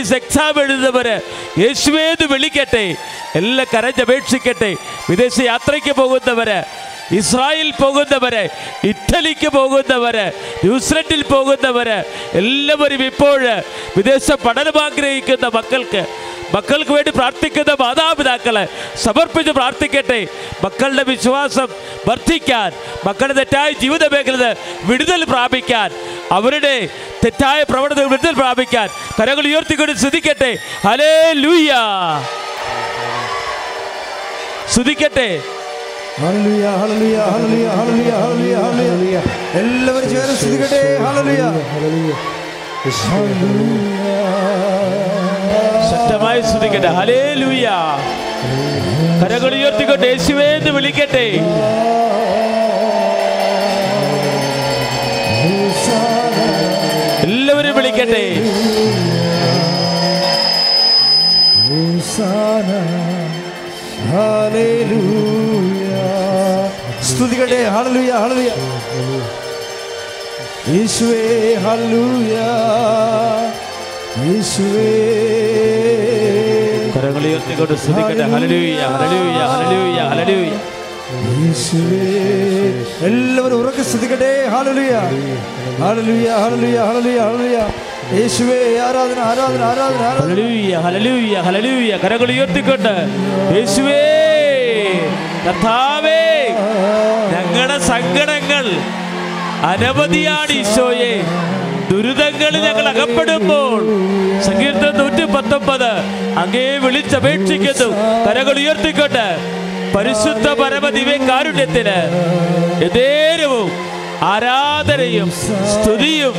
Police exam എഴുതുന്നവര് യേശുവേന്ന് വിളിക്കട്ടെ എല്ലാം കരഞ്ഞപേക്ഷിക്കട്ടെ വിദേശ യാത്രയ്ക്ക് പോകുന്നവര് ഇസ്രായേൽ പോകുന്നവര് ഇറ്റലിക്ക് പോകുന്നവര് ന്യൂസിലൻഡിൽ പോകുന്നവര് എല്ലാവരും ഇപ്പോൾ വിദേശ പഠനം ആഗ്രഹിക്കുന്ന മക്കൾക്ക് മക്കൾക്ക് വേണ്ടി പ്രാർത്ഥിക്കുന്ന മാതാപിതാക്കളെ സമർപ്പിച്ച് പ്രാർത്ഥിക്കട്ടെ. മക്കളുടെ വിശ്വാസം വർദ്ധിക്കാൻ മക്കളുടെ തെറ്റായ ജീവിത മേഖലയിൽ വിടുതൽ പ്രാപിക്കാൻ അവരുടെ തെറ്റായ പ്രവണത വിടുതൽ പ്രാപിക്കാൻ കരകൾ ഉയർത്തിക്കൊണ്ട് ശ്രദ്ധിക്കട്ടെ ഹലേ ലൂയ ശ്രദ്ധിക്കട്ടെ എല്ലാവരും ചേർന്ന് ഹല്ലേലൂയ. ശക്തമായി ശ്രദ്ധിക്കട്ടെ. ഹലേ ലൂയ ഉയർത്തിക്കൊണ്ട് യേശുവേ എന്ന് വിളിക്കട്ടെ. എല്ലാവരും വിളിക്കട്ടെ. സ്തുതികട്ടെ ഹല്ലേലൂയ ഹല്ലേലൂയ. യേശുവേ ഹല്ലേലൂയ. യേശുവേ. കരങ്ങൾ ഉയർത്തിക്കൊണ്ട് ശ്രദ്ധിക്കട്ടെ ഹലലൂയ ഹലലൂയ ഹലലൂയ ഹലലൂയ യേശുവേ എല്ലാവരും ഉറക്കെ സ്തുതിക്കട്ടെ. ഹല്ലേലൂയ ഹല്ലേലൂയ ഹല്ലേലൂയ ഹല്ലേലൂയ ഹല്ലേലൂയ. യേശുവേ ആരാധന ആരാധന ആരാധന ഹലലൂയ ഹലലൂയ ഹലലൂയ കരങ്ങൾ ഉയർത്തിക്കൊണ്ട് യേശുവേ. കർത്താവേ ഞങ്ങളുടെ സങ്കടങ്ങൾ അനവധിയാണ് ഈശോയെ. ദുരിതങ്ങളിൽ ഞങ്ങൾ അകപ്പെടുമ്പോൾ സങ്കീർത്തനം നൂറ്റി പത്തൊമ്പത് അങ്ങേ വിളിച്ചപേക്ഷിക്കുന്നു. കരകൾ ഉയർത്തിക്കൊണ്ട് പരിശുദ്ധ പരമദിവ്യ കാരുണ്യത്തിന് എതേരവും ആരാധനയും സ്തുതിയും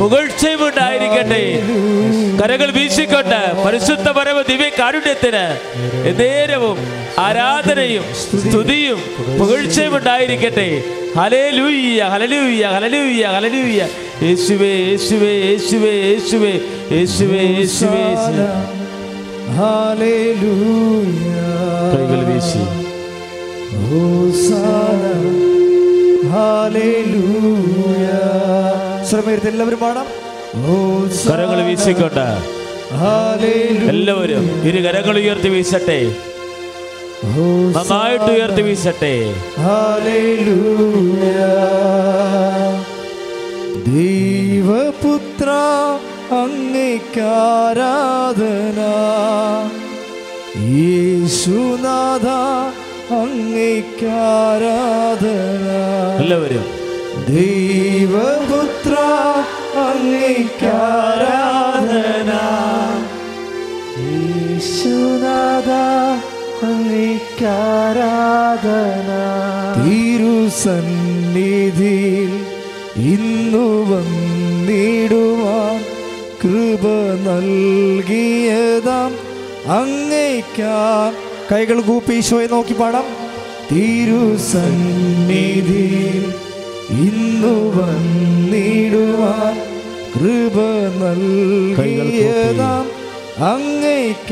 പുകഴ്ചയും ഉണ്ടായിരിക്കട്ടെ. കരകൾ വീശിക്കൊണ്ട് പരിശുദ്ധ പരമ ദിവ്യ കാരുണ്യത്തിന് ആരാധനയും സ്തുതിയും പുകഴ്ചയും ഉണ്ടായിരിക്കട്ടെ. ഹലേ ലൂയ്യ ഹലലൂയ്യ ഹലലൂയ്യ ഹലലൂയ്യ യേശുവേ യേശുവേ യേശുവേ യേശുവേ യേശുവേ യേശുവേ കൈകൾ വീശി. ശ്രമയത്ത് എല്ലാവരും പാടാം. കരങ്ങൾ വീശിക്കൊണ്ട്. എല്ലാവരും ഇരു കരങ്ങൾ ഉയർത്തി വീശട്ടെ. നന്നായിട്ട് ഉയർത്തി വീശട്ടെ. ഹല്ലേലൂയ. ദൈവപുത്ര അങ്ങേക്കാരാധന. യേശുനാഥ അങ്ങേക്കാരാധന. എല്ലാവരും. ദൈവപുത്ര അങ്ങേക്കാരാധന. യേശുനാഥ അങ്ങേക്കാരാധന. തിരുസന്നിധിയിൽ ഇന്നു വന്നിടുവാൻ കൃപ നൽകിയതാം. അങ്ങേക്കാർ കൈകൾ കൂപ്പി ഈശോയെ നോക്കി പാടാം. തിരുസന്നിധി ഇന്നു വന്നിടുവാൻ കൃപ നൽകിയതാം. അങ്ങേക്കാരാധന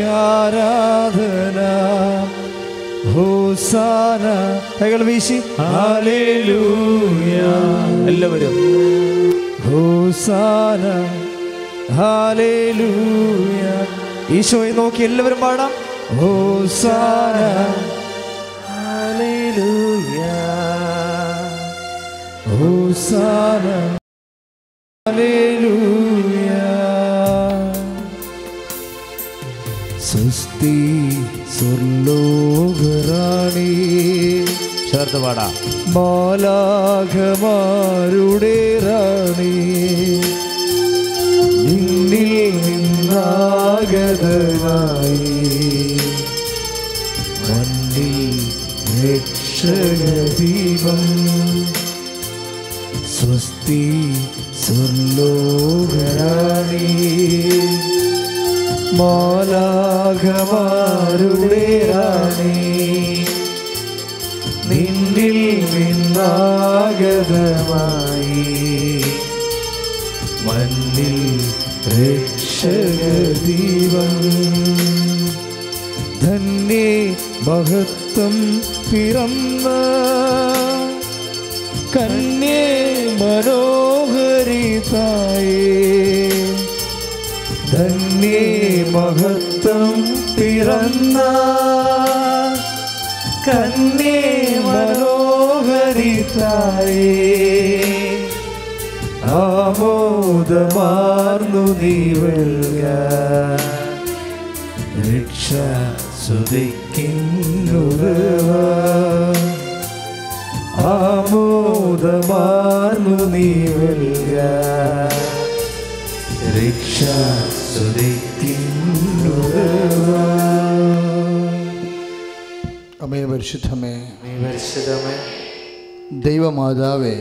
ഹോസാന. കൈകൾ വീശി. ഹാലേലൂയ. എല്ലാവരും. ഹോസാന. ഹാലേലൂയ ഈശോയെ നോക്കി എല്ലാവരും പാടാം. ഹോസാന. ഹാലേലൂയ ഹോസാന. ഹാലേലൂയ സുസ്തി സ്വർലോകറാണി ചേർത്ത് പാടാം മാലാഖമാരുടെ റാണി. നിന്നിൽ നിന്നാഗതനായി. സ്വസ്തി സ്വർലോകരാണി. മാലാഖമാരുടെ റാണി. നിന്നാഗതമായി മണ്ണിൽ രക്ഷകദീപം. ധന്യേ മഹത്വം പിറന്ന കന്യേ മനോഹരിതായേ ധന്യേ മഹത്വം പിറന്ന കന്നേ മനോഹരിതായി. ആമോദമാർന്നു നീ വെൽക രക്ഷ സുതിക്കുന്നുറവ ആമോദമാർന്നു നീ വെൽക രക്ഷ സുതിക്കുന്നുറവ അമേ പരിശുദ്ധമേ. പരിശുദ്ധമേ. ദൈവമാതാവേ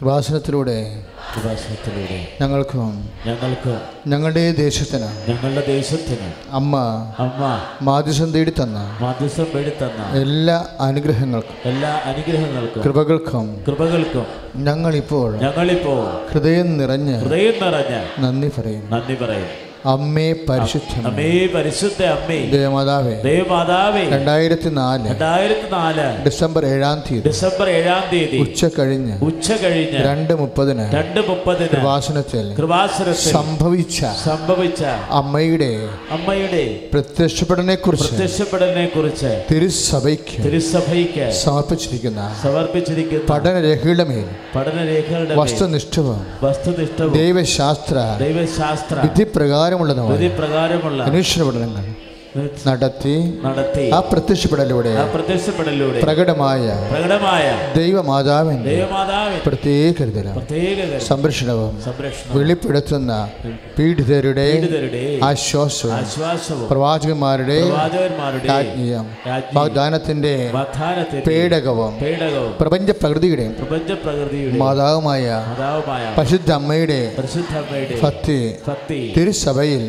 കൃപാസനത്തിലൂടെ കൃപാസനത്തിലൂടെ. ഞങ്ങൾക്കും ഞങ്ങൾക്കും ഞങ്ങളുടെ ദേശത്തിന് ഞങ്ങളുടെ ദേശത്തിന് അമ്മ അമ്മ മാധ്യസം തേടി തന്ന മാധ്യസം തേടി തന്ന എല്ലാ അനുഗ്രഹങ്ങൾക്കും എല്ലാ അനുഗ്രഹങ്ങൾക്കും കൃപകൾക്കും കൃപകൾക്കും ഞങ്ങളിപ്പോൾ ഞങ്ങളിപ്പോൾ ഹൃദയം നിറഞ്ഞ് ഹൃദയം നിറഞ്ഞ് നന്ദി പറയും. നന്ദി പറയും. അമ്മേ പരിശുദ്ധ അമ്മേ പരിശുദ്ധ അമ്മേ. ദേവമാതാവേ. ദേവമാതാവേ. രണ്ടായിരത്തി നാല് രണ്ടായിരത്തി നാല് ഡിസംബർ ഏഴാം തീയതി. ഡിസംബർ ഏഴാം തീയതി. ഉച്ച കഴിഞ്ഞ്. ഉച്ച കഴിഞ്ഞ്. രണ്ട് മുപ്പതിന് രണ്ട് മുപ്പതിന് കൃപാസനത്തിൽ കൃപാസനത്തിൽ സംഭവിച്ച സംഭവിച്ച അമ്മയുടെ അമ്മയുടെ പ്രത്യക്ഷപ്പെടനെ കുറിച്ച് പ്രത്യക്ഷപ്പെടനെ കുറിച്ച് തിരുസഭയ്ക്ക് തിരുസഭയ്ക്ക് സമർപ്പിച്ചിരിക്കുന്ന സമർപ്പിച്ചിരിക്കുന്ന പഠനരേഖയുടെ മേൽ പഠനരേഖകളുടെ വസ്തുനിഷ്ഠവും വസ്തുനിഷ്ഠവും ദൈവശാസ്ത്ര ദൈവശാസ്ത്ര വിധിപ്രകാരമുള്ളതുമായ വിധിപ്രകാരമുള്ള അന്വേഷണ പഠനങ്ങൾ നടത്തി നടത്തി ആ പ്രത്യക്ഷപ്പെടലൂടെ ആ പ്രത്യക്ഷപ്പെടലിലൂടെ പ്രകടമായ പ്രകടമായ ദൈവമാതാവിന്റെ ദൈവമാതാവിന്റെ പ്രത്യേക സംരക്ഷണവും സംരക്ഷണം വെളിപ്പെടുത്തുന്ന പീഡിതരുടെ ആശ്വാസവും പ്രവാചകന്മാരുടെ വാഗ്ദാനത്തിന്റെ പേടകവും പ്രപഞ്ച പ്രകൃതിയുടെ പ്രപഞ്ച പ്രകൃതിയുടെ മാതാവുമായ പരിശുദ്ധ അമ്മയുടെ ഭക്തി തിരുസഭയിൽ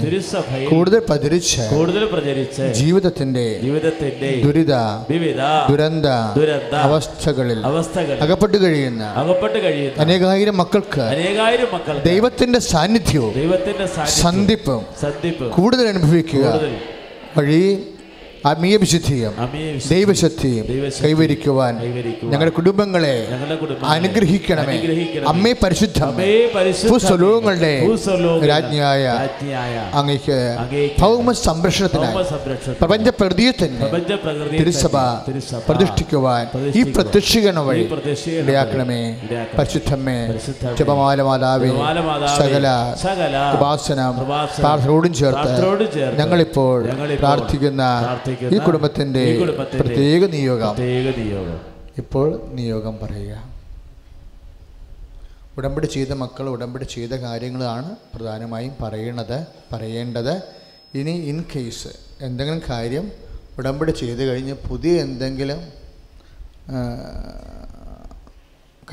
കൂടുതൽ പതിരിച്ച് കൂടുതൽ പ്രചരിച്ച് ജീവിതത്തിന്റെ ജീവിതത്തിന്റെ ദുരിത വിവിധ ദുരന്ത ദുരന്ത അവസ്ഥകളിൽ അവസ്ഥകൾ അകപ്പെട്ട് കഴിയുന്ന അകപ്പെട്ട് കഴിയുന്ന അനേകായിരം മക്കൾക്ക് അനേകായിരം മക്കൾ ദൈവത്തിന്റെ സാന്നിധ്യവും ദൈവത്തിന്റെ സന്ധിപ്പും സന്ധിപ്പും കൂടുതൽ അനുഭവിക്കുക വഴി ആത്മീയ വിശുദ്ധിയും ദൈവശക്തിയും ദൈവശക്തി കൈവരിക്കുവാൻ ഞങ്ങളുടെ കുടുംബങ്ങളെ അനുഗ്രഹിക്കണമേ. അമ്മേ പരിശുദ്ധ. സ്വലോകങ്ങളുടെ ഭൂസ്വലോകങ്ങളുടെ രാജ്ഞിയായ അങ്ങക്ക് അങ്ങയ്ക്ക് ഭൗമ സംരക്ഷണത്തിനായി സംരക്ഷണത്തിന് പ്രപഞ്ച പ്രകൃതിയത്തിന്റെ തന്നെ തിരുസഭ പ്രതിഷ്ഠിക്കുവാൻ ഈ പ്രത്യക്ഷീകരണം വഴി ഇടയാക്കണമേ. പരിശുദ്ധമേ പരിശുദ്ധമ്മേ ജപമാല മാതാവേ സകല ഉപാസനം പ്രാർത്ഥനയോടും ചേർത്ത് ഞങ്ങളിപ്പോൾ പ്രാർത്ഥിക്കുന്ന ഈ കുടുംബത്തിന്റെ പ്രത്യേക നിയോഗം. പ്രത്യേക നിയോഗം. ഇപ്പോൾ നിയോഗം പറയുക. ഉടമ്പടി ചെയ്ത മക്കൾ ഉടമ്പടി ചെയ്ത കാര്യങ്ങളാണ് പ്രധാനമായും പറയണത് പറയേണ്ടത്. ഇനി ഇൻ കേസ് എന്തെങ്കിലും കാര്യം ഉടമ്പടി ചെയ്ത് കഴിഞ്ഞ് പുതിയ എന്തെങ്കിലും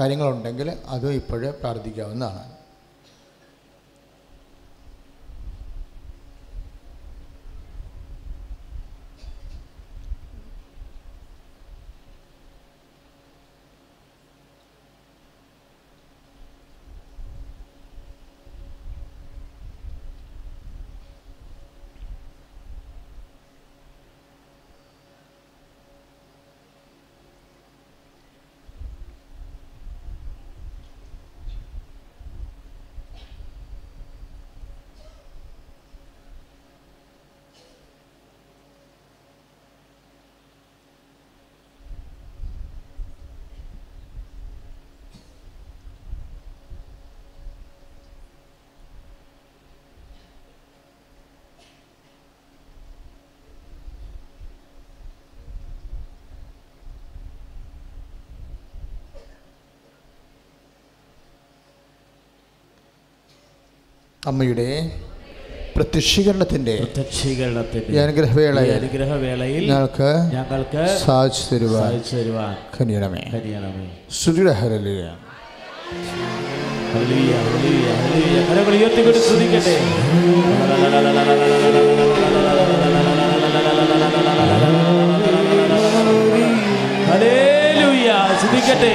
കാര്യങ്ങളുണ്ടെങ്കിൽ അതും ഇപ്പോഴേ പ്രാർത്ഥിക്കാവുന്നതാണ്. അമ്മയുടെ പ്രത്യക്ഷീകരണത്തിന്റെ ഈ അനുഗ്രഹവേളയിൽ അനുഗ്രഹവേളയിൽ ഞങ്ങൾക്ക് ഞങ്ങൾക്ക് സാധിച്ചു തരുവാൻ സാധിച്ചു തരുവാൻ ഹരലിയ ഹല്ലേലൂയ, ഹല്ലേലൂയ, ഹല്ലേലൂയ. കരങ്ങൾ ഉയർത്തിക്കൊണ്ട് സ്തുതിക്കട്ടെ. ഹല്ലേലൂയ, സ്തുതിക്കട്ടെ.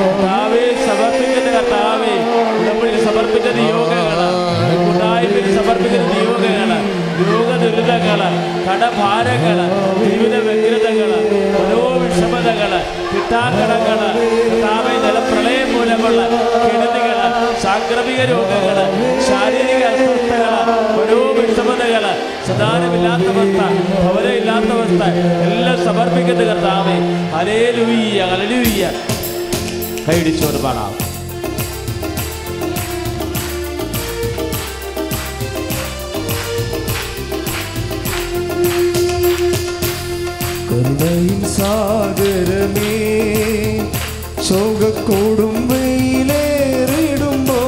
കർത്താവേ സമർപ്പിക്കുന്ന കർത്താവേ. ഉടമ്പടിയിൽ സമർപ്പിച്ച നിയോഗങ്ങൾ. കൂട്ടായ്മയിൽ സമർപ്പിക്കുന്ന നിയോഗങ്ങൾ രോഗ ദുരിതങ്ങൾ കടഭാരങ്ങൾ ജീവിത വ്യഗ്രതകൾ ഓരോ വിഷമതകൾ കിട്ടാക്കടങ്ങൾ കർത്താവെ ജലപ്രളയം മൂലമുള്ള കെടുതികൾ സാംക്രമിക രോഗങ്ങൾ ശാരീരിക അസ്വസ്ഥകൾ മനോവിഷമതകൾ സദാനമില്ലാത്ത അവസ്ഥ ഭവനമില്ലാത്ത അവസ്ഥ എല്ലാം സമർപ്പിക്കുന്ന കർത്താവേ. അലേലുയ്യ അലലുയ്യ കൈടിച്ചോട് പാടാം. സാഗരമേ ശോകക്കോടും വെയിലേറിടുമ്പോ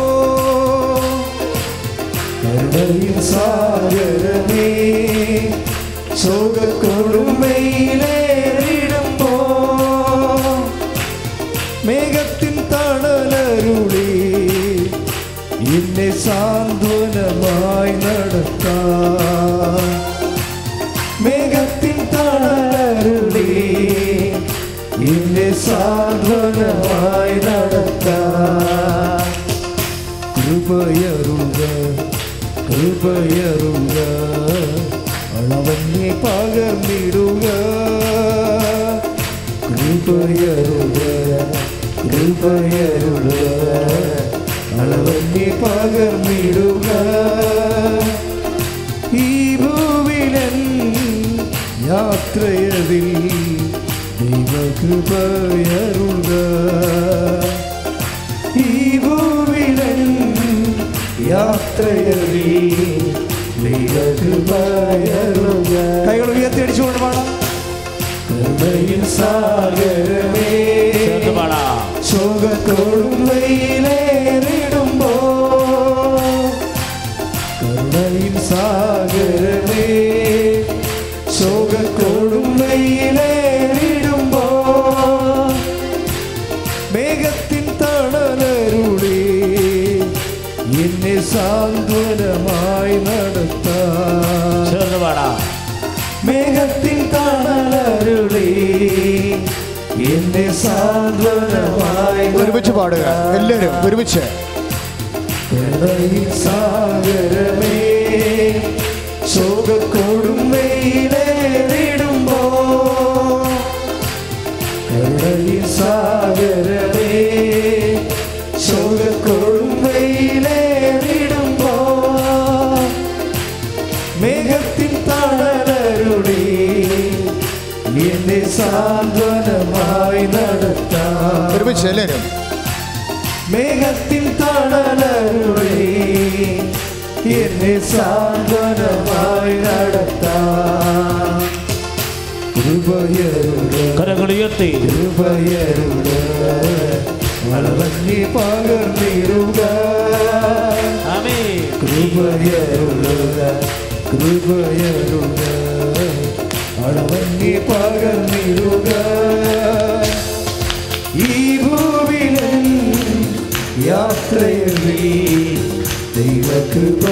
കരുണയിൻ സാഗരമേ ശോകക്കോടും സാന്ത്വനമായി നടത്താം കൃപയറുക കൃപയറുക അളവന്നെ പകർന്നിടുക കൃപയറുക കൃപയറുക അളവന്നെ പകർന്നിടുക ഈ ഭൂവിലൻ യാത്രയതിൽ ഈ കൈകൾ പാടാം. കൃപയിൽ സാഗരമേ. ശോകത്തോടും വെയിലേറിടുമ്പോ പാടുക. എല്ലാവരും ഒരുമിച്ച്. സാഗരമേ ശോകക്കോടും വെയിലേറിടുമ്പോ കരുണയിൻ സാഗരമേ ശോകക്കോടും വെയിലേറിടുമ്പോ മേഘത്തിൻ തണലരുളി എന്നെ സാന്ത്വനമായി നടത്താം. ഒരുമിച്ച് എന്നെ സാന്ത്വനമായി നടത്താം കൃപയരുള കരങ്ങൾ ഉയർത്തി കൃപയരുള വളവന്നി പകർന്നിടുക ആമേ കൃപയരുളുക കൃപയരുക അളവന്നി പകർന്നിടുക ഈ ഭൂവിലൻ യാത്രയറി ദൈവകൃപയരുക.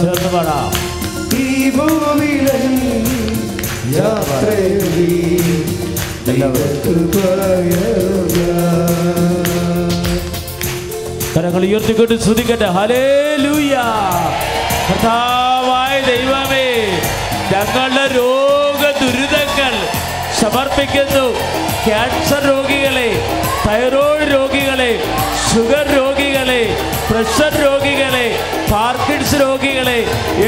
ചേർന്ന് പാടാം. ഈ കരങ്ങൾ ഉയർത്തിക്കൊണ്ട് ശ്രദ്ധിക്കട്ടെ ഹലേ ലൂയ കർത്താവായ ദൈവമേ ഞങ്ങളുടെ രോഗ ദുരിതങ്ങൾ സമർപ്പിക്കുന്നു. ക്യാൻസർ രോഗികളെ തൈറോയ്ഡ് രോഗികളെ ഷുഗർ രോഗികളെ പ്രഷർ രോഗികളെ പാർക്കിഡ്സ് രോഗികളെ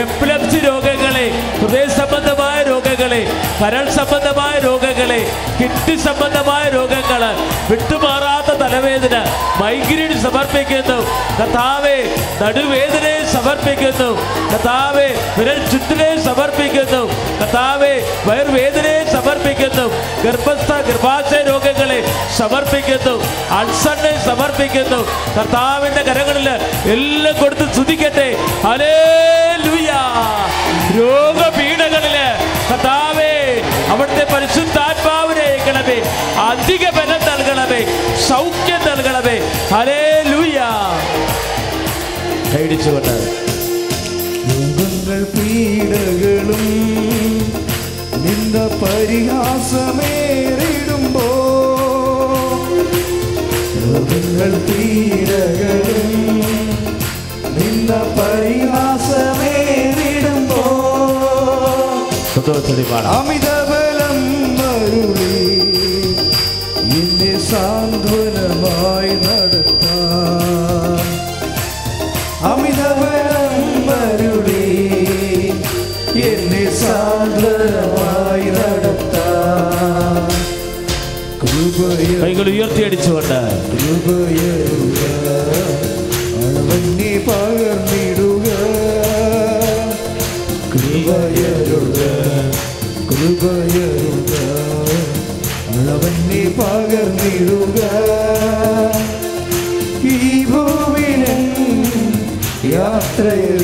എപ്പിലപ്സി രോഗങ്ങളെ ഹൃദയ സംബന്ധമായ രോഗങ്ങളെ കരൾ സംബന്ധമായ രോഗങ്ങളെ കിഡ്നി സംബന്ധമായ രോഗങ്ങൾ വിട്ടുമാറാത്ത തലവേദന മൈഗ്രീൻ സമർപ്പിക്കുന്നു. കഥാവെ നടുവേദനയെ സമർപ്പിക്കുന്നു. കഥാവെ വിരൽ ചുറ്റിനെ സമർപ്പിക്കുന്നു. കഥാവെ വയർവേദനയെ സമർപ്പിക്കുന്നു. ഗർഭസ്ഥ ഗർഭാശയ രോഗങ്ങളെ സമർപ്പിക്കുന്നു. അൾസറിനെ സമർപ്പിക്കുന്നു. കർത്താവിന്റെ കരങ്ങളിൽ എല്ലാം കൊടുത്ത് സ്തുതിക്കട്ടെ. ഹലേ ലുയാ അവിടുത്തെ പരിശുദ്ധാത്മാവിനെ അയക്കണമേ അധിക ബലം നൽകണമേ. സൗഖ്യം നൽകണമേ. ഹലേ ലൂയ കൈടിച്ചുകൊണ്ട് രോഗങ്ങൾ പീഡകളും നിന്ന പരിഹാസമേറിടുമ്പോ രോഗങ്ങൾ പീഡകളും നിന്ന പരിഹാസമേറിടുമ്പോ സന്തോഷത്തിൽ ഉയർത്തിയടിച്ചുകൊണ്ട് യാത്രയിൽ നിലയ്ക്ക് കൃപയരുക. ഈ ഭൂമിനെ യാത്രയിൽ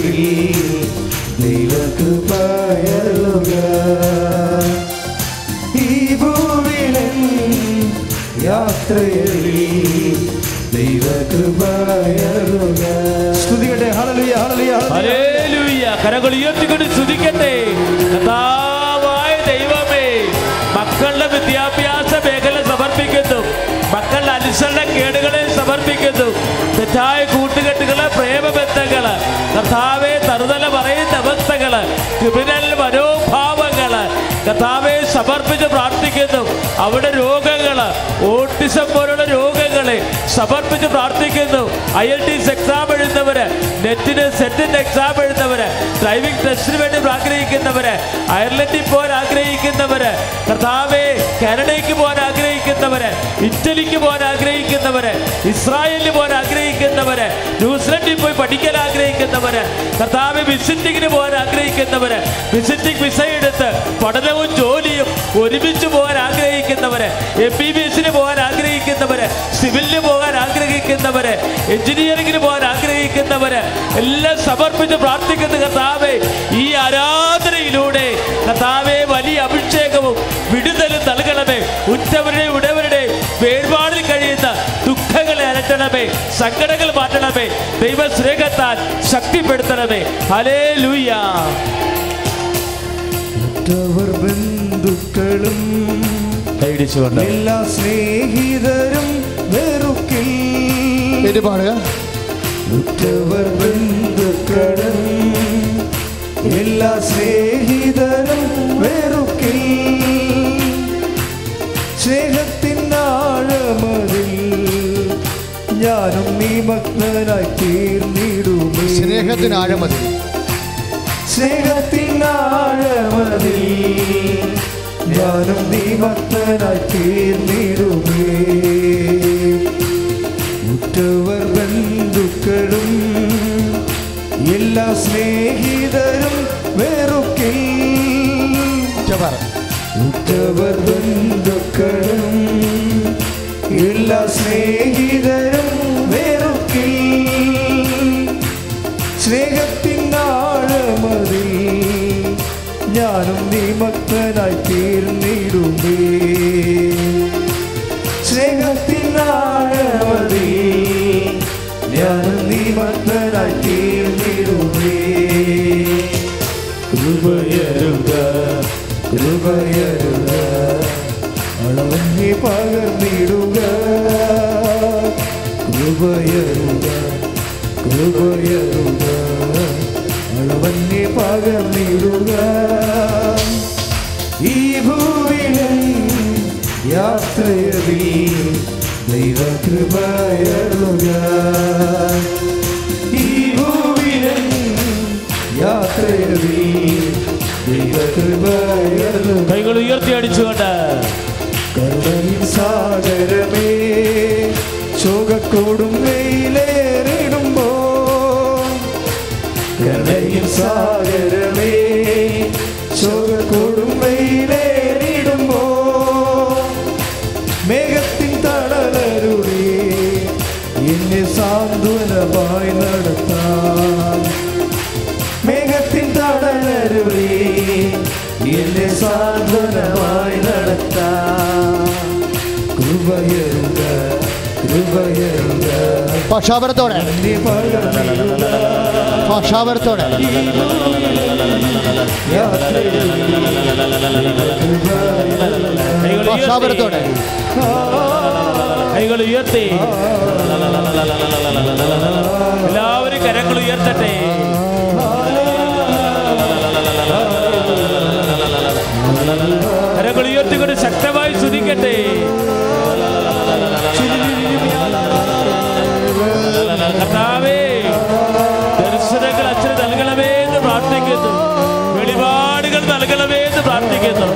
യാത്രയിൽ ദൈവകൃപയരുക. സ്തുതികട്ടെ ഹല്ലേലൂയ ഹല്ലേലൂയ. ഹല്ലേലൂയ. കരങ്ങൾ ഉയർത്തിക്കൊണ്ട് സ്തുതിക്കട്ടെ. കർത്താവായ ദൈവമേ മക്കളുടെ വിദ്യാഭ്യാസ മേഖല സമർപ്പിക്കുന്നു. മക്കളുടെ അനുസരണ കേടുകളെ സമർപ്പിക്കുന്നു. തെറ്റായ കൂട്ടുകെട്ടുകൾ പ്രേമബന്ധങ്ങൾ കർത്താവെ തറുതല പറയുന്ന അവസ്ഥകൾ ക്രിമിനൽ മനോഭാവങ്ങൾ കർത്താവെ സമർപ്പിച്ച് പ്രാർത്ഥിക്കുന്നു. അവിടെ രോഗങ്ങൾ ഓട്ടിസം പോലുള്ള രോഗങ്ങളെ സമർപ്പിച്ച് പ്രാർത്ഥിക്കുന്നു. ഐ എൽ ടി എക്സാം എഴുതുന്നവര് നെറ്റിന് സെറ്റിന്റെ എക്സാം എഴുതുന്നവര് ഡ്രൈവിംഗ് ടെസ്റ്റിന് വേണ്ടി ആഗ്രഹിക്കുന്നവര് അയർലൻഡിൽ പോകാൻ ആഗ്രഹിക്കുന്നവര് കർത്താവെ കാനഡയ്ക്ക് പോകാൻ ആഗ്രഹിക്കുന്നവര് ഇറ്റലിക്ക് പോകാൻ ആഗ്രഹിക്കുന്നവര് ഇസ്രായേലിൽ പോകാൻ ആഗ്രഹിക്കുന്നവര് ന്യൂസിലൻഡിൽ പോയി പഠിക്കാൻ ആഗ്രഹിക്കുന്നവര് കർത്താവ് വിസിറ്റിങ്ങിന് പോകാൻ ആഗ്രഹിക്കുന്നവര് വിസിറ്റിംഗ് വിസ എടുത്ത് പഠനവും ജോലിയും ഒരുമിച്ച് പോകാൻ ആഗ്രഹിക്കുന്നവര് എം ബി ബി എസിന് പോകാൻ ആഗ്രഹിക്കുന്നവര് സിവിലിന് പോകാൻ ആഗ്രഹിക്കുന്നവര് എഞ്ചിനീയറിംഗിന് പോകാൻ ആഗ്രഹിക്കുന്നവര് എല്ലാം സമർപ്പിച്ച് പ്രാർത്ഥിക്കുന്ന കർത്താവെ ഈ ആരാധനയിലൂടെ കർത്താവെ വലിയ അഭിഷേകവും വിടുതലും നൽകണമേ. ഉറ്റവരുടെ ഉടവരുടെ വേർപാടിൽ കഴിയുന്ന അലട്ടണമേ സങ്കടങ്ങൾ മാറ്റണമേ ദൈവ സ്നേഹത്താൽ ശക്തിപ്പെടുത്തണമേ. ഹലേ ലൂയ ബന്ധുക്കളും കൈടിച്ചുകൊണ്ട് എല്ലാ സ്നേഹിതരും വെറുക്കിൽ. പാടുക. ഉറ്റവർ ബന്ധുക്കളും എല്ലാ സ്നേഹിതരും വെറുക്കിൽ. സ്നേഹത്തിനാഴമതിൽ ഞാനും നീ ഭക്തനായി തീർന്നിടുമേ. സ്നേഹത്തിന് ആഴമതി. സ്നേഹത്തിനാഴമതിൽ ഞാനും നീ ഭക്തനായി തീർന്നിടുമേ. ഉറ്റവർ ബന്ധുക്കളും എല്ലാ സ്നേഹിതരും വെറുക്കിൽ. ഉറ്റവർ ബന്ധുക്കളും എല്ലാ സ്നേഹിതരും വെറുക്കിൽ സ്നേഹത്തിനാഴമതിൽ ഞാനും നിമഗ്നനായി തീർന്നിടുമേ. സ്നേഹത്തിനാഴമതിൽ ഞാനും നിമഗ്നനായി തീർന്നിടുമേ. കൃപയരുക കൃപയരുക അളവന്നി പകർന്നിടുക കൃപയരുക കൃപയരുക അളവന്നെ പകർന്നിടുക. ഈ ഭൂവിലും യാത്രയതിൽ ദൈവകൃപയരുക ഈ ഭൂവിലും യാത്രയതിൽ ദൈവകൃപയരുക കൈകൾ ഉയർത്തി അടിച്ചുകൊണ്ട്. കരുണയിൻ സാഗരമേ ശോകക്കോടും വെയിലേറിടുമ്പോ കരുണയിൻ സാഗരമേ ശോകക്കോടും വെയിലേറിടുമ്പോ മേഘത്തിൻ തണലരുളി എന്നെ സാന്ത്വനമായി നടത്താൻ. മേഘത്തിൻ തടലരുളി എന്നെ സാന്ത്വനമായി നടത്താം കൃപയരുക കൃപയരുക പക്ഷാപരത്തോടെ. പക്ഷാപരത്തോടെ. പക്ഷാപരത്തോടെ. കൈകൾ ഉയർത്തി. എല്ലാവരും കരങ്ങൾ ഉയർത്തട്ടെ. കരങ്ങൾ ഉയർത്തിക്കൊണ്ട് ശക്തമായി സ്തുതിക്കട്ടെ. കർത്താവേ ദർശനങ്ങൾ അച്ഛന് നൽകണമേ എന്ന് പ്രാർത്ഥിക്കുന്നു. വെളിപാടുകൾ നൽകണമേ എന്ന് പ്രാർത്ഥിക്കുന്നു.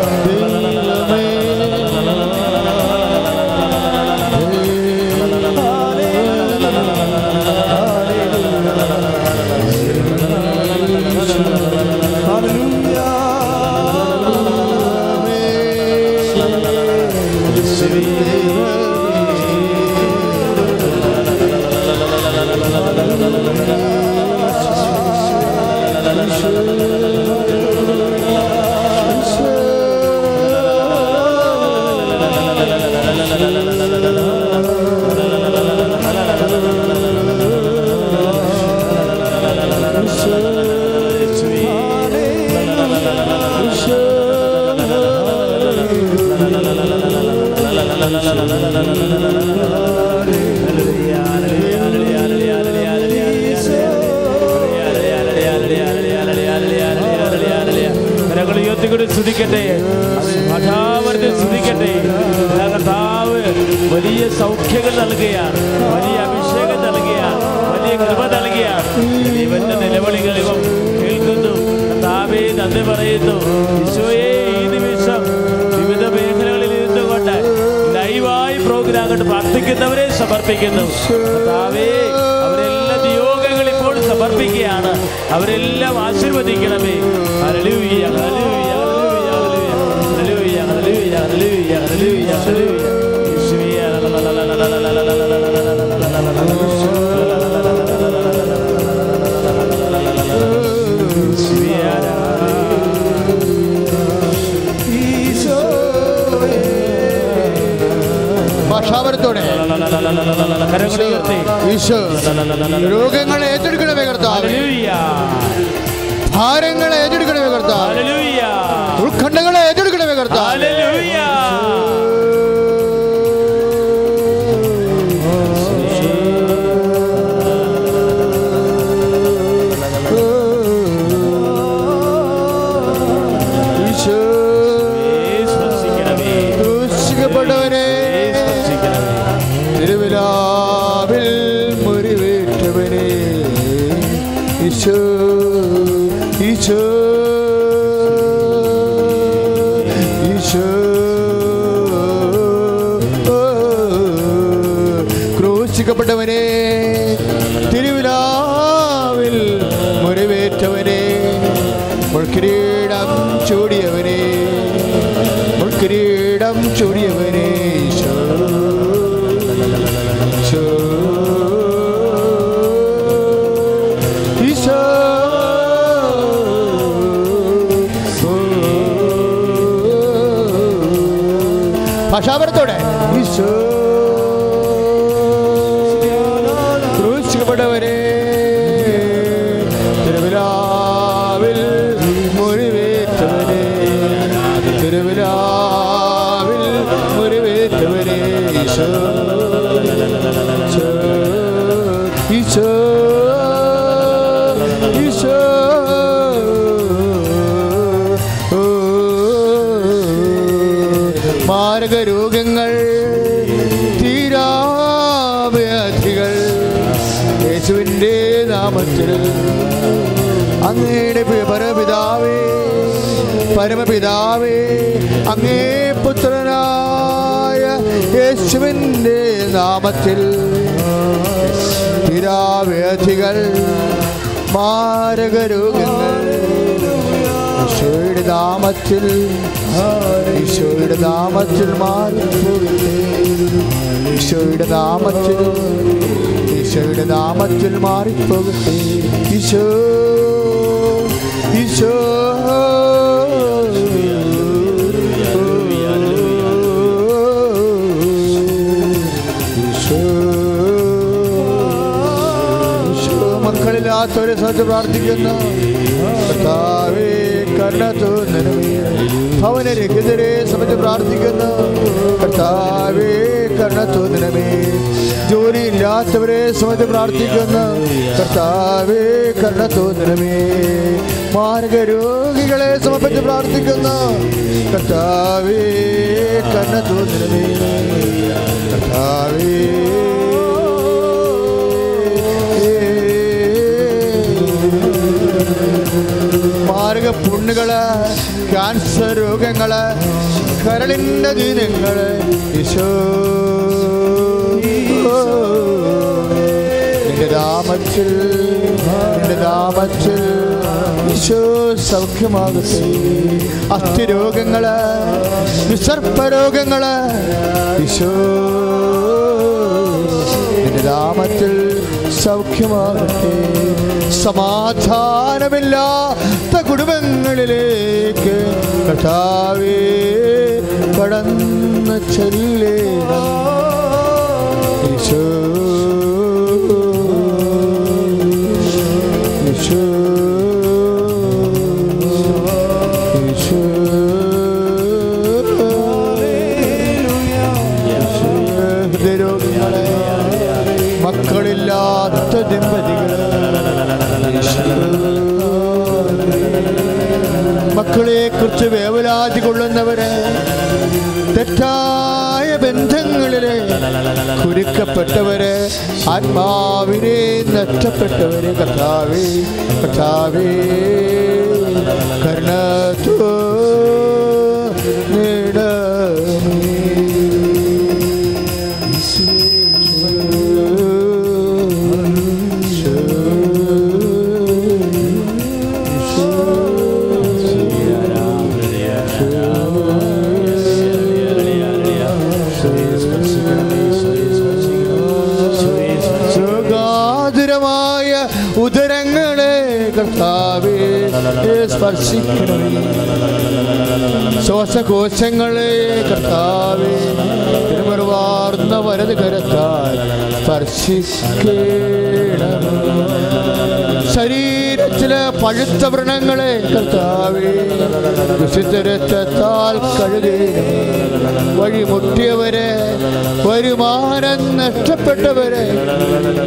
കരങ്ങൾ ശ്രദ്ധിക്കട്ടെ മഹാവർത്തി സ്തുതിക്കട്ടെ. കർത്താവ് വലിയ സൗഖ്യങ്ങൾ നൽകുകയാണ്. വലിയ അഭിഷേകം നൽകുകയാണ്. വലിയ കൃപ നൽകുകയാണ്. ഇവന്റെ നിലവിളികൾ ഇവ കേൾക്കുന്നു. കർത്താവേ നന്ദി പറയുന്നു. ഈശോയെ ഈ നിമിഷം വിവിധ മേഖലകളിൽ ഇരുന്നുകൊണ്ട് ലൈവായി പ്രോഗ്രാം കണ്ട് പ്രാർത്ഥിക്കുന്നവരെ സമർപ്പിക്കുന്നു. കർത്താവേ സമർപ്പിക്കുകയാണ്. അവരെല്ലാം ആശീർവദിക്കണമേ. അരളിയ ഹല്ലേലൂയ. യേശുവേ ഭാഷാപരത്തോടെ കരങ്ങൾ ഉയർത്തി ഈശോ രോഗങ്ങളെ ഏറ്റെടുക്കണമേ കർത്താവ്. ഭാരങ്ങളെ ഏറ്റെടുക്കണമേ കർത്താവ്. ഭാഷാപരത്തോടെ. അങ്ങയുടെ പരപിതാവേ പരമപിതാവേ അങ്ങേ പുത്രനായ യേശുവിന്റെ നാമത്തിൽ തീരാവ്യാധികൾ മാരകരോഗങ്ങൾ. ഈശോയുടെ നാമത്തിൽ ഈശോയുടെ നാമത്തിൽ മാറി ഈശോയുടെ നാമത്തിൽ ഈശോയുടെ നാമത്തിൽ മാറിപ്പോകട്ടെ. ഈശോ മക്കളില്ലാത്തവരെ സത്യം പ്രാർത്ഥിക്കുന്നു. കരുണ തോന്നണമേ. ഭവനരഹിതരെ സമയത്ത് പ്രാർത്ഥിക്കുന്നു. കർത്താവേ കരുണ നിലമേ ജോലിയില്ലാത്തവരെ സമയത്ത് പ്രാർത്ഥിക്കുന്നു. കർത്താവേ കരുണ തോന്നണമേ. മാർഗ രോഗികളെ സമർപ്പിച്ച് പ്രാർത്ഥിക്കുന്നു കർത്താവേ കരുണ തോന്നണമേ മാർഗ പുണ്ണുകൾ ക്യാൻസർ രോഗങ്ങൾ കരളിന്റെ ദീനങ്ങൾ ഈശോ. നിന്റെ രാമച്ചിൽ നിന്റെ നാമത്തിൽ. സൗഖ്യമാകട്ടെ. അസ്ഥിരോഗങ്ങൾ വിസർപ്പരോഗങ്ങൾ ഈശോ നിന്റെ സൗഖ്യമാകട്ടെ. സമാധാനമില്ലാത്ത കുടുംബങ്ങളിലേക്ക് കഥാവേ കടന്ന ചെല്ലേ ഈശോ മക്കളെ കുറിച്ച് വേവലാതി കൊള്ളുന്നവര് തെറ്റായ ബന്ധങ്ങളിലെ കുരുക്കപ്പെട്ടവര് ആത്മാവിനെ നഷ്ടപ്പെട്ടവര് കഥാവേ കഥാവേ കരുണത്തോ കർത്താവേ സ്പർശിക്കണമേ ശ്വാസകോശങ്ങളെ കർത്താവേ തിരുമറുവാർന്ന വലത് കരത്താൽ സ്പർശിക്കണം ശരീരത്തിലെ പഴുത്ത വ്രണങ്ങളെ കർത്താവേ കഴുകേണം വഴിമുട്ടിയവരെ വരുമാനം നഷ്ടപ്പെട്ടവരെ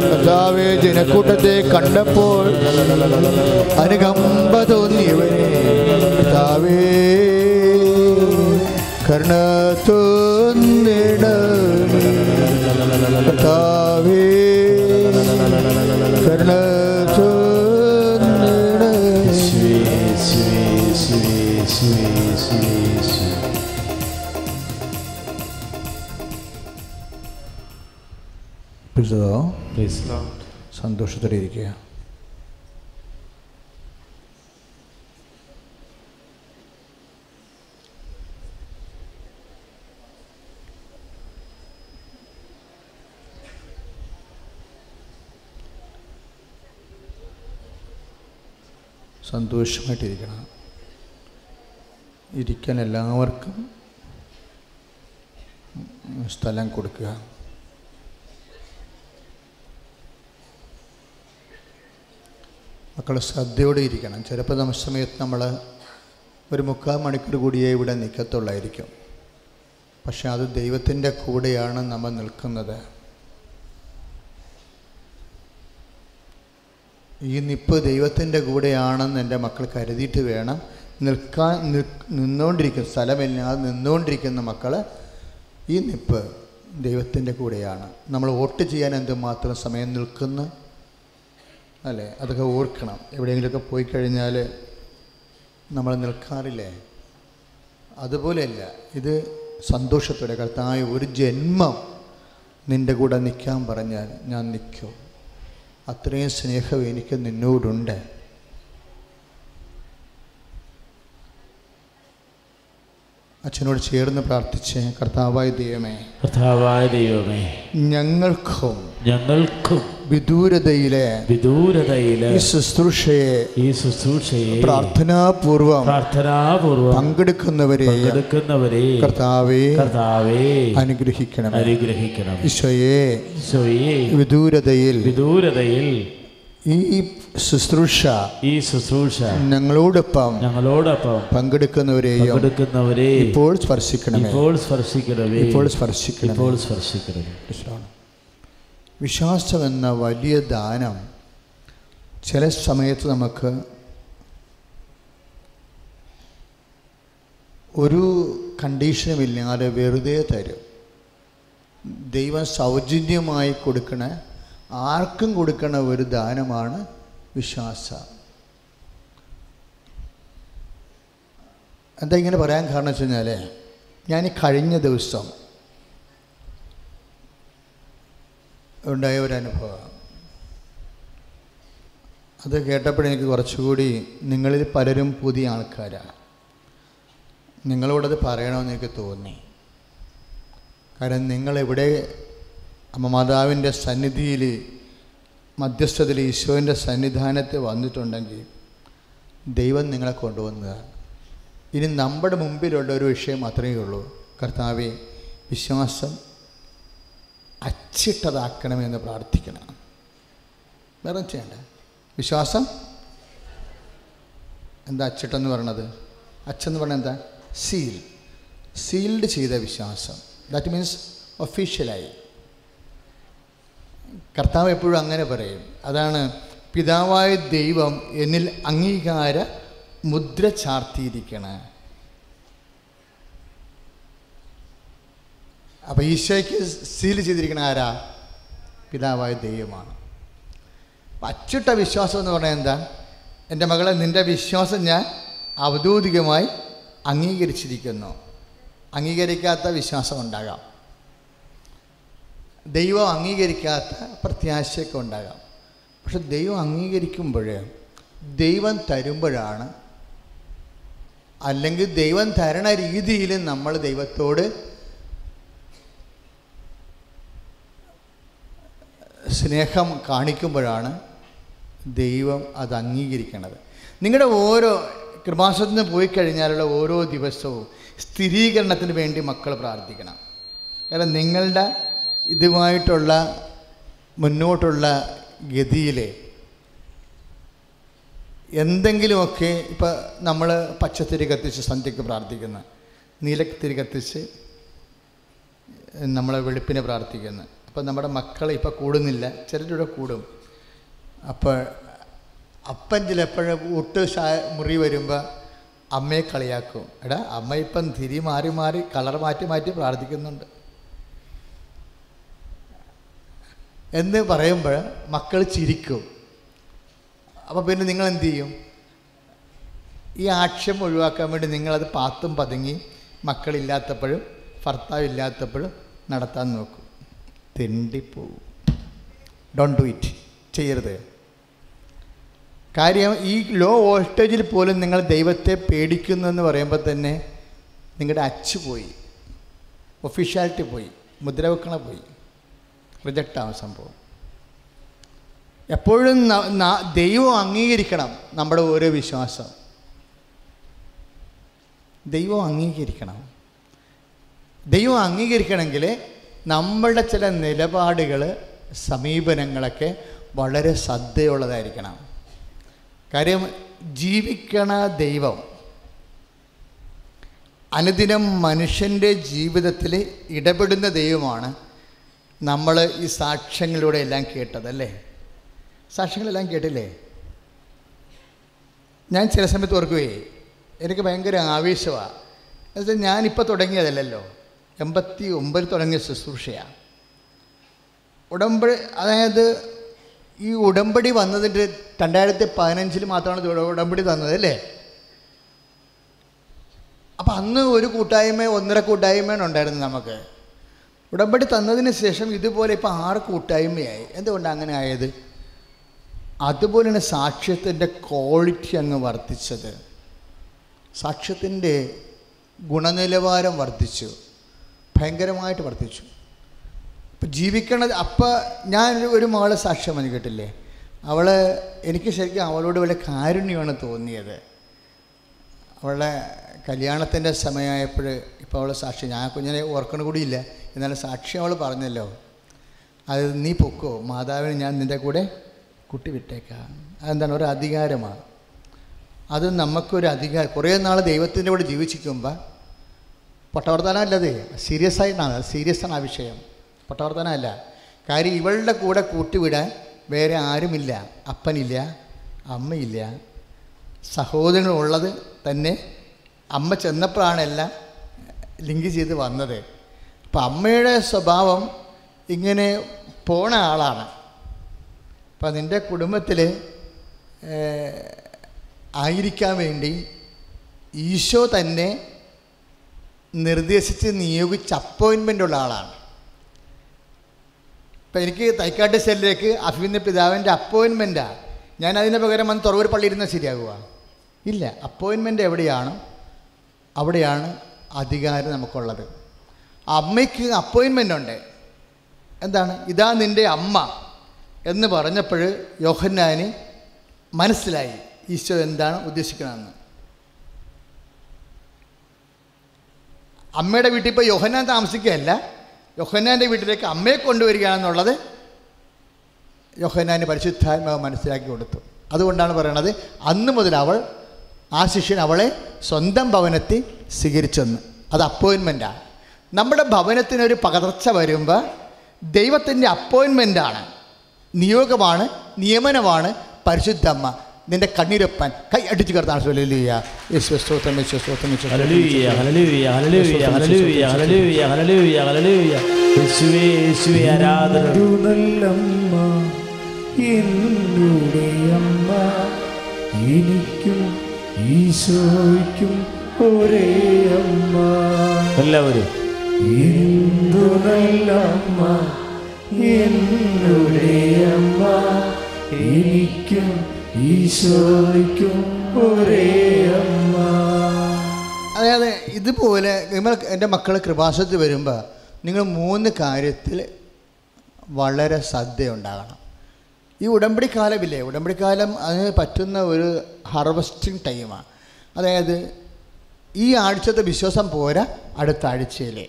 കർത്താവേ ജനക്കൂട്ടത്തെ കണ്ടപ്പോൾ അനുകമ്പ തോന്നിയവരെ കർത്താവേ കരുണ തോന്നിട കർത്താവേ കരുണ പിതാവേ, സന്തോഷത്തോടെ ഇരിക്കുക സന്തോഷമായിട്ടിരിക്കണം. ഇരിക്കാൻ എല്ലാവർക്കും സ്ഥലം കൊടുക്കുക. മക്കൾ ശ്രദ്ധയോടെ ഇരിക്കണം. ചിലപ്പോൾ നമ്മുടെ സമയത്ത് നമ്മൾ ഒരു മുക്കാൽ മണിക്കൂർ കൂടിയേ ഇവിടെ നിൽക്കത്തുള്ളായിരിക്കും പക്ഷെ അത് ദൈവത്തിന്റെ കൂടെയാണ് നമ്മൾ നിൽക്കുന്നത്. ഈ നിപ്പ് ദൈവത്തിന്റെ കൂടെയാണെന്ന് എന്റെ മക്കൾ കരുതിയിട്ട് വേണം നിൽക്കാൻ നിൽ- നിന്നുകൊണ്ടിരിക്കുന്ന സ്ഥലമില്ലാതെ നിന്നുകൊണ്ടിരിക്കുന്ന മക്കൾ ഈ നിപ്പ് ദൈവത്തിന്റെ കൂടെയാണ്. നമ്മൾ വോട്ട് ചെയ്യാൻ എന്തുമാത്രം സമയം നിൽക്കുന്നു? അല്ലേ? അതൊക്കെ ഓർക്കണം. എവിടെയെങ്കിലുമൊക്കെ പോയി കഴിഞ്ഞാൽ നമ്മൾ നിൽക്കാറില്ലേ? അതുപോലെയല്ല ഇത് സന്തോഷത്തോടെ കർത്തായ ഒരു ജന്മം നിന്റെ കൂടെ നിൽക്കാൻ പറഞ്ഞാൽ ഞാൻ നിൽക്കും. അത്രയും സ്നേഹം എനിക്ക് നിന്നോടുണ്ട്. അച്ഛനോട് ചേർന്ന് പ്രാർത്ഥിച്ച് കർത്താവായ ദൈവമേ കർത്താവായ ദൈവമേ ഞങ്ങൾക്കും ഞങ്ങൾക്കും വിദൂരതയിലെ വിദൂരതയിലെ ഈ ശുശ്രൂഷയെ ഈ ശുശ്രൂഷയെ പ്രാർത്ഥനാപൂർവം പ്രാർത്ഥനാപൂർവം പങ്കെടുക്കുന്നവരെ പങ്കെടുക്കുന്നവരെ കർത്താവേ കർത്താവേ അനുഗ്രഹിക്കണം അനുഗ്രഹിക്കണം ഈശോയെ ഈശോയെ വിദൂരതയിൽ വിദൂരതയിൽ ഈ ശുശ്രൂഷ ഈ ശുശ്രൂഷ ഞങ്ങളോടൊപ്പം ഞങ്ങളോടൊപ്പം പങ്കെടുക്കുന്നവരെയും പങ്കെടുക്കുന്നവരെ ഇപ്പോൾ സ്പർശിക്കണമേ. ഇപ്പോൾ സ്പർശിക്കണമേ. ഇപ്പോൾ സ്പർശിക്കണം ഇപ്പോൾ സ്പർശിക്കണമേ. ഈശോയാണ്. വിശ്വാസം എന്ന വലിയ ദാനം ചില സമയത്ത് നമുക്ക് ഒരു കണ്ടീഷനുമില്ലാതെ വെറുതെ തരും ദൈവം സൗജന്യമായി കൊടുക്കണ ആർക്കും കൊടുക്കണ ഒരു ദാനമാണ് വിശ്വാസം എന്താ ഇങ്ങനെ പറയാൻ കാരണം വെച്ച് കഴിഞ്ഞാൽ ഞാൻ കഴിഞ്ഞ ദിവസം ഉണ്ടായ ഒരു അനുഭവമാണ്. അത് കേട്ടപ്പോഴെനിക്ക് കുറച്ചുകൂടി നിങ്ങളിൽ പലരും പുതിയ ആൾക്കാരാണ്. നിങ്ങളോടത് പറയണമെന്ന് എനിക്ക് തോന്നി. കാരണം നിങ്ങളെവിടെ അമ്മ മാതാവിന്റെ സന്നിധിയിൽ മധ്യസ്ഥതയിൽ ഈശോന്റെ സന്നിധാനത്ത് വന്നിട്ടുണ്ടെങ്കിൽ ദൈവം നിങ്ങളെ കൊണ്ടുവന്നതാണ്. ഇനി നമ്മുടെ മുമ്പിലുള്ള ഒരു വിഷയം മാത്രമേ ഉള്ളൂ. കർത്താവെ വിശ്വാസം അച്ചിട്ടതാക്കണമെന്ന് പ്രാർത്ഥിക്കണം. വേറെ ചെയ്യണ്ട? വിശ്വാസം? എന്താ അച്ചിട്ടെന്ന് പറയണത്? അച്ചെന്ന് പറഞ്ഞാൽ എന്താ? സീൽ. സീൽഡ് ചെയ്ത വിശ്വാസം. ദാറ്റ് മീൻസ് ഒഫീഷ്യലായി കർത്താവ് എപ്പോഴും അങ്ങനെ പറയും. അതാണ് പിതാവായ ദൈവം എന്നിൽ അംഗീകാര മുദ്ര ചാർത്തിയിരിക്കണ. അപ്പോൾ ഈശോയ്ക്ക് സീൽ ചെയ്തിരിക്കുന്ന ആരാ? പിതാവായ ദൈവമാണ്. അച്ചുട്ട വിശ്വാസം എന്ന് പറഞ്ഞാൽ എന്താ? എന്റെ മകളെ നിന്റെ വിശ്വാസം ഞാൻ ഔദ്യോഗികമായി അംഗീകരിച്ചിരിക്കുന്നു. അംഗീകരിക്കാത്ത വിശ്വാസം ഉണ്ടാകാം. ദൈവം അംഗീകരിക്കാത്ത പ്രത്യാശയൊക്കെ ഉണ്ടാകാം. പക്ഷെ ദൈവം അംഗീകരിക്കുമ്പോൾ ദൈവം തരുമ്പോഴാണ് അല്ലെങ്കിൽ ദൈവം തരണ രീതിയിൽ നമ്മൾ ദൈവത്തോട് സ്നേഹം കാണിക്കുമ്പോഴാണ് ദൈവം അത് അംഗീകരിക്കണത്. നിങ്ങളുടെ ഓരോ കൃപാസത്തിന് പോയി കഴിഞ്ഞാലുള്ള ഓരോ ദിവസവും സ്ഥിരീകരണത്തിന് വേണ്ടി മക്കൾ പ്രാർത്ഥിക്കണം. കാരണം നിങ്ങളുടെ ഇതുമായിട്ടുള്ള മുന്നോട്ടുള്ള ഗതിയിൽ എന്തെങ്കിലുമൊക്കെ ഇപ്പോൾ നമ്മൾ പച്ചത്തിരി കത്തിച്ച് സന്ധ്യയ്ക്ക് പ്രാർത്ഥിക്കുന്ന. നീലത്തിരി കത്തിച്ച് നമ്മളെ വെളുപ്പിനെ പ്രാർത്ഥിക്കുന്നു. അപ്പം നമ്മുടെ മക്കൾ ഇപ്പോൾ കൂടുന്നില്ല ചിലരുടെ കൂടും. അപ്പോൾ അപ്പൻ ചിലപ്പോഴും ഊട്ട് മുറി വരുമ്പോൾ അമ്മയെ കളിയാക്കും. എടാ അമ്മ ഇപ്പം തിരി മാറി മാറി കളർ മാറ്റി മാറ്റി പ്രാർത്ഥിക്കുന്നുണ്ട്. എന്ന് പറയുമ്പോൾ മക്കൾ ചിരിക്കും. അപ്പോൾ പിന്നെ നിങ്ങൾ എന്തു ചെയ്യും ഈ ആക്ഷം ഒഴിവാക്കാൻ വേണ്ടി നിങ്ങളത് പാത്തും പതുങ്ങി മക്കളില്ലാത്തപ്പോഴും ഭർത്താവ് ഇല്ലാത്തപ്പോഴും നടത്താൻ നോക്കും. തെണ്ടിപ്പോവും. ഡോണ്ട് ഡു ഇറ്റ് ചെയ്യരുത്. കാര്യം ഈ ലോ വോൾട്ടേജിൽ പോലും നിങ്ങൾ ദൈവത്തെ പേടിക്കുന്നു എന്ന് പറയുമ്പോൾ തന്നെ നിങ്ങളുടെ അച്ച് പോയി. ഒഫീഷ്യാലിറ്റി പോയി. മുദ്രവെക്കണ പോയി. റിജക്റ്റ് ആവും സംഭവം. എപ്പോഴും ദൈവം അംഗീകരിക്കണം നമ്മുടെ ഓരോ വിശ്വാസം. ദൈവം അംഗീകരിക്കണം. ദൈവം അംഗീകരിക്കണമെങ്കിൽ നമ്മളുടെ ചില നിലപാടുകൾ സമീപനങ്ങളൊക്കെ വളരെ ശ്രദ്ധയുള്ളതായിരിക്കണം. കാര്യം ജീവിക്കണ ദൈവം അനുദിനം മനുഷ്യന്റെ ജീവിതത്തിൽ ഇടപെടുന്ന ദൈവമാണ് നമ്മൾ ഈ സാക്ഷ്യങ്ങളിലൂടെ എല്ലാം കേട്ടതല്ലേ സാക്ഷ്യങ്ങളെല്ലാം കേട്ടില്ലേ? ഞാൻ ചില സമയത്ത് ഓർക്കുകയെ എനിക്ക് ഭയങ്കര ആവേശമാണ് എന്നുവെച്ചാൽ ഞാനിപ്പോൾ തുടങ്ങിയതല്ലല്ലോ. എൺപത്തി ഒമ്പതിൽ തുടങ്ങിയ ശുശ്രൂഷയാണ് ഉടമ്പടി അതായത് ഈ ഉടമ്പടി വന്നതിന്റെ രണ്ടായിരത്തി പതിനഞ്ചിൽ മാത്രമാണ് ഉടമ്പടി തന്നത് അല്ലേ? അപ്പം അന്ന് ഒരു കൂട്ടായ്മ ഒന്നര കൂട്ടായ്മയാണ് ഉണ്ടായിരുന്നത് നമുക്ക്. ഉടമ്പടി തന്നതിന് ശേഷം ഇതുപോലെ ഇപ്പോൾ ആറ് കൂട്ടായ്മയായി. എന്തുകൊണ്ടാണ് അങ്ങനെ ആയത്? അതുപോലെയാണ് സാക്ഷ്യത്തിന്റെ ക്വാളിറ്റി അങ്ങ് വർദ്ധിച്ചത്. സാക്ഷ്യത്തിന്റെ ഗുണനിലവാരം വർദ്ധിച്ചു. ഭയങ്കരമായിട്ട് വർദ്ധിച്ചു. ഇപ്പം ജീവിക്കണത് അപ്പം ഞാൻ ഒരു മകളെ സാക്ഷ്യം വന്ന് കേട്ടില്ലേ? അവൾ എനിക്ക് ശരിക്കും അവളോട് വലിയ കാരുണ്യമാണ് തോന്നിയത്. അവളുടെ കല്യാണത്തിന്റെ സമയമായപ്പോൾ ഇപ്പോൾ അവളെ സാക്ഷി ഞാൻ കുഞ്ഞിനെ ഓർക്കണ കൂടിയില്ല എന്നാലും സാക്ഷി അവൾ പറഞ്ഞല്ലോ. അത് നീ പൊക്കോ മാതാവിന് ഞാൻ നിന്റെ കൂടെ കുട്ടി വിട്ടേക്കാം. അതെന്താണ്? ഒരു അധികാരമാണ്. അത് നമുക്കൊരു അധികാരം. കുറേ നാൾ ദൈവത്തിന്റെ കൂടെ ജീവിച്ചിരിക്കുമ്പോൾ പൊട്ടവർത്തനമല്ലത് സീരിയസ് ആയിട്ടാണ്. സീരിയസ് ആണ് ആ വിഷയം. പൊട്ടവർത്തനമല്ല കാര്യം ഇവളുടെ കൂടെ കൂട്ടിവിടാൻ വേറെ ആരുമില്ല. അപ്പനില്ല അമ്മയില്ല. സഹോദരങ്ങളുള്ളത് തന്നെ അമ്മ ചെന്നപ്പോഴാണ് ലിങ്ക് ചെയ്ത് വന്നത്. അപ്പം അമ്മയുടെ സ്വഭാവം ഇങ്ങനെ പോണ ആളാണ്. അപ്പം നിന്റെ കുടുംബത്തിൽ ആയിരിക്കാൻ വേണ്ടി ഈശോ തന്നെ നിർദ്ദേശിച്ച് നിയോഗിച്ച അപ്പോയിൻമെന്റ് ഉള്ള ആളാണ്. ഇപ്പം എനിക്ക് തൈക്കാട്ട് സെല്ലിലേക്ക് അഫീന്ന പിതാവിന്റെ അപ്പോയിൻമെന്റാണ് ഞാൻ അതിന് പകരം വന്ന് തുറവൂർ പള്ളി ഇരുന്നാൽ ശരിയാകുക? ഇല്ല. അപ്പോയിൻമെന്റ് എവിടെയാണ്? അവിടെയാണ് അധികാരം നമുക്കുള്ളത്. അമ്മയ്ക്ക് അപ്പോയിൻമെന്റ് ഉണ്ട്. എന്താണ്? ഇതാ നിന്റെ അമ്മ എന്ന് പറഞ്ഞപ്പോൾ യോഹന്നാന് മനസ്സിലായി. ഈശോ എന്താണ് ഉദ്ദേശിക്കണമെന്ന് അമ്മയുടെ വീട്ടിൽ ഇപ്പോൾ യോഹന്നാൻ താമസിക്കുകയല്ല. യോഹന്നാന്റെ വീട്ടിലേക്ക് അമ്മയെ കൊണ്ടുവരികയാണെന്നുള്ളത് യോഹന്നാന് പരിശുദ്ധാത്മാവ് മനസ്സിലാക്കി കൊടുത്തു. അതുകൊണ്ടാണ് പറയണത് അന്ന് മുതൽ അവൾ ആ ശിഷ്യൻ അവളെ സ്വന്തം ഭവനത്തിൽ സ്വീകരിച്ചെന്ന്. അത് അപ്പോയിൻമെന്റാണ് നമ്മുടെ ഭവനത്തിനൊരു പകർച്ച വരുമ്പോൾ ദൈവത്തിന്റെ അപ്പോയിൻമെന്റാണ് നിയോഗമാണ് നിയമനമാണ് പരിശുദ്ധമ്മ നിന്റെ കണ്ണീരപ്പാൻ കൈ അടിച്ചു കർത്താണ് സ്വലിയ യേശു സ്തോത്രം യേശു സ്തോത്രം യേശു ഹല്ലേലൂയ ഹല്ലേലൂയ ഹല്ലേലൂയ ഹല്ലേലൂയ ഹല്ലേലൂയ ഹല്ലേലൂയ ഹല്ലേലൂയ. യേശുവേ യേശുവേ ആരാധന. നല്ലമ്മ എന്നുടെ അമ്മ എനിക്കും ഈശോയ്ക്കും ഒരേ അമ്മ എല്ലാവരും. എന്തു നല്ലമ്മ എന്നുടെ അമ്മ എനിക്കും അമ്മ. അതായത് ഇതുപോലെ നിങ്ങൾ എന്റെ മക്കൾ കൃപാസത്തിൽ വരുമ്പോൾ നിങ്ങൾ മൂന്ന് കാര്യത്തിൽ വളരെ ശ്രദ്ധയുണ്ടാകണം. ഈ ഉടമ്പടി കാലമില്ലേ ഉടമ്പടി കാലം അതിന് പറ്റുന്ന ഒരു ഹാർവസ്റ്റിംഗ് ടൈമാണ് അതായത് ഈ ആഴ്ചത്തെ വിശ്വാസം പോരാ അടുത്ത ആഴ്ചയിലെ.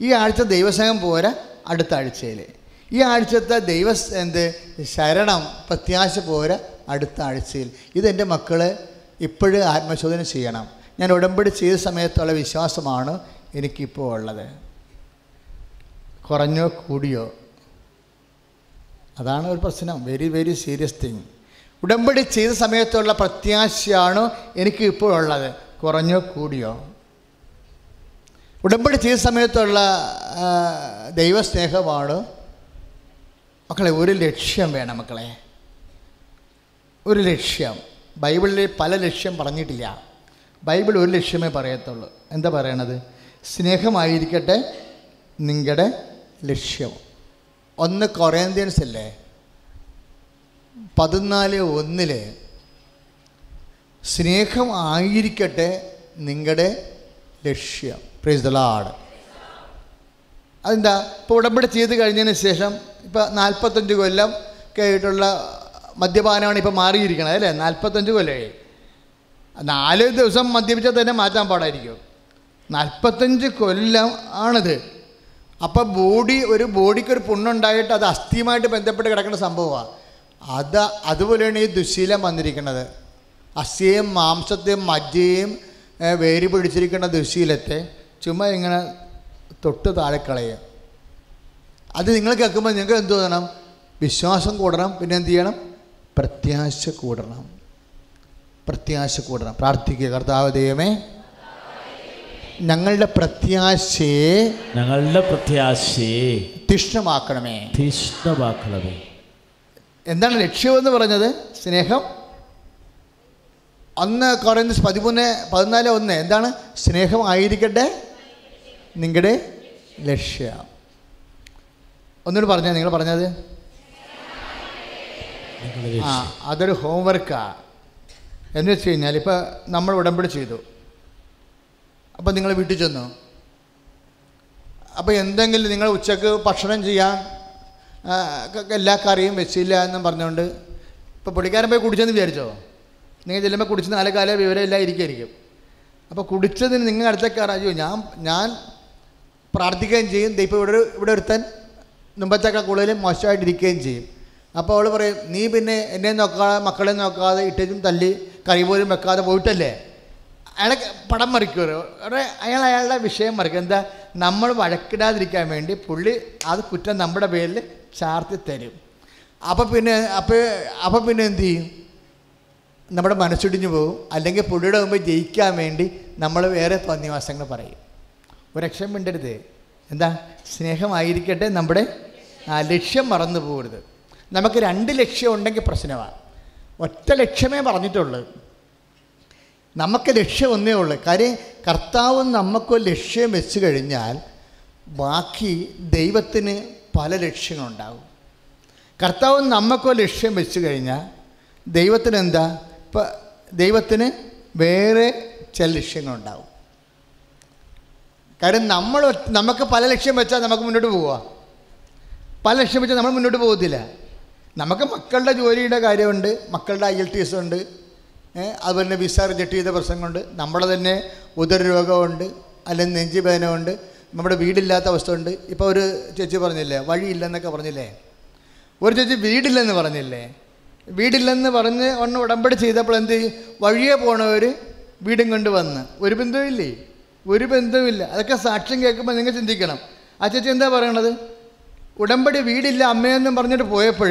ഈ ആഴ്ച ദൈവസംഘം പോരാ അടുത്ത ആഴ്ചയിൽ ഈ ആഴ്ചത്തെ ദൈവ എന്ത്? ശരണം പ്രത്യാശ പോരാ അടുത്ത ആഴ്ചയിൽ. ഇതെന്റെ മക്കൾ ഇപ്പോഴും ആത്മശോധന ചെയ്യണം. ഞാൻ ഉടമ്പടി ചെയ്ത സമയത്തുള്ള വിശ്വാസമാണ് എനിക്കിപ്പോൾ ഉള്ളത്. കുറഞ്ഞോ കൂടിയോ? അതാണ് ഒരു പ്രശ്നം. വെരി വെരി സീരിയസ് തിങ് ഉടമ്പടി ചെയ്ത സമയത്തുള്ള പ്രത്യാശയാണ് എനിക്ക് ഇപ്പോൾ ഉള്ളത്. കുറഞ്ഞോ കൂടിയോ? ഉടമ്പടി ചെയ്ത സമയത്തുള്ള ദൈവസ്നേഹമാണ്. മക്കളെ ഒരു ലക്ഷ്യം വേണം മക്കളെ. ഒരു ലക്ഷ്യം. ബൈബിളിൽ പല ലക്ഷ്യം പറഞ്ഞിട്ടില്ല. ബൈബിൾ ഒരു ലക്ഷ്യമേ പറയത്തുള്ളൂ. എന്താ പറയണത്? സ്നേഹമായിരിക്കട്ടെ നിങ്ങളുടെ ലക്ഷ്യം. ഒന്ന് കൊറേന്ത്യൻസ് അല്ലേ പതിനാല് ഒന്നിൽ സ്നേഹം ആയിരിക്കട്ടെ നിങ്ങളുടെ ലക്ഷ്യം. പ്രൈസ് ദ ലാഡ് അതെന്താ? ഇപ്പോൾ ഉടമ്പടി ചെയ്ത് കഴിഞ്ഞതിന് ശേഷം ഇപ്പോൾ നാൽപ്പത്തഞ്ച് കൊല്ലം ഒക്കെ മദ്യപാനമാണ് ഇപ്പോൾ മാറിയിരിക്കണത് അല്ലേ? നാൽപ്പത്തഞ്ച് കൊല്ലമായി നാല് ദിവസം മദ്യപിച്ചാൽ തന്നെ മാറ്റാൻ പാടായിരിക്കും. നാൽപ്പത്തഞ്ച് കൊല്ലം ആണിത്. അപ്പോൾ ബോഡി ഒരു ബോഡിക്ക് ഒരു പുണ്ണുണ്ടായിട്ട് അത് അസ്ഥിയുമായിട്ട് ബന്ധപ്പെട്ട് കിടക്കുന്ന സംഭവമാണ് അത് അതുപോലെയാണ് ഈ ദുശീലം വന്നിരിക്കുന്നത് അസ്ഥിയെയും മാംസത്തെയും മജ്ജയും വേരി പിടിച്ചിരിക്കുന്ന ദുശീലത്തെ ചുമ്മാ ഇങ്ങനെ തൊട്ട് താഴെ കളയുക. അത് നിങ്ങൾ കേൾക്കുമ്പോൾ നിങ്ങൾക്ക് എന്ത് തോന്നണം? വിശ്വാസം കൂടണം. പിന്നെ എന്ത് ചെയ്യണം? പ്രത്യാശ കൂടണം. പ്രത്യാശ കൂടണം. പ്രാർത്ഥിക്കുക കർത്താവ് ദൈവമേ ഞങ്ങളുടെ പ്രത്യാശയെ ഞങ്ങളുടെ പ്രത്യാശയെ തീഷ്ണമാക്കണമേ. തീഷ്ണമാക്കണമേ. എന്താണ് ലക്ഷ്യമെന്ന് പറഞ്ഞത്? സ്നേഹം? ഒന്ന് കുറയുന്ന പതിമൂന്ന് പതിനാല് ഒന്ന് എന്താണ്? സ്നേഹം ആയിരിക്കട്ടെ? നിങ്ങളുടെ ലക്ഷ്യം. ഒന്നുകൂടി പറഞ്ഞത് നിങ്ങൾ പറഞ്ഞത്? ആ അതൊരു ഹോംവർക്കാണ് എന്ന് വെച്ച് കഴിഞ്ഞാൽ ഇപ്പോൾ നമ്മൾ ഉടമ്പടി ചെയ്തു. അപ്പോൾ നിങ്ങൾ വീട്ടിൽ ചെന്നു. അപ്പോൾ എന്തെങ്കിലും നിങ്ങൾ ഉച്ചയ്ക്ക് ഭക്ഷണം ചെയ്യാൻ എല്ലാ കറിയും വെച്ചില്ല എന്നും പറഞ്ഞുകൊണ്ട് ഇപ്പോൾ പുള്ളിക്കാരൻ പോയി കുടിച്ചെന്ന് വിചാരിച്ചോ? നിങ്ങൾ ചെല്ലുമ്പോൾ കുടിച്ച് നാല് കാല വിവരം എല്ലാം ഇരിക്കുമായിരിക്കും അപ്പോൾ കുടിച്ചതിന് നിങ്ങൾ അടുത്ത കയറാജോ ഞാൻ ഞാൻ പ്രാർത്ഥിക്കുകയും ചെയ്യും. ദൈപ്പം ഇവിടെ ഇവിടെ ഒരുത്തൻ മുമ്പത്തേക്കാൾ കൂടുതൽ മോശമായിട്ടിരിക്കുകയും ചെയ്യും. അപ്പോൾ അവൾ പറയും നീ പിന്നെ എന്നെ നോക്കാതെ മക്കളെ നോക്കാതെ ഇട്ടും തല്ലി കൈ പോലും വെക്കാതെ പോയിട്ടല്ലേ? അയാളെ പടം മറിക്കുമല്ലോ അയാൾ അയാളുടെ വിഷയം മറിക്കും. എന്താ? നമ്മൾ വഴക്കിടാതിരിക്കാൻ വേണ്ടി പുള്ളി അത് കുറ്റം നമ്മുടെ പേരിൽ ചാർത്തി തരും. അപ്പോൾ പിന്നെ അപ്പോൾ അപ്പോൾ പിന്നെ എന്ത് ചെയ്യും? നമ്മുടെ മനസ്സിടിഞ്ഞു പോകും. അല്ലെങ്കിൽ പുള്ളിയുടെ മുമ്പ് ജയിക്കാൻ വേണ്ടി നമ്മൾ വേറെ തോന്നിവാസങ്ങൾ പറയും. ഒരു ലക്ഷ്യം വേണ്ടരുത് എന്താ? സ്നേഹമായിരിക്കട്ടെ നമ്മുടെ ലക്ഷ്യം മറന്നു പോകരുത്. നമുക്ക് രണ്ട് ലക്ഷ്യം ഉണ്ടെങ്കിൽ പ്രശ്നമാണ്. ഒറ്റ ലക്ഷ്യമേ പറഞ്ഞിട്ടുള്ളൂ. നമുക്ക് ലക്ഷ്യം ഒന്നേ ഉള്ളൂ. കാര്യം കർത്താവ് നമുക്കൊരു ലക്ഷ്യം വെച്ച് കഴിഞ്ഞാൽ ബാക്കി ദൈവത്തിന് പല ലക്ഷ്യങ്ങളുണ്ടാകും. കർത്താവ് നമുക്കോ ലക്ഷ്യം വെച്ച് കഴിഞ്ഞാൽ ദൈവത്തിന് എന്താ? ഇപ്പം ദൈവത്തിന് വേറെ ചില ലക്ഷ്യങ്ങളുണ്ടാവും കാര്യം നമ്മൾ നമുക്ക് പല ലക്ഷ്യം വെച്ചാൽ നമുക്ക് മുന്നോട്ട് പോവാം പല ലക്ഷ്യം വെച്ചാൽ നമ്മൾ മുന്നോട്ട് പോകത്തില്ല. നമുക്ക് മക്കളുടെ ജോലിയുടെ കാര്യമുണ്ട് മക്കളുടെ ഐ എൽ ടി എസ് ഉണ്ട് അതുപോലെ തന്നെ വിസ റിജക്ട് ചെയ്ത പ്രശ്നങ്ങളുണ്ട് നമ്മളെ തന്നെ ഉദരരോഗമുണ്ട് അല്ലെങ്കിൽ നെഞ്ചുവേദനമുണ്ട് നമ്മുടെ വീടില്ലാത്ത അവസ്ഥ ഉണ്ട് ഇപ്പോൾ ഒരു ചേച്ചി പറഞ്ഞില്ലേ വഴിയില്ലെന്നൊക്കെ പറഞ്ഞില്ലേ? ഒരു ചേച്ചി വീടില്ലെന്ന് പറഞ്ഞില്ലേ? വീടില്ലെന്ന് പറഞ്ഞ് ഒന്ന് ഉടമ്പടി ചെയ്തപ്പോൾ എന്ത് ചെയ്യും? വഴിയെ പോണവർ വീടും കൊണ്ട് വന്ന്. ഒരു ബന്ധവുമില്ലേ ഒരു ബന്ധവുമില്ല അതൊക്കെ സാക്ഷ്യം കേൾക്കുമ്പോൾ നിങ്ങൾ ചിന്തിക്കണം. ആ ചേച്ചി എന്താ പറയണത്? ഉടമ്പടി വീടില്ല അമ്മയെന്നും പറഞ്ഞിട്ട് പോയപ്പോൾ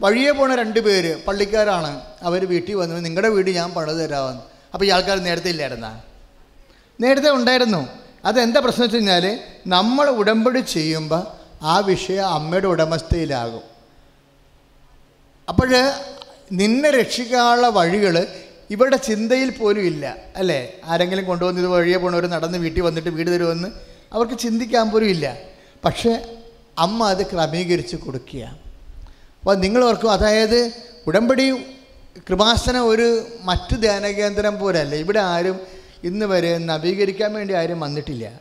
വഴിയെ പോണ രണ്ട് പേര് പള്ളിക്കാരാണ്. അവർ വീട്ടിൽ വന്നു നിങ്ങളുടെ വീട് ഞാൻ പണിത് തരാമെന്ന്. അപ്പോൾ ഈ ആൾക്കാർ നേരത്തെ ഇല്ലായിരുന്ന? നേരത്തെ ഉണ്ടായിരുന്നു. അതെന്താ പ്രശ്നം വെച്ച് കഴിഞ്ഞാൽ നമ്മൾ ഉടമ്പടി ചെയ്യുമ്പോൾ ആ വിഷയം അമ്മയുടെ ഉടമസ്ഥയിലാകും. അപ്പോൾ നിന്നെ രക്ഷിക്കാനുള്ള വഴികൾ ഇവരുടെ ചിന്തയിൽ പോലും ഇല്ല അല്ലേ? ആരെങ്കിലും കൊണ്ടുവന്ന് ഇത് വഴിയെ പോണവർ നടന്ന് വീട്ടിൽ വന്നിട്ട് വീട് തരുമെന്ന് അവർക്ക് ചിന്തിക്കാൻ പോലും ഇല്ല. പക്ഷേ അമ്മ അത് ക്രമീകരിച്ച് കൊടുക്കുക അപ്പോൾ നിങ്ങൾ ഓർക്കും അതായത് ഉടമ്പടി കൃപാസനം ഒരു മറ്റ് ധ്യാനകേന്ദ്രം പോലല്ല. ഇവിടെ ആരും ഇന്ന് വരെ നവീകരിക്കാൻ വേണ്ടി ആരും വന്നിട്ടില്ല.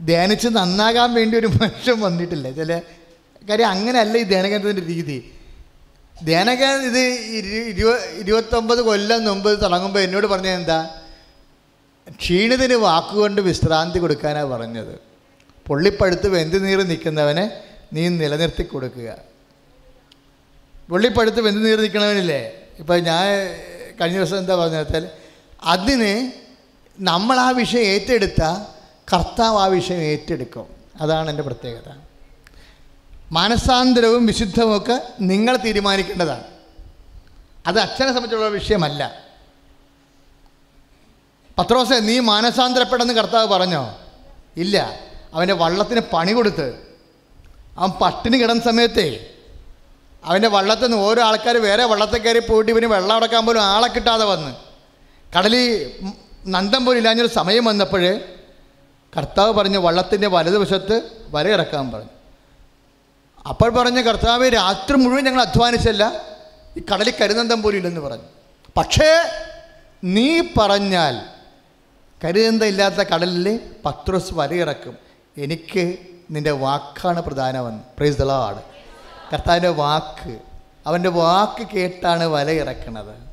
ധ്യാനിച്ച് നന്നാകാൻ വേണ്ടി ഒരു മനുഷ്യൻ വന്നിട്ടില്ല. ചില കാര്യം അങ്ങനെയല്ല ഈ ധ്യാനകേന്ദ്രത്തിന്റെ രീതി. ധ്യാനകേ ഇത് ഇരു- ഇരുപ ഇരുപത്തൊമ്പത് കൊല്ലം മുമ്പ് തുടങ്ങുമ്പോൾ എന്നോട് പറഞ്ഞത് എന്താ? ക്ഷീണിതിന് വാക്കുകൊണ്ട് വിശ്രാന്തി കൊടുക്കാനാണ് പറഞ്ഞത്. പൊള്ളിപ്പഴുത്ത് വെന്തു നീറി നിൽക്കുന്നവനെ നീ നിലനിർത്തി കൊടുക്കുക. വെള്ളിപ്പഴുത്ത് വെന്ത് നീർ നിൽക്കണവനില്ലേ ഇപ്പം ഞാൻ കഴിഞ്ഞ ദിവസം എന്താ പറഞ്ഞാൽ അതിന് നമ്മൾ ആ വിഷയം ഏറ്റെടുത്താൽ കർത്താവ് ആ വിഷയം ഏറ്റെടുക്കും. അതാണ് എന്റെ പ്രത്യേകത. മാനസാന്തരവും വിശുദ്ധവും ഒക്കെ നിങ്ങൾ തീരുമാനിക്കേണ്ടതാണ്. അത് അച്ഛനെ സംബന്ധിച്ചുള്ള വിഷയമല്ല. പത്രോസെ നീ മാനസാന്തരപ്പെടുന്ന കർത്താവ് പറഞ്ഞോ? ഇല്ല. അവന്റെ വള്ളത്തിന് പണി കൊടുത്ത് അവൻ പട്ടിണി കിടന്ന സമയത്തേ അവന്റെ വള്ളത്തിൽ നിന്ന് ഓരോ ആൾക്കാർ വേറെ വള്ളത്തിൽ കയറി പോയിട്ട് ഇവന് വെള്ളം അടക്കാൻ പോലും ആളെ കിട്ടാതെ വന്ന്. കടലിൽ നന്ദം പോലും ഇല്ലാഞ്ഞൊരു സമയം വന്നപ്പോൾ കർത്താവ് പറഞ്ഞു വള്ളത്തിന്റെ വലതുവശത്ത് ഇറക്കാൻ പറഞ്ഞു. അപ്പോൾ പറഞ്ഞ കർത്താവ് രാത്രി മുഴുവൻ ഞങ്ങൾ അധ്വാനിച്ചല്ല ഈ കടലിൽ കരുനന്ദം പോലും ഇല്ലെന്ന് പറഞ്ഞു. പക്ഷേ നീ പറഞ്ഞാൽ കരുനന്തം ഇല്ലാത്ത കടലിൽ പത്രോസ് വരയിറക്കും എനിക്ക് നിന്റെ വാക്കാണ് പ്രധാനമെന്ന് പ്രൈസ് ദളാട് കർത്താവിന്റെ വാക്ക് അവന്റെ വാക്ക് കേട്ടാണ് വല ഇറക്കുന്നത്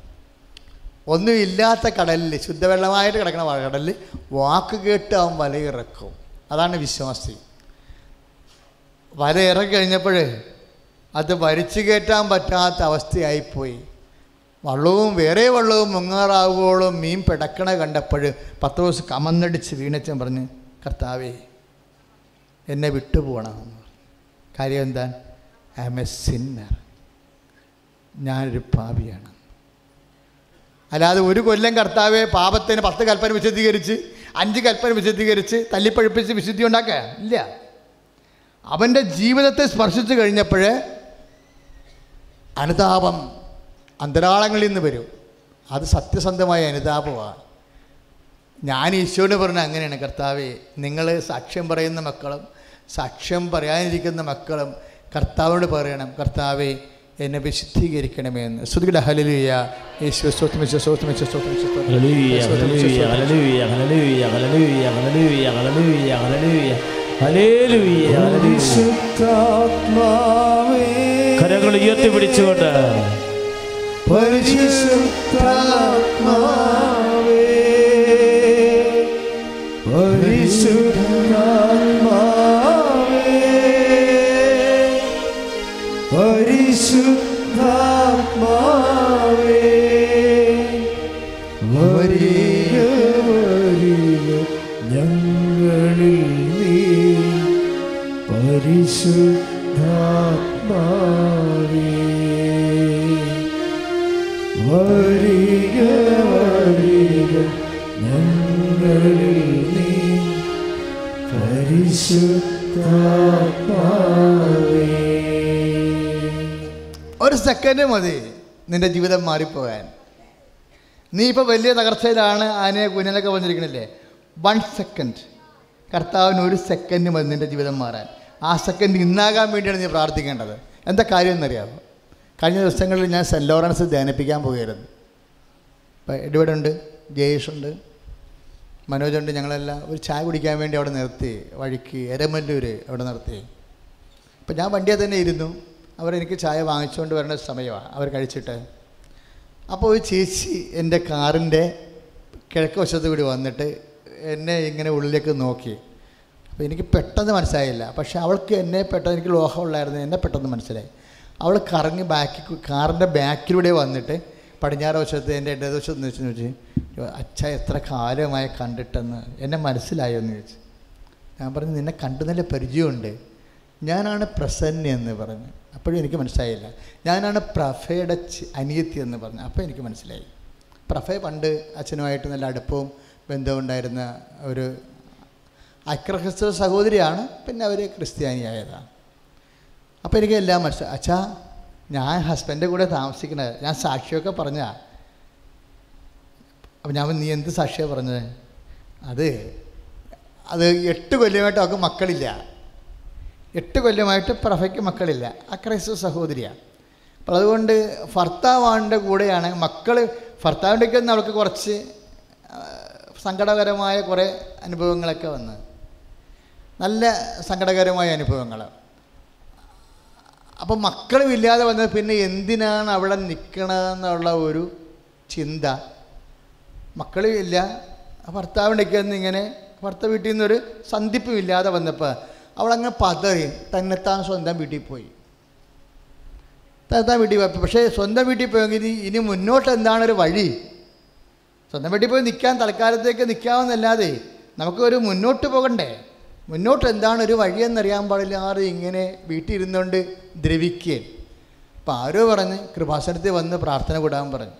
ഒന്നുമില്ലാത്ത കടലിൽ ശുദ്ധവെള്ളമായിട്ട് കിടക്കുന്ന കടലിൽ വാക്ക് കേട്ട് അവൻ വല ഇറക്കും. അതാണ് വിശ്വാസി. വല ഇറക്കി കഴിഞ്ഞപ്പോൾ അത് വരിച്ചു കയറ്റാൻ പറ്റാത്ത അവസ്ഥയായിപ്പോയി. വള്ളവും വേറെ വള്ളവും മുങ്ങാറാവുകയോളം മീൻ പിടക്കണ കണ്ടപ്പോൾ പത്ത് ദിവസം കമന്നടിച്ച് വീണച്ചൻ പറഞ്ഞ് കർത്താവേ എന്നെ വിട്ടുപോകണമെന്ന് കാര്യം എന്താ? ഐ എം എ സിന്നർ ഞാനൊരു പാപിയാണ്. അല്ലാതെ ഒരു കൊല്ലം കർത്താവെ പാപത്തിന് പത്ത് കൽപ്പന വിശദീകരിച്ച് അഞ്ച് കൽപ്പന വിശദീകരിച്ച് തല്ലിപ്പഴിപ്പിച്ച് വിശുദ്ധി ഉണ്ടാക്കുക? ഇല്ല. അവന്റെ ജീവിതത്തെ സ്പർശിച്ചു കഴിഞ്ഞപ്പോൾ അനുതാപം അന്തരാളങ്ങളിൽ നിന്ന് വരും. അത് സത്യസന്ധമായ അനുതാപമാണ്. ഞാൻ ഈശോയോട് പറഞ്ഞ അങ്ങനെയാണ് കർത്താവേ നിങ്ങൾ സാക്ഷ്യം പറയുന്ന മക്കളും സാക്ഷ്യം പറയാനിരിക്കുന്ന മക്കളും കർത്താവിനോട് പറയണം കർത്താവേ എന്നെ വിശുദ്ധീകരിക്കണമേ എന്ന്. ശ്രുതിയുടെ കരങ്ങൾ ഉയർത്തി പിടിച്ചുകൊണ്ട് ഒരു സെക്കൻഡ് മതി നിന്റെ ജീവിതം മാറിപ്പോകാൻ. നീ ഇപ്പോൾ വലിയ തകർച്ചയിലാണ് ആനയെ കുഞ്ഞിനൊക്കെ വന്നിരിക്കണില്ലേ? വൺ സെക്കൻഡ് കർത്താവിന് ഒരു സെക്കൻഡ് മതി നിന്റെ ജീവിതം മാറാൻ. ആ സെക്കൻഡ് ഇന്നാകാൻ വേണ്ടിയാണ് നീ പ്രാർത്ഥിക്കേണ്ടത്. എന്താ കാര്യം എന്നറിയാമോ കഴിഞ്ഞ ദിവസങ്ങളിൽ ഞാൻ സെന്റ് ലോറൻസ് ധ്യാനിപ്പിക്കാൻ പോകുകയായിരുന്നു ഇപ്പം എഡ്വേർഡ് ഉണ്ട് ജയേഷ് ഉണ്ട് മനോജുണ്ട് ഞങ്ങളെല്ലാം ഒരു ചായ കുടിക്കാൻ വേണ്ടി അവിടെ നിർത്തി വഴിക്ക് എരമല്ലൂർ അവിടെ നിർത്തി. അപ്പം ഞാൻ വണ്ടിയിൽ തന്നെ ഇരുന്നു. അവരെനിക്ക് ചായ വാങ്ങിച്ചുകൊണ്ട് വരേണ്ട സമയമാണ് അവർ കഴിച്ചിട്ട്. അപ്പോൾ ഒരു ചേച്ചി എന്റെ കാറിന്റെ കിഴക്ക് വശത്ത് കൂടി വന്നിട്ട് എന്നെ ഇങ്ങനെ ഉള്ളിലേക്ക് നോക്കി. അപ്പോൾ എനിക്ക് പെട്ടെന്ന് മനസ്സിലായില്ല. പക്ഷെ അവൾക്ക് എന്നെ പെട്ടെന്ന് എനിക്ക് ലോഹമുള്ളായിരുന്നു. എന്നെ പെട്ടെന്ന് മനസ്സിലായി. അവൾ കറങ്ങി ബാക്കി കാറിന്റെ ബാക്കിലൂടെ വന്നിട്ട് പടിഞ്ഞാറ് വശത്ത് എന്റെ ഇടതുവശത്ത് നിന്ന് വെച്ച് ചോദിച്ചു അച്ഛ എത്ര കാലമായി കണ്ടിട്ടെന്ന്? എന്നെ മനസ്സിലായോ എന്ന് ചോദിച്ചു. ഞാൻ പറഞ്ഞു നിന്നെ കണ്ടു നല്ല പരിചയമുണ്ട്. ഞാനാണ് പ്രസന്ന എന്ന് പറഞ്ഞു. അപ്പോഴും എനിക്ക് മനസ്സിലായില്ല. ഞാനാണ് പ്രഫയുടെ അനിയത്തി എന്ന് പറഞ്ഞു. അപ്പോൾ എനിക്ക് മനസ്സിലായി. പ്രഫ പണ്ട് അച്ഛനുമായിട്ട് നല്ല അടുപ്പവും ബന്ധവും ഉണ്ടായിരുന്ന ഒരു അക്രഹസ്ത സഹോദരിയാണ് പിന്നെ അവർ ക്രിസ്ത്യാനിയായതാണ്. അപ്പോൾ എനിക്ക് എല്ലാം മനസ്സിലായി അച്ഛാ ഞാൻ ഹസ്ബൻഡ് കൂടെ താമസിക്കണത് ഞാൻ സാക്ഷിയൊക്കെ പറഞ്ഞാ അപ്പം ഞാൻ നീ എന്ത് സാക്ഷിയാണ് പറഞ്ഞത്? അത് അത് എട്ട് കൊല്ലമായിട്ട് അവൾക്ക് മക്കളില്ല. എട്ട് കൊല്ലമായിട്ട് പ്രഭയ്ക്ക് മക്കളില്ല. ആ ക്രൈസ്തവ സഹോദരിയാണ് അപ്പോൾ അതുകൊണ്ട് ഭർത്താവാണിന്റെ കൂടെയാണ് മക്കൾ ഭർത്താവിന്റെ ഒക്കെ അവൾക്ക് കുറച്ച് സങ്കടകരമായ കുറേ അനുഭവങ്ങളൊക്കെ വന്ന് നല്ല സങ്കടകരമായ അനുഭവങ്ങൾ. അപ്പം മക്കളും ഇല്ലാതെ വന്നത് പിന്നെ എന്തിനാണ് അവിടെ നിൽക്കണമെന്നുള്ള ഒരു ചിന്ത. മക്കളും ഇല്ല ഭർത്താവിന്റെ ഒക്കെ ഒന്ന് ഇങ്ങനെ ഭർത്താവ് വീട്ടിൽ നിന്നൊരു സന്ധിപ്പും ഇല്ലാതെ വന്നപ്പോൾ അവളങ്ങ് പതറി തന്നെത്താൻ സ്വന്തം വീട്ടിൽ പോയി. തന്നെത്താൻ വീട്ടിൽ പോയി. പക്ഷേ സ്വന്തം വീട്ടിൽ പോയെങ്കിൽ ഇനി മുന്നോട്ട് എന്താണ് ഒരു വഴി? സ്വന്തം വീട്ടിൽ പോയി നിൽക്കാൻ തൽക്കാലത്തേക്ക് നിൽക്കാമെന്നല്ലാതെ നമുക്കൊരു മുന്നോട്ട് പോകണ്ടേ? മുന്നോട്ട് എന്താണ് ഒരു വഴിയെന്നറിയാൻ പാടില്ലാതെ ഇങ്ങനെ വീട്ടിൽ ഇരുന്നുകൊണ്ട് ദ്രവിക്കുകയും അപ്പം ആരോ പറഞ്ഞ് കൃപാസനത്തിൽ വന്ന് പ്രാർത്ഥന കൂടാൻ പറഞ്ഞു.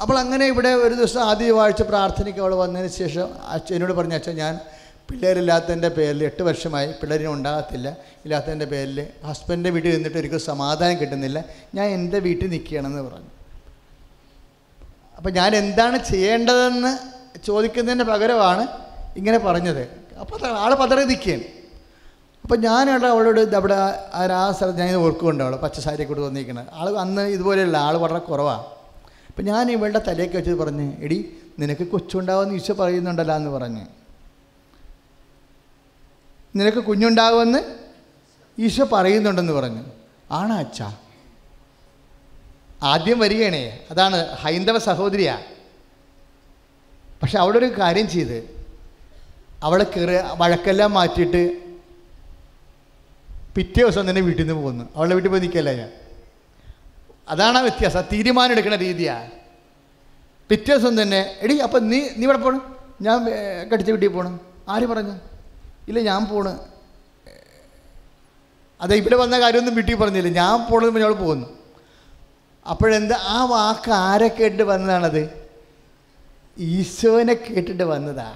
അപ്പോൾ അങ്ങനെ ഇവിടെ ഒരു ദിവസം ആദ്യ വാഴ്ച പ്രാർത്ഥനയ്ക്ക് അവൾ വന്നതിന് ശേഷം അച്ഛനോട് പറഞ്ഞു അച്ഛൻ ഞാൻ പിള്ളേരില്ലാത്തതിന്റെ പേരിൽ എട്ട് വർഷമായി പിള്ളേരിന് ഉണ്ടാകത്തില്ല. ഇല്ലാത്തതിന്റെ പേരിൽ ഹസ്ബൻഡിന്റെ വീട്ടിൽ നിന്നിട്ട് എനിക്ക് സമാധാനം കിട്ടുന്നില്ല. ഞാൻ എന്റെ വീട്ടിൽ നിൽക്കുകയാണെന്ന് പറഞ്ഞു. അപ്പം ഞാൻ എന്താണ് ചെയ്യേണ്ടതെന്ന് ചോദിക്കുന്നതിന് പകരമാണ് ഇങ്ങനെ പറഞ്ഞത്. അപ്പോൾ ആൾ പതറി നിൽക്കുകയാണ് അപ്പോൾ ഞാനവിടെ അവളോട് അവിടെ ആ സ്ഥലത്ത് ഞാൻ ഓർക്കുന്നുണ്ട് അവളെ പച്ചസാരി കൂടെ വന്നിരിക്കുന്നത്. ആൾ അന്ന് ഇതുപോലെയല്ല ആൾ വളരെ കുറവാണ് അപ്പം ഞാൻ ഇവളുടെ തലയൊക്കെ വെച്ചത് പറഞ്ഞ് എടി നിനക്ക് കൊച്ചുണ്ടാവുമെന്ന് ഈശോ പറയുന്നുണ്ടല്ലോ എന്ന് പറഞ്ഞ്. നിനക്ക് കുഞ്ഞുണ്ടാവുമെന്ന് ഈശോ പറയുന്നുണ്ടെന്ന് പറഞ്ഞു. ആണോ അച്ഛ. ആദ്യം വരികയാണേ. അതാണ് ഹൈന്ദവ സഹോദരിയാ. പക്ഷെ അവിടെ ഒരു കാര്യം ചെയ്ത് അവളെ കയറി വഴക്കെല്ലാം മാറ്റിയിട്ട് പിറ്റേ ദിവസം തന്നെ വീട്ടിൽ നിന്ന് പോകുന്നു അവളുടെ വീട്ടിൽ പോയി നിൽക്കല്ല ഞാൻ? അതാണ് ആ വ്യത്യാസം. തീരുമാനം എടുക്കുന്ന രീതിയാണ് പിറ്റേ ദിവസം തന്നെ എടി അപ്പം നീ നീ ഇവിടെ പോണം? ഞാൻ കടിച്ച വീട്ടിൽ പോകണം ആര് പറഞ്ഞു? ഇല്ല ഞാൻ പോണ്. അതെ ഇവിടെ വന്ന കാര്യമൊന്നും വീട്ടിൽ പറഞ്ഞില്ല. ഞാൻ പോണെന്ന് പറഞ്ഞ് അവൾ പോകുന്നു അപ്പോഴെന്താ ആ വാക്ക് ആരെ കേട്ടിട്ട് വന്നതാണത്? ഈശോനെ കേട്ടിട്ട് വന്നതാ.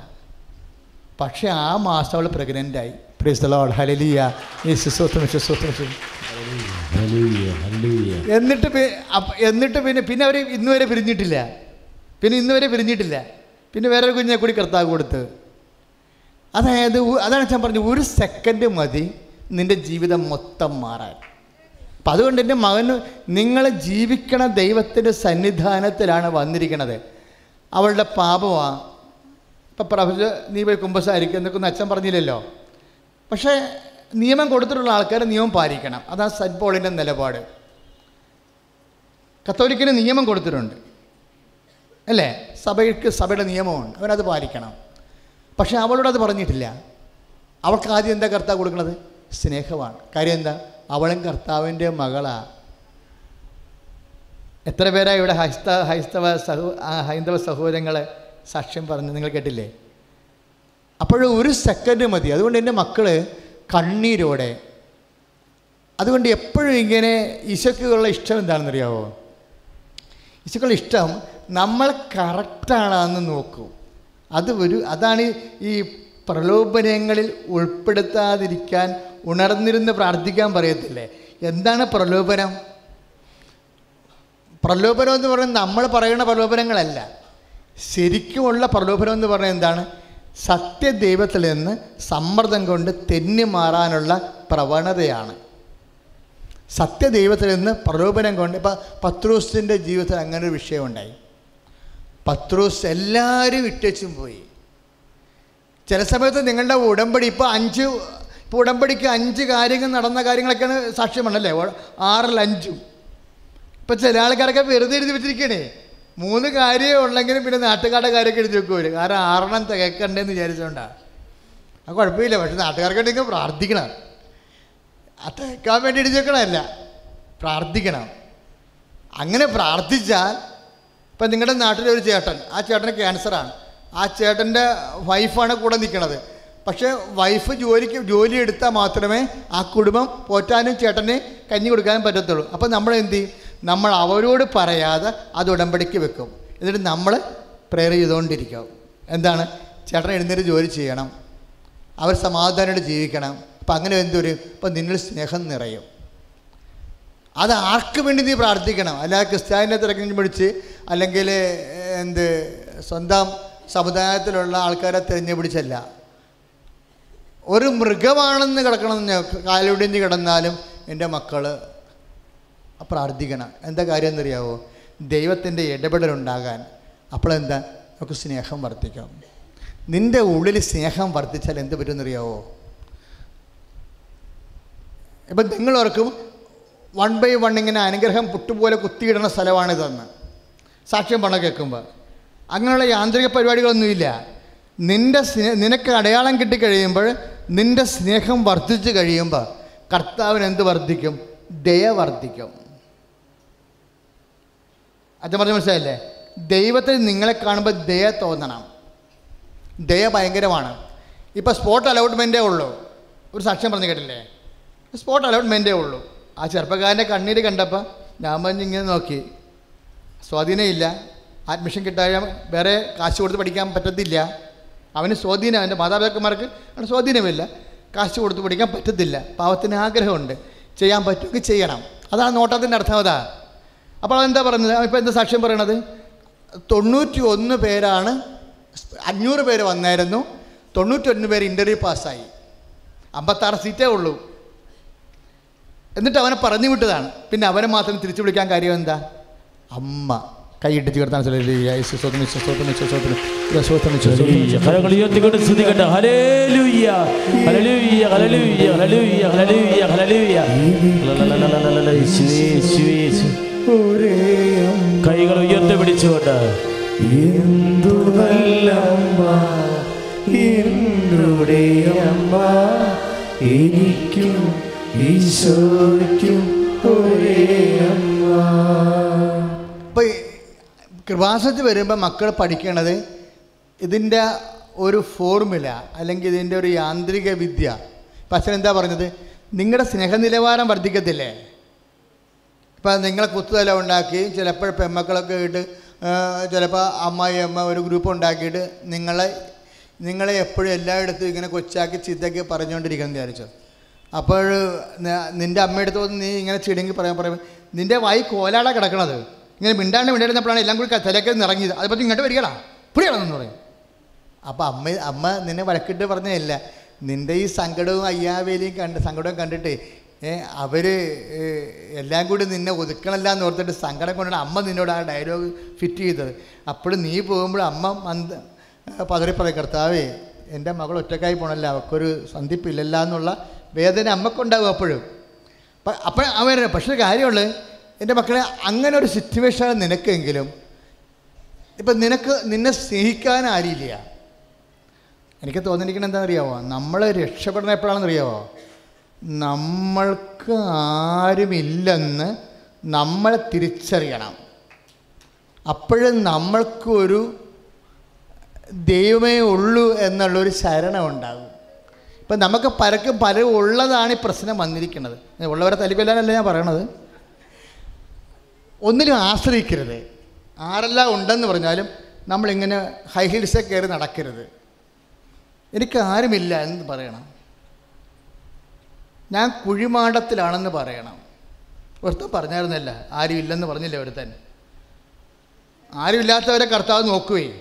പക്ഷെ ആ മാസം അവൾ പ്രഗ്നന്റ് ആയി. ഹലലിയ ഹല്ലേലൂയ, ഹല്ലേലൂയ. എന്നിട്ട് എന്നിട്ട് പിന്നെ പിന്നെ അവർ ഇന്ന് വരെ പിരിഞ്ഞിട്ടില്ല. പിന്നെ ഇന്ന് വരെ പിരിഞ്ഞിട്ടില്ല. പിന്നെ വേറൊരു കുഞ്ഞെ കൂടി കർത്താവ് കൊടുത്ത്. അതായത് അതാണ് ഞാൻ പറഞ്ഞു ഒരു സെക്കൻഡ് മതി നിന്റെ ജീവിതം മൊത്തം മാറാൻ. അപ്പം അതുകൊണ്ട് എന്റെ മകന് നിങ്ങൾ ജീവിക്കണ ദൈവത്തിന്റെ സന്നിധാനത്തിലാണ് വന്നിരിക്കണത്. അവളുടെ പാപമാണ് ഇപ്പം പ്രഭു നീ പോയി കുമ്പസായിരിക്കും എന്നൊക്കെ അച്ഛൻ പറഞ്ഞില്ലല്ലോ. പക്ഷേ നിയമം കൊടുത്തിട്ടുള്ള ആൾക്കാർ നിയമം പാലിക്കണം. അതാണ് സെന്റ് പോളിന്റെ നിലപാട്. കത്തോലിക്കിന് നിയമം കൊടുത്തിട്ടുണ്ട്. അല്ലേ? സഭയ്ക്ക് സഭയുടെ നിയമമുണ്ട്. അവനത് പാലിക്കണം. പക്ഷേ അവളോട് അത് പറഞ്ഞിട്ടില്ല. അവൾക്ക് ആദ്യം എന്താ കർത്താവ് കൊടുക്കുന്നത് സ്നേഹമാണ്. കാര്യം എന്താ? അവളും കർത്താവിന്റെ മകളാ. എത്ര പേരാണ് ഇവിടെ ഹൈസ്ത ഹൈസ്തവ സഹോ ഹൈന്ദവ സഹോദരങ്ങളെ? സാക്ഷ്യം പറഞ്ഞു നിങ്ങൾ കേട്ടില്ലേ? അപ്പോഴും ഒരു സെക്കൻഡ് മതി. അതുകൊണ്ട് എന്റെ മക്കൾ കണ്ണീരോടെ. അതുകൊണ്ട് എപ്പോഴും ഇങ്ങനെ ഈശോക്കുള്ള ഇഷ്ടം എന്താണെന്നറിയാവോ? ഈശോക്കുള്ള ഇഷ്ടം നമ്മൾ കറക്റ്റാണെന്ന് നോക്കും. അത് ഒരു അതാണ് ഈ പ്രലോഭനങ്ങളിൽ ഉൾപ്പെടുത്താതിരിക്കാൻ ഉണർന്നിരുന്ന് പ്രാർത്ഥിക്കാൻ പറയത്തില്ലേ? എന്താണ് പ്രലോഭനം? പ്രലോഭനം എന്ന് പറയുന്നത് നമ്മൾ പറയുന്ന പ്രലോഭനങ്ങളല്ല. ശരിക്കുമുള്ള പ്രലോഭനം എന്ന് പറഞ്ഞാൽ എന്താണ്? സത്യദൈവത്തിൽ നിന്ന് സമ്മർദ്ദം കൊണ്ട് തെന്നി മാറാനുള്ള പ്രവണതയാണ്. സത്യദൈവത്തിൽ നിന്ന് പ്രലോഭനം കൊണ്ട് ഇപ്പം പത്രൂസിന്റെ ജീവിതത്തിൽ അങ്ങനെ ഒരു വിഷയമുണ്ടായി പത്രൂസ് എല്ലാവരും ഇട്ടച്ചും പോയി. ചില സമയത്ത് നിങ്ങളുടെ ഉടമ്പടി ഇപ്പോൾ അഞ്ച് ഇപ്പോൾ ഉടമ്പടിക്ക് അഞ്ച് കാര്യങ്ങൾ നടന്ന കാര്യങ്ങളൊക്കെയാണ് സാക്ഷ്യമാണല്ലേ ആറിൽ അഞ്ചും. ഇപ്പം ചില ആൾക്കാരൊക്കെ വെറുതെ എഴുതി വെച്ചിരിക്കണേ മൂന്ന് കാര്യമേ ഉള്ളെങ്കിലും പിന്നെ നാട്ടുകാരുടെ കാര്യമൊക്കെ എഴുതി വെക്കുമല്ലോ കാരണം ആറെണ്ണം തികക്കണ്ടേന്ന് വിചാരിച്ചുകൊണ്ടാണ് അത് കുഴപ്പമില്ല. പക്ഷെ നാട്ടുകാർക്ക് വേണ്ടി പ്രാർത്ഥിക്കണം. തികക്കാൻ വേണ്ടി എഴുതി വെക്കണമല്ല പ്രാർത്ഥിക്കണം. അങ്ങനെ പ്രാർത്ഥിച്ചാൽ ഇപ്പം നിങ്ങളുടെ നാട്ടിലൊരു ചേട്ടൻ ആ ചേട്ടന് ക്യാൻസറാണ്. ആ ചേട്ടന്റെ വൈഫാണ് കൂടെ നിൽക്കണത് പക്ഷേ വൈഫ് ജോലിക്ക് ജോലി എടുത്താൽ മാത്രമേ ആ കുടുംബം പോറ്റാനും ചേട്ടന് കഞ്ഞി കൊടുക്കാനും പറ്റത്തുള്ളൂ. അപ്പം നമ്മൾ എന്ത് ചെയ്യും? നമ്മൾ അവരോട് പറയാതെ അത് ഉടമ്പടിക്ക് വെക്കും. എന്നിട്ട് നമ്മൾ പ്രെയർ ചെയ്തുകൊണ്ടിരിക്കും. എന്താണ്? ചേട്ടൻ എഴുന്നേറ്റ് ജോലി ചെയ്യണം. അവർ സമാധാനമായിട്ട് ജീവിക്കണം. അപ്പം അങ്ങനെ എന്തൊരു? ഇപ്പം നിന്നിൽ സ്നേഹം നിറയും. അത് ആർക്ക് വേണ്ടി നീ പ്രാർത്ഥിക്കണം? അല്ലാതെ ക്രിസ്ത്യാനിനെ തിരക്കി പിടിച്ച് അല്ലെങ്കിൽ എന്ത് സ്വന്തം സമുദായത്തിലുള്ള ആൾക്കാരെ തിരഞ്ഞു പിടിച്ചല്ല. ഒരു മൃഗമാണെന്ന് കിടക്കണമെന്ന് കാലുടിഞ്ഞ് കിടന്നാലും എന്റെ മക്കൾ പ്രാർത്ഥിക്കണം എന്താ കാര്യം എന്നറിയാവോ? ദൈവത്തിന്റെ ഇടപെടലുണ്ടാകാൻ അപ്പോഴെന്താ നമുക്ക് സ്നേഹം വർദ്ധിക്കാം. നിന്റെ ഉള്ളിൽ സ്നേഹം വർദ്ധിച്ചാൽ എന്ത് പറ്റുമെന്നറിയാവോ? ഇപ്പം നിങ്ങളോർക്കും വൺ ബൈ വൺ ഇങ്ങനെ അനുഗ്രഹം പുട്ടുപോലെ കുത്തിയിടുന്ന സ്ഥലമാണിതെന്ന്. സാക്ഷ്യം പണം കേൾക്കുമ്പോൾ അങ്ങനെയുള്ള യാന്ത്രിക പരിപാടികളൊന്നുമില്ല. നിന്റെ സ്നേ നിനക്ക് അടയാളം കിട്ടിക്കഴിയുമ്പോൾ നിന്റെ സ്നേഹം വർദ്ധിച്ചു കഴിയുമ്പോൾ കർത്താവിന് എന്ത് വർദ്ധിക്കും? ദയ വർദ്ധിക്കും. അച്ഛൻ പറഞ്ഞ മനസ്സിലായില്ലേ? ദൈവത്തിൽ നിങ്ങളെ കാണുമ്പോൾ ദയ തോന്നണം. ദയ ഭയങ്കരമാണ്. ഇപ്പോൾ സ്പോട്ട് അലോട്ട്മെന്റേ ഉള്ളൂ. ഒരു സാക്ഷ്യം പറഞ്ഞു കേട്ടില്ലേ? സ്പോട്ട് അലോട്ട്മെന്റേ ഉള്ളൂ. ആ ചെറുപ്പക്കാരന്റെ കണ്ണീര് കണ്ടപ്പോൾ ഞാൻ പറഞ്ഞ് ഇങ്ങനെ നോക്കി. സ്വാധീനമില്ല അഡ്മിഷൻ കിട്ടാൻ വേറെ കാശ് കൊടുത്ത് പഠിക്കാൻ പറ്റത്തില്ല. അവന് സ്വാധീനം അവന്റെ മാതാപിതാക്കന്മാർക്ക് അവന് സ്വാധീനമില്ല. കാശ് കൊടുത്ത് പഠിക്കാൻ പറ്റത്തില്ല. പാവത്തിന് ആഗ്രഹമുണ്ട്. ചെയ്യാൻ പറ്റുമെങ്കിൽ ചെയ്യണം. അതാണ് നോട്ടത്തിന്റെ അർത്ഥം അതാ. അപ്പോൾ അതെന്താ പറയുന്നത്? ഇപ്പോൾ എന്താ സാക്ഷ്യം പറയണത്? തൊണ്ണൂറ്റി ഒന്ന് പേരാണ് അഞ്ഞൂറ് പേര് വന്നായിരുന്നു. തൊണ്ണൂറ്റൊന്ന് പേര് ഇന്റർവ്യൂ പാസ്സായി അമ്പത്താറ് സീറ്റേ ഉള്ളൂ. എന്നിട്ട് അവനെ പറഞ്ഞു വിട്ടതാണ്. പിന്നെ അവനെ മാത്രം തിരിച്ചു വിളിക്കാൻ കാര്യം എന്താ? അമ്മ. കൈയിട്ട് ചേർത്താണ്. കൈകൾ ഉയർത്തി പിടിച്ചുകൊണ്ട് എന്തു എന്നുടെ അമ്മ. എനിക്കും ഈശോയ്ക്കും ഒരേ അമ്മ. ഇപ്പോൾ കൃപാസത്തിൽ വരുമ്പോൾ മക്കൾ പഠിക്കണത് ഇതിന്റെ ഒരു ഫോർമുല അല്ലെങ്കിൽ ഇതിന്റെ ഒരു യാന്ത്രിക വിദ്യ. ഇപ്പം എന്താ പറഞ്ഞത്? നിങ്ങളുടെ സ്നേഹനിലവാരം വർദ്ധിക്കത്തില്ലേ? ഇപ്പം നിങ്ങളെ കുത്തുതല ഉണ്ടാക്കുകയും ചിലപ്പോൾ പെമ്മക്കളൊക്കെ ഇട്ട് ചിലപ്പോൾ അമ്മായി അമ്മ ഒരു ഗ്രൂപ്പ് ഉണ്ടാക്കിയിട്ട് നിങ്ങളെ നിങ്ങളെ എപ്പോഴും എല്ലായിടത്തും ഇങ്ങനെ കൊച്ചാക്കി ചിത്തക്കി പറഞ്ഞുകൊണ്ടിരിക്കണം വിചാരിച്ചു. അപ്പോൾ നിന്റെ അമ്മയുടെ വന്ന് നീ ഇങ്ങനെ ചിടുങ്ങി പറയാൻ പറയും നിന്റെ വായി കോലാടാ കിടക്കണത്. ഇങ്ങനെ മിണ്ടാണ്ട് മിണ്ടായിരുന്നപ്പോഴാണ് എല്ലാം കൂടി തലയൊക്കെ നിറങ്ങിയത്. അതിപ്പോൾ ഇങ്ങോട്ട് വരികടാ. പുളിയാണെന്ന് പറയും. അപ്പോൾ അമ്മ അമ്മ നിന്നെ വഴക്കിട്ട് പറഞ്ഞതല്ല. നിന്റെ ഈ സങ്കടവും അയ്യാവേലിയും കണ്ട് സങ്കടവും കണ്ടിട്ട് അവർ എല്ലാം കൂടി നിന്നെ ഒതുക്കണല്ല എന്ന് ഓർത്തിട്ട് സങ്കടം കൊണ്ടാണ് അമ്മ നിന്നോട് ആ ഡയലോഗ് ഫിറ്റ് ചെയ്തത്. അപ്പോഴും നീ പോകുമ്പോൾ അമ്മ മന്ത് പതറിപ്പറ കർത്താവേ എന്റെ മകൾ ഒറ്റക്കായി പോണല്ലോ അവൾക്കൊരു സന്ധിപ്പില്ലല്ല എന്നുള്ള വേദന അമ്മക്കുണ്ടാവും അപ്പോഴും. അപ്പം അപ്പോൾ അവർ പക്ഷേ ഒരു കാര്യമുള്ളത് എന്റെ മക്കളെ അങ്ങനെ ഒരു സിറ്റുവേഷനാണ് നിനക്കെങ്കിലും. ഇപ്പം നിനക്ക് നിന്നെ സ്നേഹിക്കാൻ ആരില്ല എനിക്ക് തോന്നിയിരിക്കണം എന്താണെന്ന് അറിയാമോ നമ്മൾ രക്ഷപ്പെടുന്ന എപ്പോഴാണെന്ന് അറിയാമോ നമ്മൾക്ക് ആരുമില്ലെന്ന് നമ്മൾ തിരിച്ചറിയണം. അപ്പോഴും നമ്മൾക്കൊരു ദൈവമേ ഉള്ളൂ എന്നുള്ളൊരു ശരണം ഉണ്ടാകും ഇപ്പം നമുക്ക് പലർക്കും പല ഉള്ളതാണ് ഈ പ്രശ്നം വന്നിരിക്കുന്നത്. ഉള്ളവരെ തലിക്കൊല്ലാനല്ല ഞാൻ പറയണത്. ഒന്നിലും ആശ്രയിക്കരുത്. ആരെല്ലാം ഉണ്ടെന്ന് പറഞ്ഞാലും നമ്മളിങ്ങനെ ഹൈ ഹീൽസൊക്കെ കയറി നടക്കരുത്. എനിക്ക് ആരുമില്ല എന്ന് പറയണം. ഞാൻ കുഴിമാടത്തിലാണെന്ന് പറയണം. ഒരുത്തൻ പറഞ്ഞായിരുന്നല്ല ആരും ഇല്ലെന്ന് പറഞ്ഞില്ല ഒരുത്തൻ? ആരുമില്ലാത്തവരെ കർത്താവ് നോക്കുകയും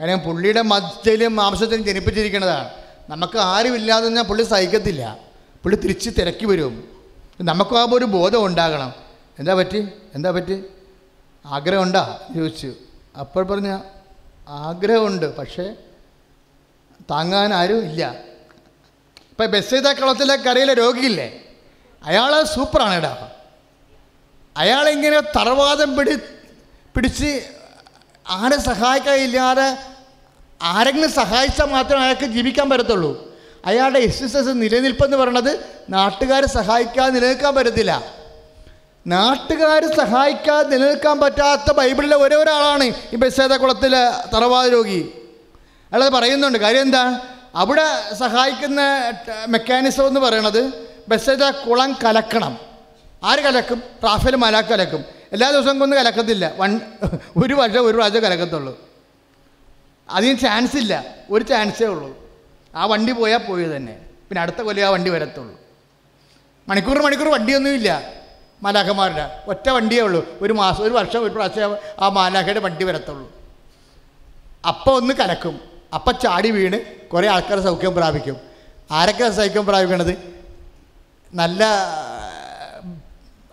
കാരണം പുള്ളിയുടെ മധ്യയിലും മാംസത്തിലും ജനിപ്പിച്ചിരിക്കുന്നതാണ്. നമുക്ക് ആരുമില്ലാതെ ഞാൻ പുള്ളി സഹിക്കത്തില്ല. പുള്ളി തിരിച്ച് തിരക്കി വരും. നമുക്കാകുമ്പോൾ ഒരു ബോധം ഉണ്ടാകണം. എന്താ പറ്റി? എന്താ പറ്റി? ആഗ്രഹമുണ്ടാ? ചോദിച്ചു. അപ്പോൾ പറഞ്ഞ ആഗ്രഹമുണ്ട് പക്ഷേ താങ്ങാൻ ആരും ഇല്ല. ഇപ്പം ബസ്സേത കളത്തിലെ കരയിലെ രോഗിയില്ലേ? അയാൾ സൂപ്പറാണ് ഇടാ അയാളിങ്ങനെ തറവാദം പിടി പിടിച്ച് ആരെ സഹായിക്കാനില്ലാതെ ആരെങ്കിലും സഹായിച്ചാൽ മാത്രമേ അയാൾക്ക് ജീവിക്കാൻ പറ്റത്തുള്ളൂ. അയാളുടെ എക്സിസ്റ്റൻസ് നിലനിൽപ്പെന്ന് പറയണത് നാട്ടുകാരെ സഹായിക്കാതെ നിലനിൽക്കാൻ പറ്റത്തില്ല. നാട്ടുകാർ സഹായിക്കാതെ നിലനിൽക്കാൻ പറ്റാത്ത ബൈബിളിലെ ഒരേ ഒരാളാണ് ഈ ബസ്സേത കുളത്തിലെ തറവാദ രോഗി. അയാളത് പറയുന്നുണ്ട്. കാര്യം എന്താ? അവിടെ സഹായിക്കുന്ന മെക്കാനിസം എന്ന് പറയണത് ബസ്സേത കുളം കലക്കണം. ആര് കലക്കും? റാഫേൽ മലാക്ക് കലക്കും. എല്ലാ ദിവസവും ഒന്നും കലക്കത്തില്ല. വൺ ഒരു വർഷം ഒരു പ്രാവശ്യം കലക്കത്തുള്ളൂ. അതിന് ചാൻസ് ഇല്ല. ഒരു ചാൻസേ ഉള്ളൂ. ആ വണ്ടി പോയാൽ പോയി തന്നെ. പിന്നെ അടുത്ത കൊല്ലം ആ വണ്ടി വരത്തുള്ളൂ. മണിക്കൂർ മണിക്കൂർ വണ്ടിയൊന്നുമില്ല മാലാഖമാരുടെ. ഒറ്റ വണ്ടിയേ ഉള്ളൂ. ഒരു മാസം ഒരു വർഷം ഒരു പ്രാവശ്യം ആ മാലാഖയുടെ വണ്ടി വരത്തുള്ളൂ. അപ്പോൾ ഒന്ന് കലക്കും. അപ്പം ചാടി വീണ് കുറേ ആൾക്കാർ സൗഖ്യം പ്രാപിക്കും. ആരൊക്കെ സൗഖ്യം പ്രാപിക്കണത്? നല്ല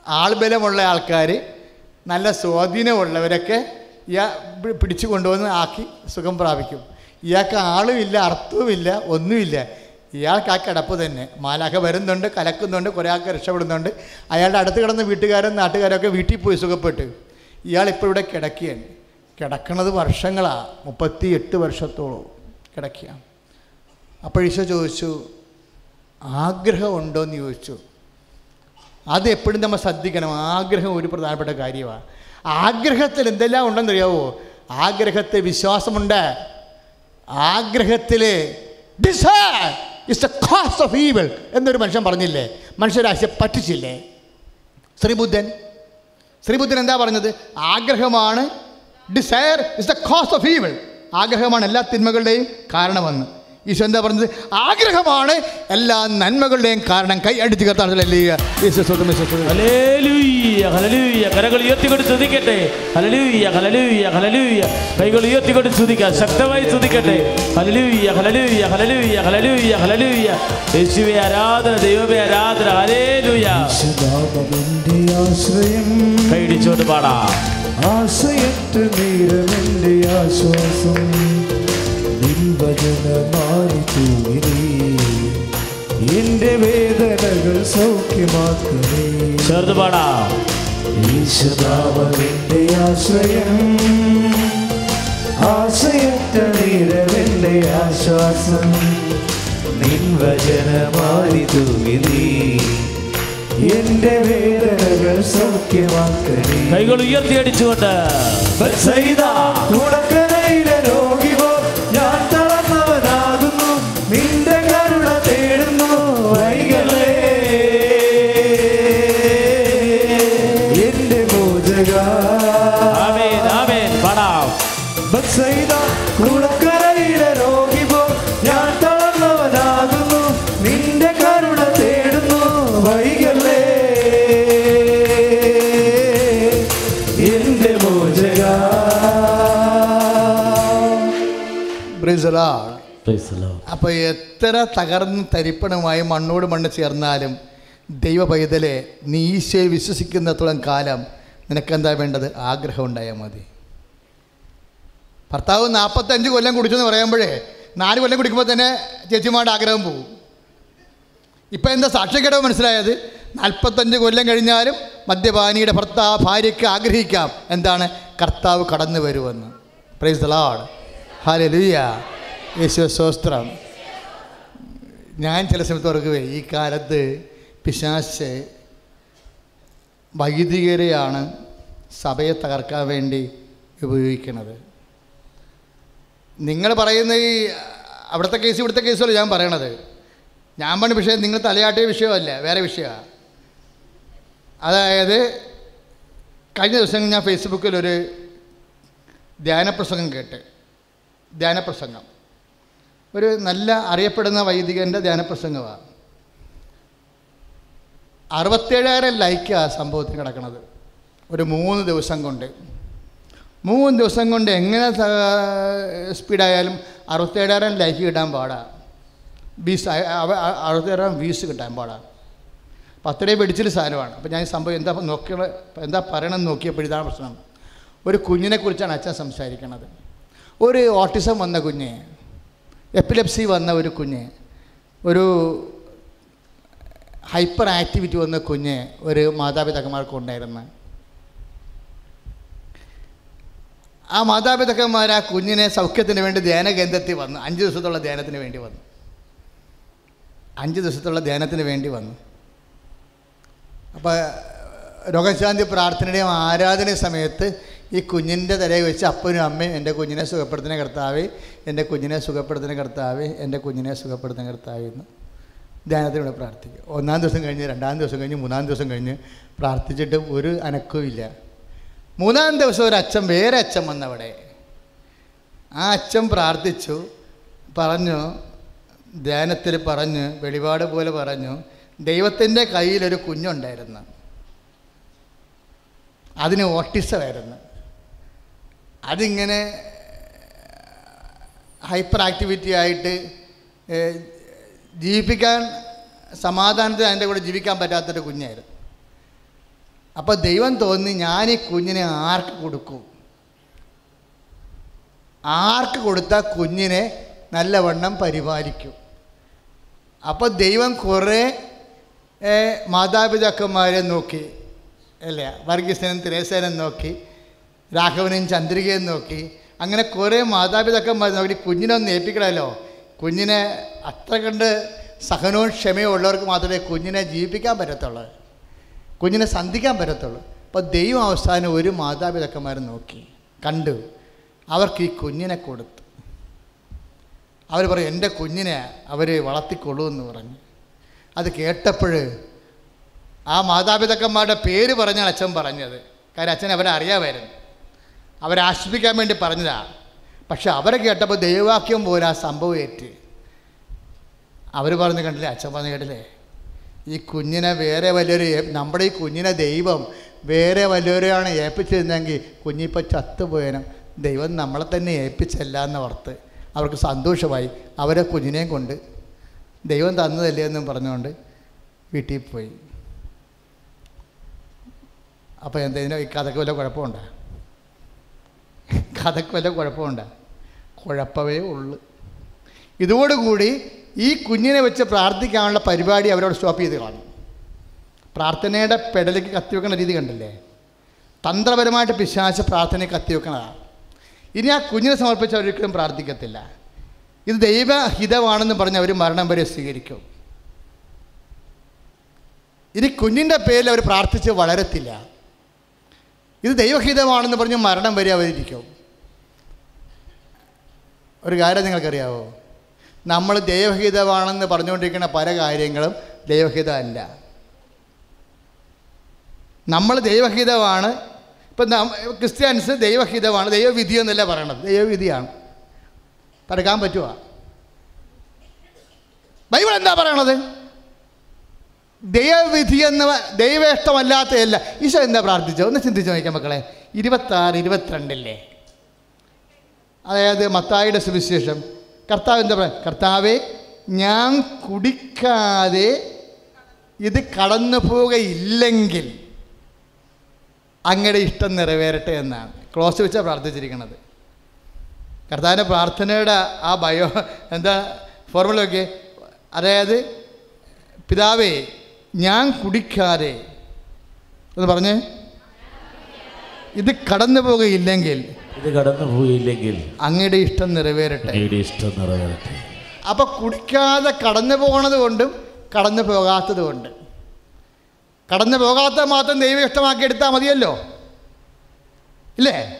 ആൾബലമുള്ള ആൾക്കാർ നല്ല സ്വാധീനമുള്ളവരൊക്കെ ഇയാ പിടിച്ചു കൊണ്ടുവന്ന് ആക്കി സുഖം പ്രാപിക്കും. ഇയാൾക്ക് ആളുമില്ല അർത്ഥവുമില്ല ഒന്നുമില്ല. ഇയാൾക്ക് ആ കിടപ്പ് തന്നെ. മാലാഖ വരുന്നുണ്ട് കലക്കുന്നുണ്ട് കുറേ ആൾക്ക് രക്ഷപ്പെടുന്നുണ്ട്. അയാളുടെ അടുത്ത് കിടന്ന വീട്ടുകാരും നാട്ടുകാരൊക്കെ വീട്ടിൽ പോയി സുഖപ്പെട്ട്. ഇയാളിപ്പോൾ ഇവിടെ കിടക്കുകയാണ്. കിടക്കണത് വർഷങ്ങളാണ് മുപ്പത്തി എട്ട് വർഷത്തോളം കിടക്കുക. അപ്പോൾ ഈശോ ചോദിച്ചു ആഗ്രഹമുണ്ടോ? എന്ന് ചോദിച്ചു. അത് എപ്പോഴും നമ്മൾ ശ്രദ്ധിക്കണം. ആഗ്രഹം ഒരു പ്രധാനപ്പെട്ട കാര്യമാണ് ആഗ്രഹത്തിൽ എന്തെല്ലാം ഉണ്ടെന്ന് അറിയാവോ? ആഗ്രഹത്തിൽ വിശ്വാസമുണ്ട്. ആഗ്രഹത്തിൽ desire the cost of evil എന്നൊരു മനുഷ്യൻ പറഞ്ഞില്ലേ? മനുഷ്യരാശിയെ പറ്റിച്ചില്ലേ? ശ്രീബുദ്ധൻ. ശ്രീബുദ്ധൻ എന്താ പറഞ്ഞത്? ആഗ്രഹമാണ് desire is the cause of evil ആഗ്രഹമാണ് എല്ലാ തിന്മകളുടെയും കാരണമെന്ന്. ഈശോ എന്താ പറഞ്ഞത്? ആഗ്രഹമാണ് എല്ലാ നന്മകളുടെയും കാരണം. കൈ അടിച്ച് കൈകൾ ഉയർത്തിക്കൊണ്ട് ശക്തമായി യേശുവേ ആരാധന ദൈവമേ ആരാധന. പാടാം. ആശയറ്റ് നേരമെന്റെ ആശ്വാസം? നിൻവചനമാരി തൂങ്ങിനീ എന്റെ വേദനകൾ സൗഖ്യമാക്കണേ ചേർന്ന് പാടാം. ആശ്രയം ആശയറ്റ നീരമെന്റെ ആശ്വാസം? നിൻവചനമായി തൂങ്ങിനീ എന്റെ എന്റെ വേദനകൾ സൗഖ്യമാക്കണേ കൈകൾ ഉയർത്തിയടിച്ചുകൊണ്ട് ബത്സയിദ, കുളക്കരയിലെ അപ്പോൾ എത്ര തകർന്ന് തരിപ്പണമായി മണ്ണോട് മണ്ണ് ചേർന്നാലും ദൈവ പൈതലെ നീ ഈശോയെ വിശ്വസിക്കുന്നിടത്തോളം കാലം നിനക്കെന്താ വേണ്ടത്? ആഗ്രഹം ഉണ്ടായാൽ മതി. ഭർത്താവ് നാൽപ്പത്തഞ്ച് കൊല്ലം കുടിച്ചെന്ന് പറയുമ്പോഴേ നാല് കൊല്ലം കുടിക്കുമ്പോൾ തന്നെ ചേച്ചിമാരുടെ ആഗ്രഹം പോകും ഇപ്പം എന്താ സാക്ഷ്യക്കേടവ് മനസ്സിലായത്? നാൽപ്പത്തഞ്ച് കൊല്ലം കഴിഞ്ഞാലും മദ്യപാനിയുടെ ഭർത്താവ് ഭാര്യയ്ക്ക് ആഗ്രഹിക്കാം. എന്താണ്? കർത്താവ് കടന്നു വരുമെന്ന്. പ്രൈസ് ദലാഡ് ഹാലെ ലുയ്യ യേശു സ്വസ്ത്രം ഞാൻ ചില സമയത്ത് ഓർക്കുവേ ഈ കാലത്ത് പിശാശ് വൈദികരെയാണ് സഭയെ തകർക്കാൻ വേണ്ടി ഉപയോഗിക്കുന്നത്. നിങ്ങൾ പറയുന്ന ഈ അവിടുത്തെ കേസ് ഇവിടുത്തെ കേസുമല്ല ഞാൻ പറയണത്. ഞാൻ പറഞ്ഞ വിഷയം നിങ്ങൾ തലയാട്ടിയ വിഷയമല്ല വേറെ വിഷയമാണ് അതായത് കഴിഞ്ഞ ദിവസം ഞാൻ ഫേസ്ബുക്കിൽ ഒരു ധ്യാനപ്രസംഗം കേട്ട്. ധ്യാനപ്രസംഗം. ഒരു നല്ല അറിയപ്പെടുന്ന വൈദികന്റെ ധ്യാനപ്രസംഗമാണ്. അറുപത്തേഴായിരം ലൈക്കാണ് സംഭവത്തിന് കിടക്കുന്നത് ഒരു മൂന്ന് ദിവസം കൊണ്ട്. മൂന്ന് ദിവസം കൊണ്ട് എങ്ങനെ സ്പീഡായാലും അറുപത്തേഴായിരം ലൈക്ക് കിട്ടാൻ പാടാണ് വീസ് അറുപത്തേഴായിരം വീസ് കിട്ടാൻ പാടാ. പത്തരേ പിടിച്ചൊരു സാധനമാണ്. അപ്പോൾ ഞാൻ ഈ സംഭവം എന്താ നോക്കിയ എന്താ പറയണമെന്ന് നോക്കിയപ്പോൾ ഇതാണ് പ്രശ്നം. ഒരു കുഞ്ഞിനെക്കുറിച്ചാണ് അച്ഛൻ സംസാരിക്കുന്നത് ഒരു ഓട്ടിസം വന്ന കുഞ്ഞ്. എപ്പിലെപ്സി വന്ന ഒരു കുഞ്ഞ് ഒരു ഹൈപ്പർ ആക്ടിവിറ്റി വന്ന കുഞ്ഞ് ഒരു മാതാപിതാക്കന്മാർക്ക് ഉണ്ടായിരുന്നു. ആ മാതാപിതാക്കന്മാർ ആ കുഞ്ഞിനെ സൗഖ്യത്തിന് വേണ്ടി ധ്യാന കേന്ദ്രത്തിൽ വന്നു. അഞ്ച് ദിവസത്തുള്ള ധ്യാനത്തിന് വേണ്ടി വന്നു. അഞ്ച് ദിവസത്തുള്ള ധ്യാനത്തിന് വേണ്ടി വന്നു. അപ്പോൾ രോഗശാന്തി പ്രാർത്ഥനയുടെയും ആരാധന സമയത്ത് ഈ കുഞ്ഞിന്റെ തലയിൽ വെച്ച് അപ്പനും അമ്മയും എന്റെ കുഞ്ഞിനെ സുഖപ്പെടുത്തുന്ന കർത്താവേ എന്റെ കുഞ്ഞിനെ സുഖപ്പെടുത്തുന്ന കർത്താവേ എന്റെ കുഞ്ഞിനെ സുഖപ്പെടുത്തുന്ന കർത്താവേ എന്ന് ധ്യാനത്തിലൂടെ പ്രാർത്ഥിക്കും ഒന്നാം ദിവസം കഴിഞ്ഞ് രണ്ടാം ദിവസം കഴിഞ്ഞ് മൂന്നാം ദിവസം കഴിഞ്ഞ് പ്രാർത്ഥിച്ചിട്ട് ഒരു അനക്കുമില്ല മൂന്നാം ദിവസം ഒരു അച്ഛൻ വേറെ അച്ഛൻ വന്നവിടെ. ആ അച്ഛൻ പ്രാർത്ഥിച്ചു പറഞ്ഞു ധ്യാനത്തിൽ പറഞ്ഞു വെളിപാട് പോലെ പറഞ്ഞു ദൈവത്തിന്റെ കയ്യിലൊരു കുഞ്ഞുണ്ടായിരുന്നു. അതിന് ഓട്ടിസമായിരുന്നു. അതിങ്ങനെ ഹൈപ്പർ ആക്ടിവിറ്റി ആയിട്ട് ജീവിപ്പിക്കാൻ സമാധാനത്തിൽ അതിന്റെ കൂടെ ജീവിക്കാൻ പറ്റാത്തൊരു കുഞ്ഞായിരുന്നു. അപ്പോൾ ദൈവം തോന്നി ഞാൻ ഈ കുഞ്ഞിനെ ആർക്ക് കൊടുക്കും? ആർക്ക് കൊടുത്താൽ കുഞ്ഞിനെ നല്ലവണ്ണം പരിപാലിക്കും? അപ്പോൾ ദൈവം കുറേ മാതാപിതാക്കന്മാരെ നോക്കി അല്ലേ വർഗീസനും തിരേസേനും നോക്കി രാഘവനും ചന്ദ്രികയും നോക്കി അങ്ങനെ കുറേ മാതാപിതാക്കന്മാർ നോക്കി കുഞ്ഞിനൊന്ന് ഏൽപ്പിക്കണമല്ലോ. കുഞ്ഞിനെ അത്ര കണ്ട് സഹനവും ക്ഷമയും ഉള്ളവർക്ക് മാത്രമേ കുഞ്ഞിനെ ജീവിപ്പിക്കാൻ പറ്റത്തുള്ളൂ. കുഞ്ഞിനെ സന്ധിക്കാൻ പറ്റത്തുള്ളൂ. അപ്പോൾ ദൈവം അവസാനം ഒരു മാതാപിതാക്കന്മാരെ നോക്കി. കണ്ടു. അവർക്ക് ഈ കുഞ്ഞിനെ കൊടുത്തു. അവർ പറയും എന്റെ കുഞ്ഞിനെ അവർ വളർത്തിക്കൊള്ളൂ എന്ന് പറഞ്ഞു. അത് കേട്ടപ്പോൾ ആ മാതാപിതാക്കന്മാരുടെ പേര് പറഞ്ഞാണ് അച്ഛൻ പറഞ്ഞത്. കാര്യം അച്ഛൻ അവരെ അറിയാമായിരുന്നു. അവരെ ആശ്വസിപ്പിക്കാൻ വേണ്ടി പറഞ്ഞതാണ് പക്ഷെ അവരെ കേട്ടപ്പോൾ ദൈവവാക്യം പോലെ ആ സംഭവം ഏറ്റ്. അവർ പറഞ്ഞു കണ്ടില്ലേ? അച്ഛൻ പറഞ്ഞു കേട്ടില്ലേ? ഈ കുഞ്ഞിനെ വേറെ വലിയൊരു നമ്മുടെ ഈ കുഞ്ഞിനെ ദൈവം വേറെ വലിയൊരാണ് ഏൽപ്പിച്ചിരുന്നെങ്കിൽ കുഞ്ഞിപ്പോൾ ചത്തുപോയനും. ദൈവം നമ്മളെ തന്നെ ഏൽപ്പിച്ചല്ല എന്ന് ഓർത്ത് അവർക്ക് സന്തോഷമായി. അവരെ കുഞ്ഞിനെയും കൊണ്ട് ദൈവം തന്നതല്ലേ എന്നും പറഞ്ഞുകൊണ്ട് വീട്ടിൽ പോയി. അപ്പോൾ എന്തെങ്കിലും ഈ കഥയ്ക്ക് വല്ല കുഴപ്പമുണ്ടോ? കഥക്ക് വല്ല കുഴപ്പമുണ്ടോ. കുഴപ്പമേ ഉള്ളു. ഇതോടുകൂടി ഈ കുഞ്ഞിനെ വെച്ച് പ്രാർത്ഥിക്കാനുള്ള പരിപാടി അവരോട് സ്റ്റോപ്പ് ചെയ്ത് കളഞ്ഞു. പ്രാർത്ഥനയുടെ പെടലേക്ക് കത്തിവെക്കുന്ന രീതി കണ്ടില്ലേ? തന്ത്രപരമായിട്ട് പിശാശ പ്രാർത്ഥനയെ കത്തിവെക്കണതാണ് ഇനി ആ കുഞ്ഞിനെ സമർപ്പിച്ച് അവരൊരിക്കലും പ്രാർത്ഥിക്കത്തില്ല. ഇത് ദൈവഹിതമാണെന്ന് പറഞ്ഞ് അവർ മരണം വരെ സ്വീകരിക്കും. ഇനി കുഞ്ഞിന്റെ പേരിൽ അവർ പ്രാർത്ഥിച്ച് വളരത്തില്ല. ഇത് ദൈവഹിതമാണെന്ന് പറഞ്ഞ് മരണം വരെ അവരിയ്ക്കും ഒരു കാര്യം നിങ്ങൾക്കറിയാവോ? നമ്മൾ ദൈവഹിതമാണെന്ന് പറഞ്ഞുകൊണ്ടിരിക്കുന്ന പല കാര്യങ്ങളും ദൈവഹിതമല്ല നമ്മൾ ദൈവഹിതമാണ് ഇപ്പം ക്രിസ്ത്യാനിസ് ദൈവഹിതമാണ് ദൈവവിധി എന്നല്ല പറയണത്. ദൈവവിധിയാണ്. തടുക്കാൻ പറ്റുമോ ബൈബിൾ എന്താ പറയണത്? ദൈവവിധി എന്ന ദൈവേഷ്ടമല്ലാത്തതല്ല. ഈശോ എന്താ പ്രാർത്ഥിച്ചത്? ഒന്ന് ചിന്തിച്ച് നോക്കാം മക്കളെ. ഇരുപത്താറ് ഇരുപത്തിരണ്ടില്ലേ? അതായത് മത്തായിയുടെ സുവിശേഷം. കർത്താവ് എന്താ പറയുക കർത്താവെ ഞാൻ കുടിക്കാതെ ഇത് കടന്നു പോവുകയില്ലെങ്കിൽ അങ്ങയുടെ ഇഷ്ടം നിറവേറട്ടെ എന്നാണ്. ക്ലോസ് വെച്ചാൽ പ്രാർത്ഥിച്ചിരിക്കുന്നത് കർത്താവിന്റെ പ്രാർത്ഥനയുടെ ആ ബയോ എന്താ ഫോർമുല ഒക്കെ അതായത് പിതാവേ ഞാൻ കുടിക്കാതെ. എന്ന് പറഞ്ഞേ. ഇത് കടന്നു പോകുകയില്ലെങ്കിൽ ഇത് കടന്നു പോയില്ലെങ്കിൽ അങ്ങയുടെ ഇഷ്ടം നിറവേറട്ടെ. അങ്ങയുടെ ഇഷ്ടം നിറവേറട്ടെ. അപ്പൊ കുടിക്കാതെ കടന്നു പോകണത് കൊണ്ടും കടന്നു പോകാത്തത് കൊണ്ട്. കടന്നു പോകാത്ത മാത്രം ദൈവം ഇഷ്ടമാക്കി എടുത്താൽ മതിയല്ലോ. ഇല്ലേ?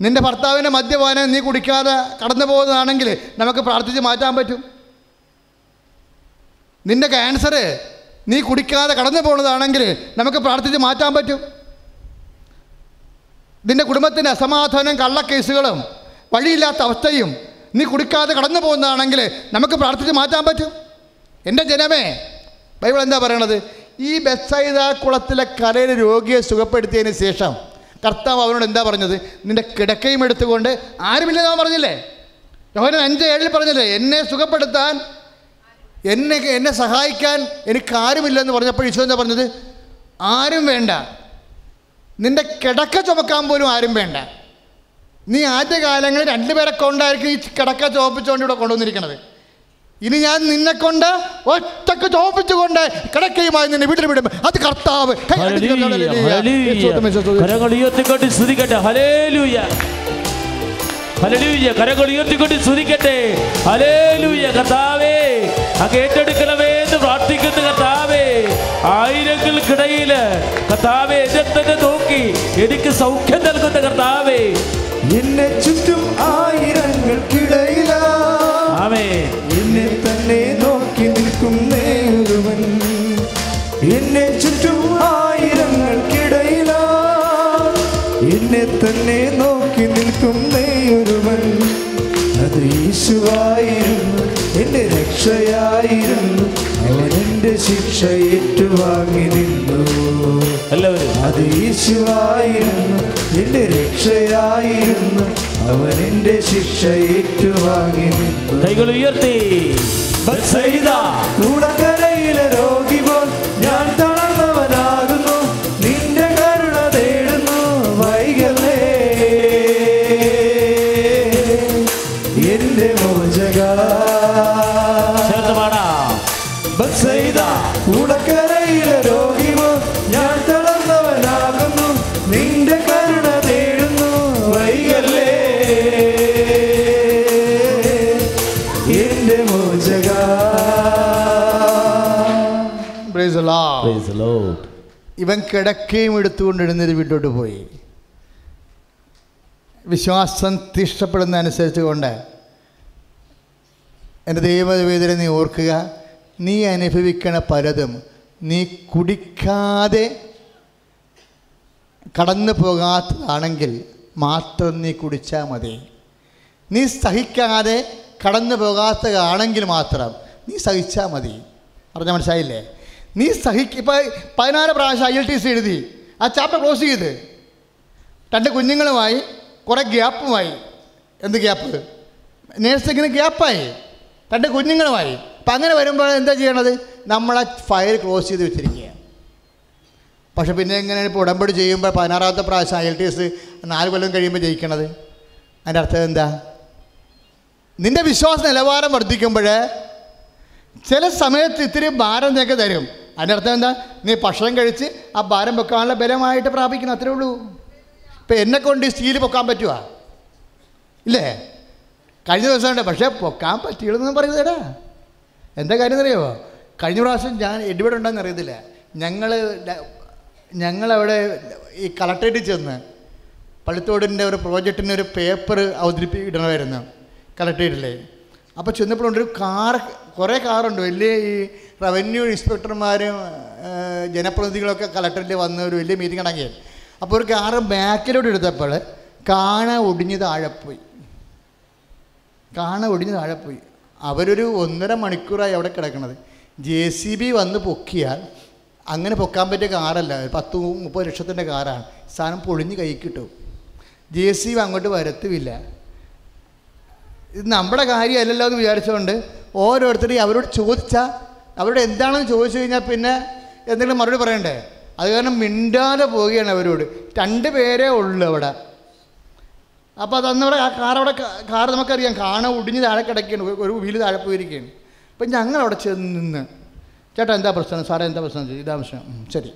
നിന്റെ ഭർത്താവിന്റെ മദ്യപാനം നീ കുടിക്കാതെ കടന്നു പോകുന്നതാണെങ്കിൽ നമുക്ക് പ്രാർത്ഥിച്ച് മാറ്റാൻ പറ്റും. നിന്റെ ക്യാൻസർ നീ കുടിക്കാതെ കടന്നു പോകുന്നതാണെങ്കിൽ നമുക്ക് പ്രാർത്ഥിച്ച് മാറ്റാൻ പറ്റും. നിന്റെ കുടുംബത്തിന്റെ അസമാധാനം കള്ളക്കേസുകളും വഴിയില്ലാത്ത അവസ്ഥയും നീ കുടിക്കാതെ കടന്നു പോകുന്നതാണെങ്കിൽ നമുക്ക് പ്രാർത്ഥിച്ച് മാറ്റാൻ പറ്റും. എന്റെ ജനമേ ബൈബിൾ എന്താ പറയണത്? ഈ ബെത്സൈദ കുളത്തിലെ കരയിലെ രോഗിയെ സുഖപ്പെടുത്തിയതിന് ശേഷം കർത്താവ് അവനോട് എന്താ പറഞ്ഞത്? നിന്റെ കിടക്കയും എടുത്തുകൊണ്ട് ആരുമില്ലെന്ന് പറഞ്ഞില്ലേ? യോഹനൻ അഞ്ച് ഏഴിൽ പറഞ്ഞില്ലേ എന്നെ സുഖപ്പെടുത്താൻ എന്നെ എന്നെ സഹായിക്കാൻ എനിക്ക് ആരുമില്ലെന്ന് പറഞ്ഞപ്പോൾ ഈശോ എന്താ പറഞ്ഞത് ആരും വേണ്ട നിന്റെ കിടക്ക ചുമക്കാൻ പോലും ആരും വേണ്ട നീ ആദ്യ കാലങ്ങളിൽ രണ്ടുപേരെ കൊണ്ടായിരിക്കും ഈ കിടക്ക ചുമപ്പിച്ചുകൊണ്ട് ഇവിടെ കൊണ്ടുവന്നിരിക്കണത് ഇനി ഞാൻ നിന്നെ കൊണ്ട് ഒറ്റയ്ക്ക് ചോപ്പിച്ചുകൊണ്ട് കിടക്കയുമായി നിന്നെ വീട്ടിൽ വിടും അത് കർത്താവ്. കരങ്ങൾ ഉയർത്തിക്കൊണ്ട് ഹലേലൂയ കരകൾ ഉയർത്തിക്കൊണ്ട് സ്തുതിക്കട്ടെ. ഹലേലൂയ കർത്താവേ അങ്ങ് ഏറ്റെടുക്കണമേ എന്ന് പ്രാർത്ഥിക്കുന്ന കർത്താവേ. ആയിരങ്ങൾക്കിടയിൽ കർത്താവേ എന്നെ തന്നെ നോക്കി എനിക്ക് സൗഖ്യം നൽകുന്ന കർത്താവേ. എന്നെ ചുറ്റും ആയിരങ്ങൾക്കിടയില. ആമേ എന്നെ തന്നെ നോക്കി നിൽക്കും നേരുവൻ എന്നെ ചുറ്റും ആയിരങ്ങൾക്കിടയില. എന്നെ തന്നെ നോക്കി നിൽക്കും നേരുവൻ അത് യേശുവായിരുന്നു. എന്റെ രക്ഷയായിരുന്നു. അവൻ എന്റെ ശിക്ഷ ഏറ്റുവാങ്ങി നിന്നു. എല്ലാവരും. അത് യേശുവായിരുന്നു. എന്റെ രക്ഷയായിരുന്നു. അവൻ എന്റെ ശിക്ഷ ഏറ്റുവാങ്ങി നിന്നു. കൈകൾ ഉയർത്തി. ബത്സയിദ. ഇവൻ കിടക്കുകയും എടുത്തുകൊണ്ട് എഴുന്നേറ്റ് വീട്ടോട്ട് പോയി. വിശ്വാസം തീഷ്ടപ്പെടുന്ന അനുസരിച്ച് കൊണ്ട് എന്റെ ദൈവവേദന നീ ഓർക്കുക. നീ അനുഭവിക്കണ പലതും നീ കുടിക്കാതെ കടന്നു പോകാത്തതാണെങ്കിൽ മാത്രം നീ കുടിച്ചാൽ മതി. നീ സഹിക്കാതെ കടന്നു പോകാത്തതാണെങ്കിൽ മാത്രം നീ സഹിച്ചാൽ മതി. പറഞ്ഞാൽ മനസ്സിലായില്ലേ? നീ സഹിക്ക ഇപ്പോൾ പതിനാറ് പ്രാവശ്യം ഐ എൽ ടി സി എഴുതി. ആ ചാപ്റ്റർ ക്ലോസ് ചെയ്ത്. രണ്ട് കുഞ്ഞുങ്ങളുമായി കുറേ ഗ്യാപ്പുമായി. എന്ത് ഗ്യാപ്പ്? നേഴ്സിങ്ങിന് ഗ്യാപ്പായി. രണ്ട് കുഞ്ഞുങ്ങളുമായി. അപ്പം അങ്ങനെ വരുമ്പോൾ എന്താ ചെയ്യണത്? നമ്മളെ ഫയൽ ക്ലോസ് ചെയ്ത് വെച്ചിരിക്കുക പക്ഷെ പിന്നെ എങ്ങനെ ഇപ്പോൾ ഉടമ്പടി ചെയ്യുമ്പോൾ പതിനാറാമത്തെ പ്രാവശ്യം ഐ എൽ ടി എസ് നാല് കൊല്ലം കഴിയുമ്പോൾ ജയിക്കണത്? അതിന്റെ അർത്ഥം എന്താ? നിന്റെ വിശ്വാസ നിലവാരം വർദ്ധിക്കുമ്പോൾ ചില സമയത്ത് ഇത്തിരി ഭാരം തരും. അതിന്റെ അർത്ഥം എന്താ? നീ ഭക്ഷണം കഴിച്ച് ആ ഭാരം വെക്കാനുള്ള ബലമായിട്ട് പ്രാപിക്കുന്നു അത്രേ ഉള്ളൂ. ഇപ്പം എന്നെ കൊണ്ട് സ്റ്റീൽ പൊക്കാൻ പറ്റുമോ ഇല്ലേ? കഴിഞ്ഞ ദിവസം ഉണ്ട് പക്ഷേ പൊക്കാൻ പറ്റിയുള്ളതെന്ന് പറയുന്നതേടാ എന്താ കാര്യം എന്നറിയോ? കഴിഞ്ഞ പ്രാവശ്യം ഞാൻ എഡിവിടെ ഉണ്ടെന്ന് അറിയത്തില്ല. ഞങ്ങൾ ഞങ്ങളവിടെ ഈ കളക്ടറേറ്റിൽ ചെന്ന് പള്ളിത്തോടിന്റെ ഒരു പ്രോജക്റ്റിന്റെ ഒരു പേപ്പർ അവതരിപ്പിക്കണമായിരുന്നു കളക്ടറേറ്റിലെ. അപ്പോൾ ചെന്നപ്പോഴുണ്ട് ഒരു കാർ കുറേ കാറുണ്ട്. വലിയ ഈ റവന്യൂ ഇൻസ്പെക്ടർമാരും ജനപ്രതിനിധികളൊക്കെ കളക്ടറിൽ വന്ന് ഒരു വലിയ മീറ്റിംഗ് അടങ്ങിയത് അപ്പോൾ ഒരു കാറ് ബാക്കിലോട്ട് എടുത്തപ്പോൾ കാണ ഒടിഞ്ഞ് താഴെ പോയി. കാണ ഒടിഞ്ഞ് താഴെ പോയി. അവരൊരു ഒന്നര മണിക്കൂറായി അവിടെ കിടക്കണത്. ജെ സി ബി വന്ന് പൊക്കിയാൽ അങ്ങനെ പൊക്കാൻ പറ്റിയ കാറല്ല. പത്ത് മുപ്പത് ലക്ഷത്തിന്റെ കാറാണ്. സാധനം പൊളിഞ്ഞ് കൈ കിട്ടും. ജെ സി ബി അങ്ങോട്ട് വരത്തുമില്ല. ഇത് നമ്മുടെ കാര്യമല്ലല്ലോ എന്ന് വിചാരിച്ചുകൊണ്ട് ഓരോരുത്തരെയും അവരോട് ചോദിച്ചാൽ അവരോട് എന്താണെന്ന് ചോദിച്ചു കഴിഞ്ഞാൽ പിന്നെ എന്തെങ്കിലും മറുപടി പറയണ്ടേ? അത് കാരണം മിണ്ടാതെ പോവുകയാണ് അവരോട്. രണ്ട് പേരേ ഉള്ളൂ അവിടെ. അപ്പോൾ അത് അന്നവിടെ ആ കാർ അവിടെ കാർ നമുക്കറിയാം. കാണാൻ ഒടിഞ്ഞ് താഴെ കിടക്കുകയാണ്. ഒരു- വീൽ താഴെ പോയിരിക്കുകയാണ്. അപ്പം ഞങ്ങൾ അവിടെ ചെന്ന് നിന്ന് ചേട്ടാ എന്താ പ്രശ്നം? സാറേ എന്താ പ്രശ്നം? ഇതാ പ്രശ്നം. ശരി.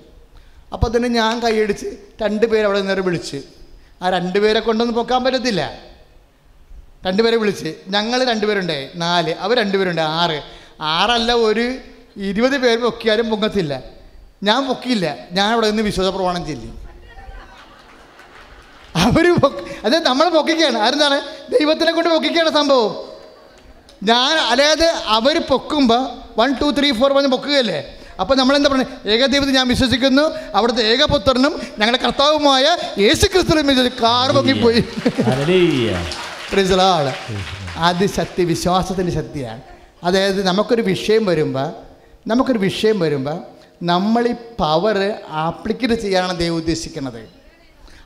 അപ്പോൾ തന്നെ ഞാൻ കൈയടിച്ച് രണ്ട് പേരവിടെ നിന്നേരം നേരെ വിളിച്ച് ആ രണ്ട് പേരെ കൊണ്ടൊന്നും പൊക്കാൻ പറ്റത്തില്ല. രണ്ടുപേരെ വിളിച്ച്. ഞങ്ങൾ രണ്ടുപേരുണ്ട്. നാല്. അവർ രണ്ടുപേരുണ്ട്. ആറ്. ആറല്ല ഒരു ഇരുപത് പേര് പൊക്കിയാലും പൊങ്ങത്തില്ല. ഞാൻ പൊക്കിയില്ല. ഞാൻ അവിടെ നിന്ന് വിശ്വാസ പ്രമാണം ചെല്ലി അവർ അത് നമ്മൾ പൊക്കിക്കുകയാണ് ആരെന്താണ് ദൈവത്തിനെ കൊണ്ട് പൊക്കിക്കുകയാണ് സംഭവം. ഞാൻ അതായത് അവർ പൊക്കുമ്പോൾ വൺ ടു ത്രീ ഫോർ പറഞ്ഞ് പൊക്കുകയല്ലേ? അപ്പോൾ നമ്മളെന്താ പറയുന്നത് ഏകദൈവത്തിൽ ഞാൻ വിശ്വസിക്കുന്നു. അവിടുത്തെ ഏകപുത്രനും ഞങ്ങളുടെ കർത്താവുമായ യേശു ക്രിസ്തു കാർ പൊക്കിപ്പോയി. പ്രിസലാണ് അത് ശക്തി വിശ്വാസത്തിന്റെ ശക്തിയാണ് അതായത് നമുക്കൊരു വിഷയം വരുമ്പോൾ നമുക്കൊരു വിഷയം വരുമ്പോൾ നമ്മൾ ഈ പവർ ആപ്ലിക്കേറ്റ് ചെയ്യാനാണ് ദൈവം ഉദ്ദേശിക്കുന്നത്.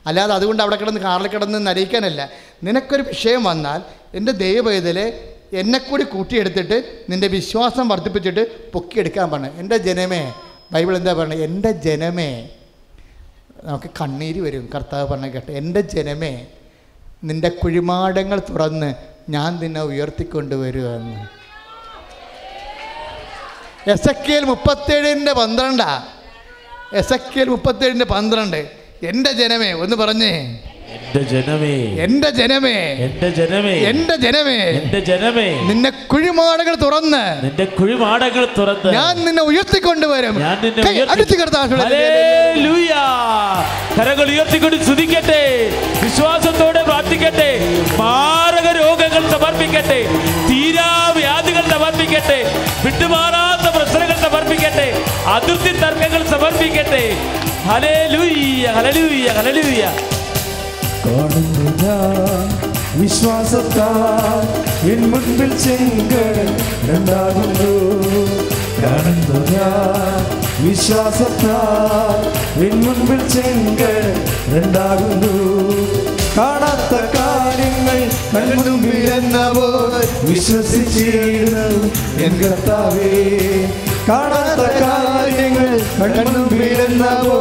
അല്ലാതെ അതുകൊണ്ട് അവിടെ കിടന്ന് കാറിൽ കിടന്ന് നരയിക്കാനല്ല. നിനക്കൊരു വിഷയം വന്നാൽ എന്റെ ദൈവവേദലെ എന്നെക്കൂടി കൂട്ടിയെടുത്തിട്ട് നിന്റെ വിശ്വാസം വർദ്ധിപ്പിച്ചിട്ട് പൊക്കിയെടുക്കാൻ പറഞ്ഞു എന്റെ ജനമേ ബൈബിൾ എന്താ പറയുന്നത് എന്റെ ജനമേ. നമുക്ക് കണ്ണീര് വരും. കർത്താവ് പറഞ്ഞ കേട്ടോ എന്റെ ജനമേ. നിന്റെ കുഴിമാടങ്ങൾ തുറന്ന് ഞാൻ നിന്നെ ഉയർത്തിക്കൊണ്ടുവരുമെന്ന് എസ് എ എക്കിൽ മുപ്പത്തേഴിന്റെ പന്ത്രണ്ടാ? എസ് എ എക്കിൽ മുപ്പത്തേഴിന്റെ പന്ത്രണ്ട്. എന്റെ ജനമേ ഒന്ന് പറഞ്ഞേ. എന്റെ ജനമേ. എന്റെ ജനമേ. എന്റെ ജനമേ. എന്റെ ജനമേ. എന്റെ ജനമേ. നിന്നെ കുഴിമാടകൾ തുറന്ന്. നിന്റെ കുഴിമാടകൾ തുറന്ന്. ഞാൻ നിന്നെ ഉയർത്തിക്കൊണ്ടുവരും. ഞാൻ നിന്നെ കൈ ഉയർത്തി- അടിച്ച് കർത്താവേ. ഹല്ലേലൂയ. കരങ്ങൾ ഉയർത്തിക്കൊണ്ട് സ്തുതിക്കട്ടെ വിശ്വാസത്തോടെ പ്രാർത്ഥിക്കട്ടെ. മാരക രോഗങ്ങൾ സമർപ്പിക്കട്ടെ. തീരാവ്യാധികൾ സമർപ്പിക്കട്ടെ. വിട്ടുമാറാത്ത പ്രശ്നങ്ങൾ സമർപ്പിക്കട്ടെ. അതിർത്തി തർക്കങ്ങൾ സമർപ്പിക്കട്ടെ. ഹലേ ലൂയ്യ ഹലലൂയ്യ ഹലലൂയ കാണുന്നു ഞാൻ വിശ്വാസത്താൽ എൻ മുൻപിൽ ചെങ്കടൽ രണ്ടാകുന്നു. കാണുന്നു ഞാൻ വിശ്വാസത്താൽ എൻ മുൻപിൽ ചെങ്കടൽ രണ്ടാകുന്നു. കാണാത്ത കാര്യങ്ങൾ കൺമുമ്പിലെന്നവോ വിശ്വസിച്ചിരുന്നു എൻ കർത്താവേ. കാണാത്ത കാര്യങ്ങൾ കൺമുമ്പിലെന്നവോ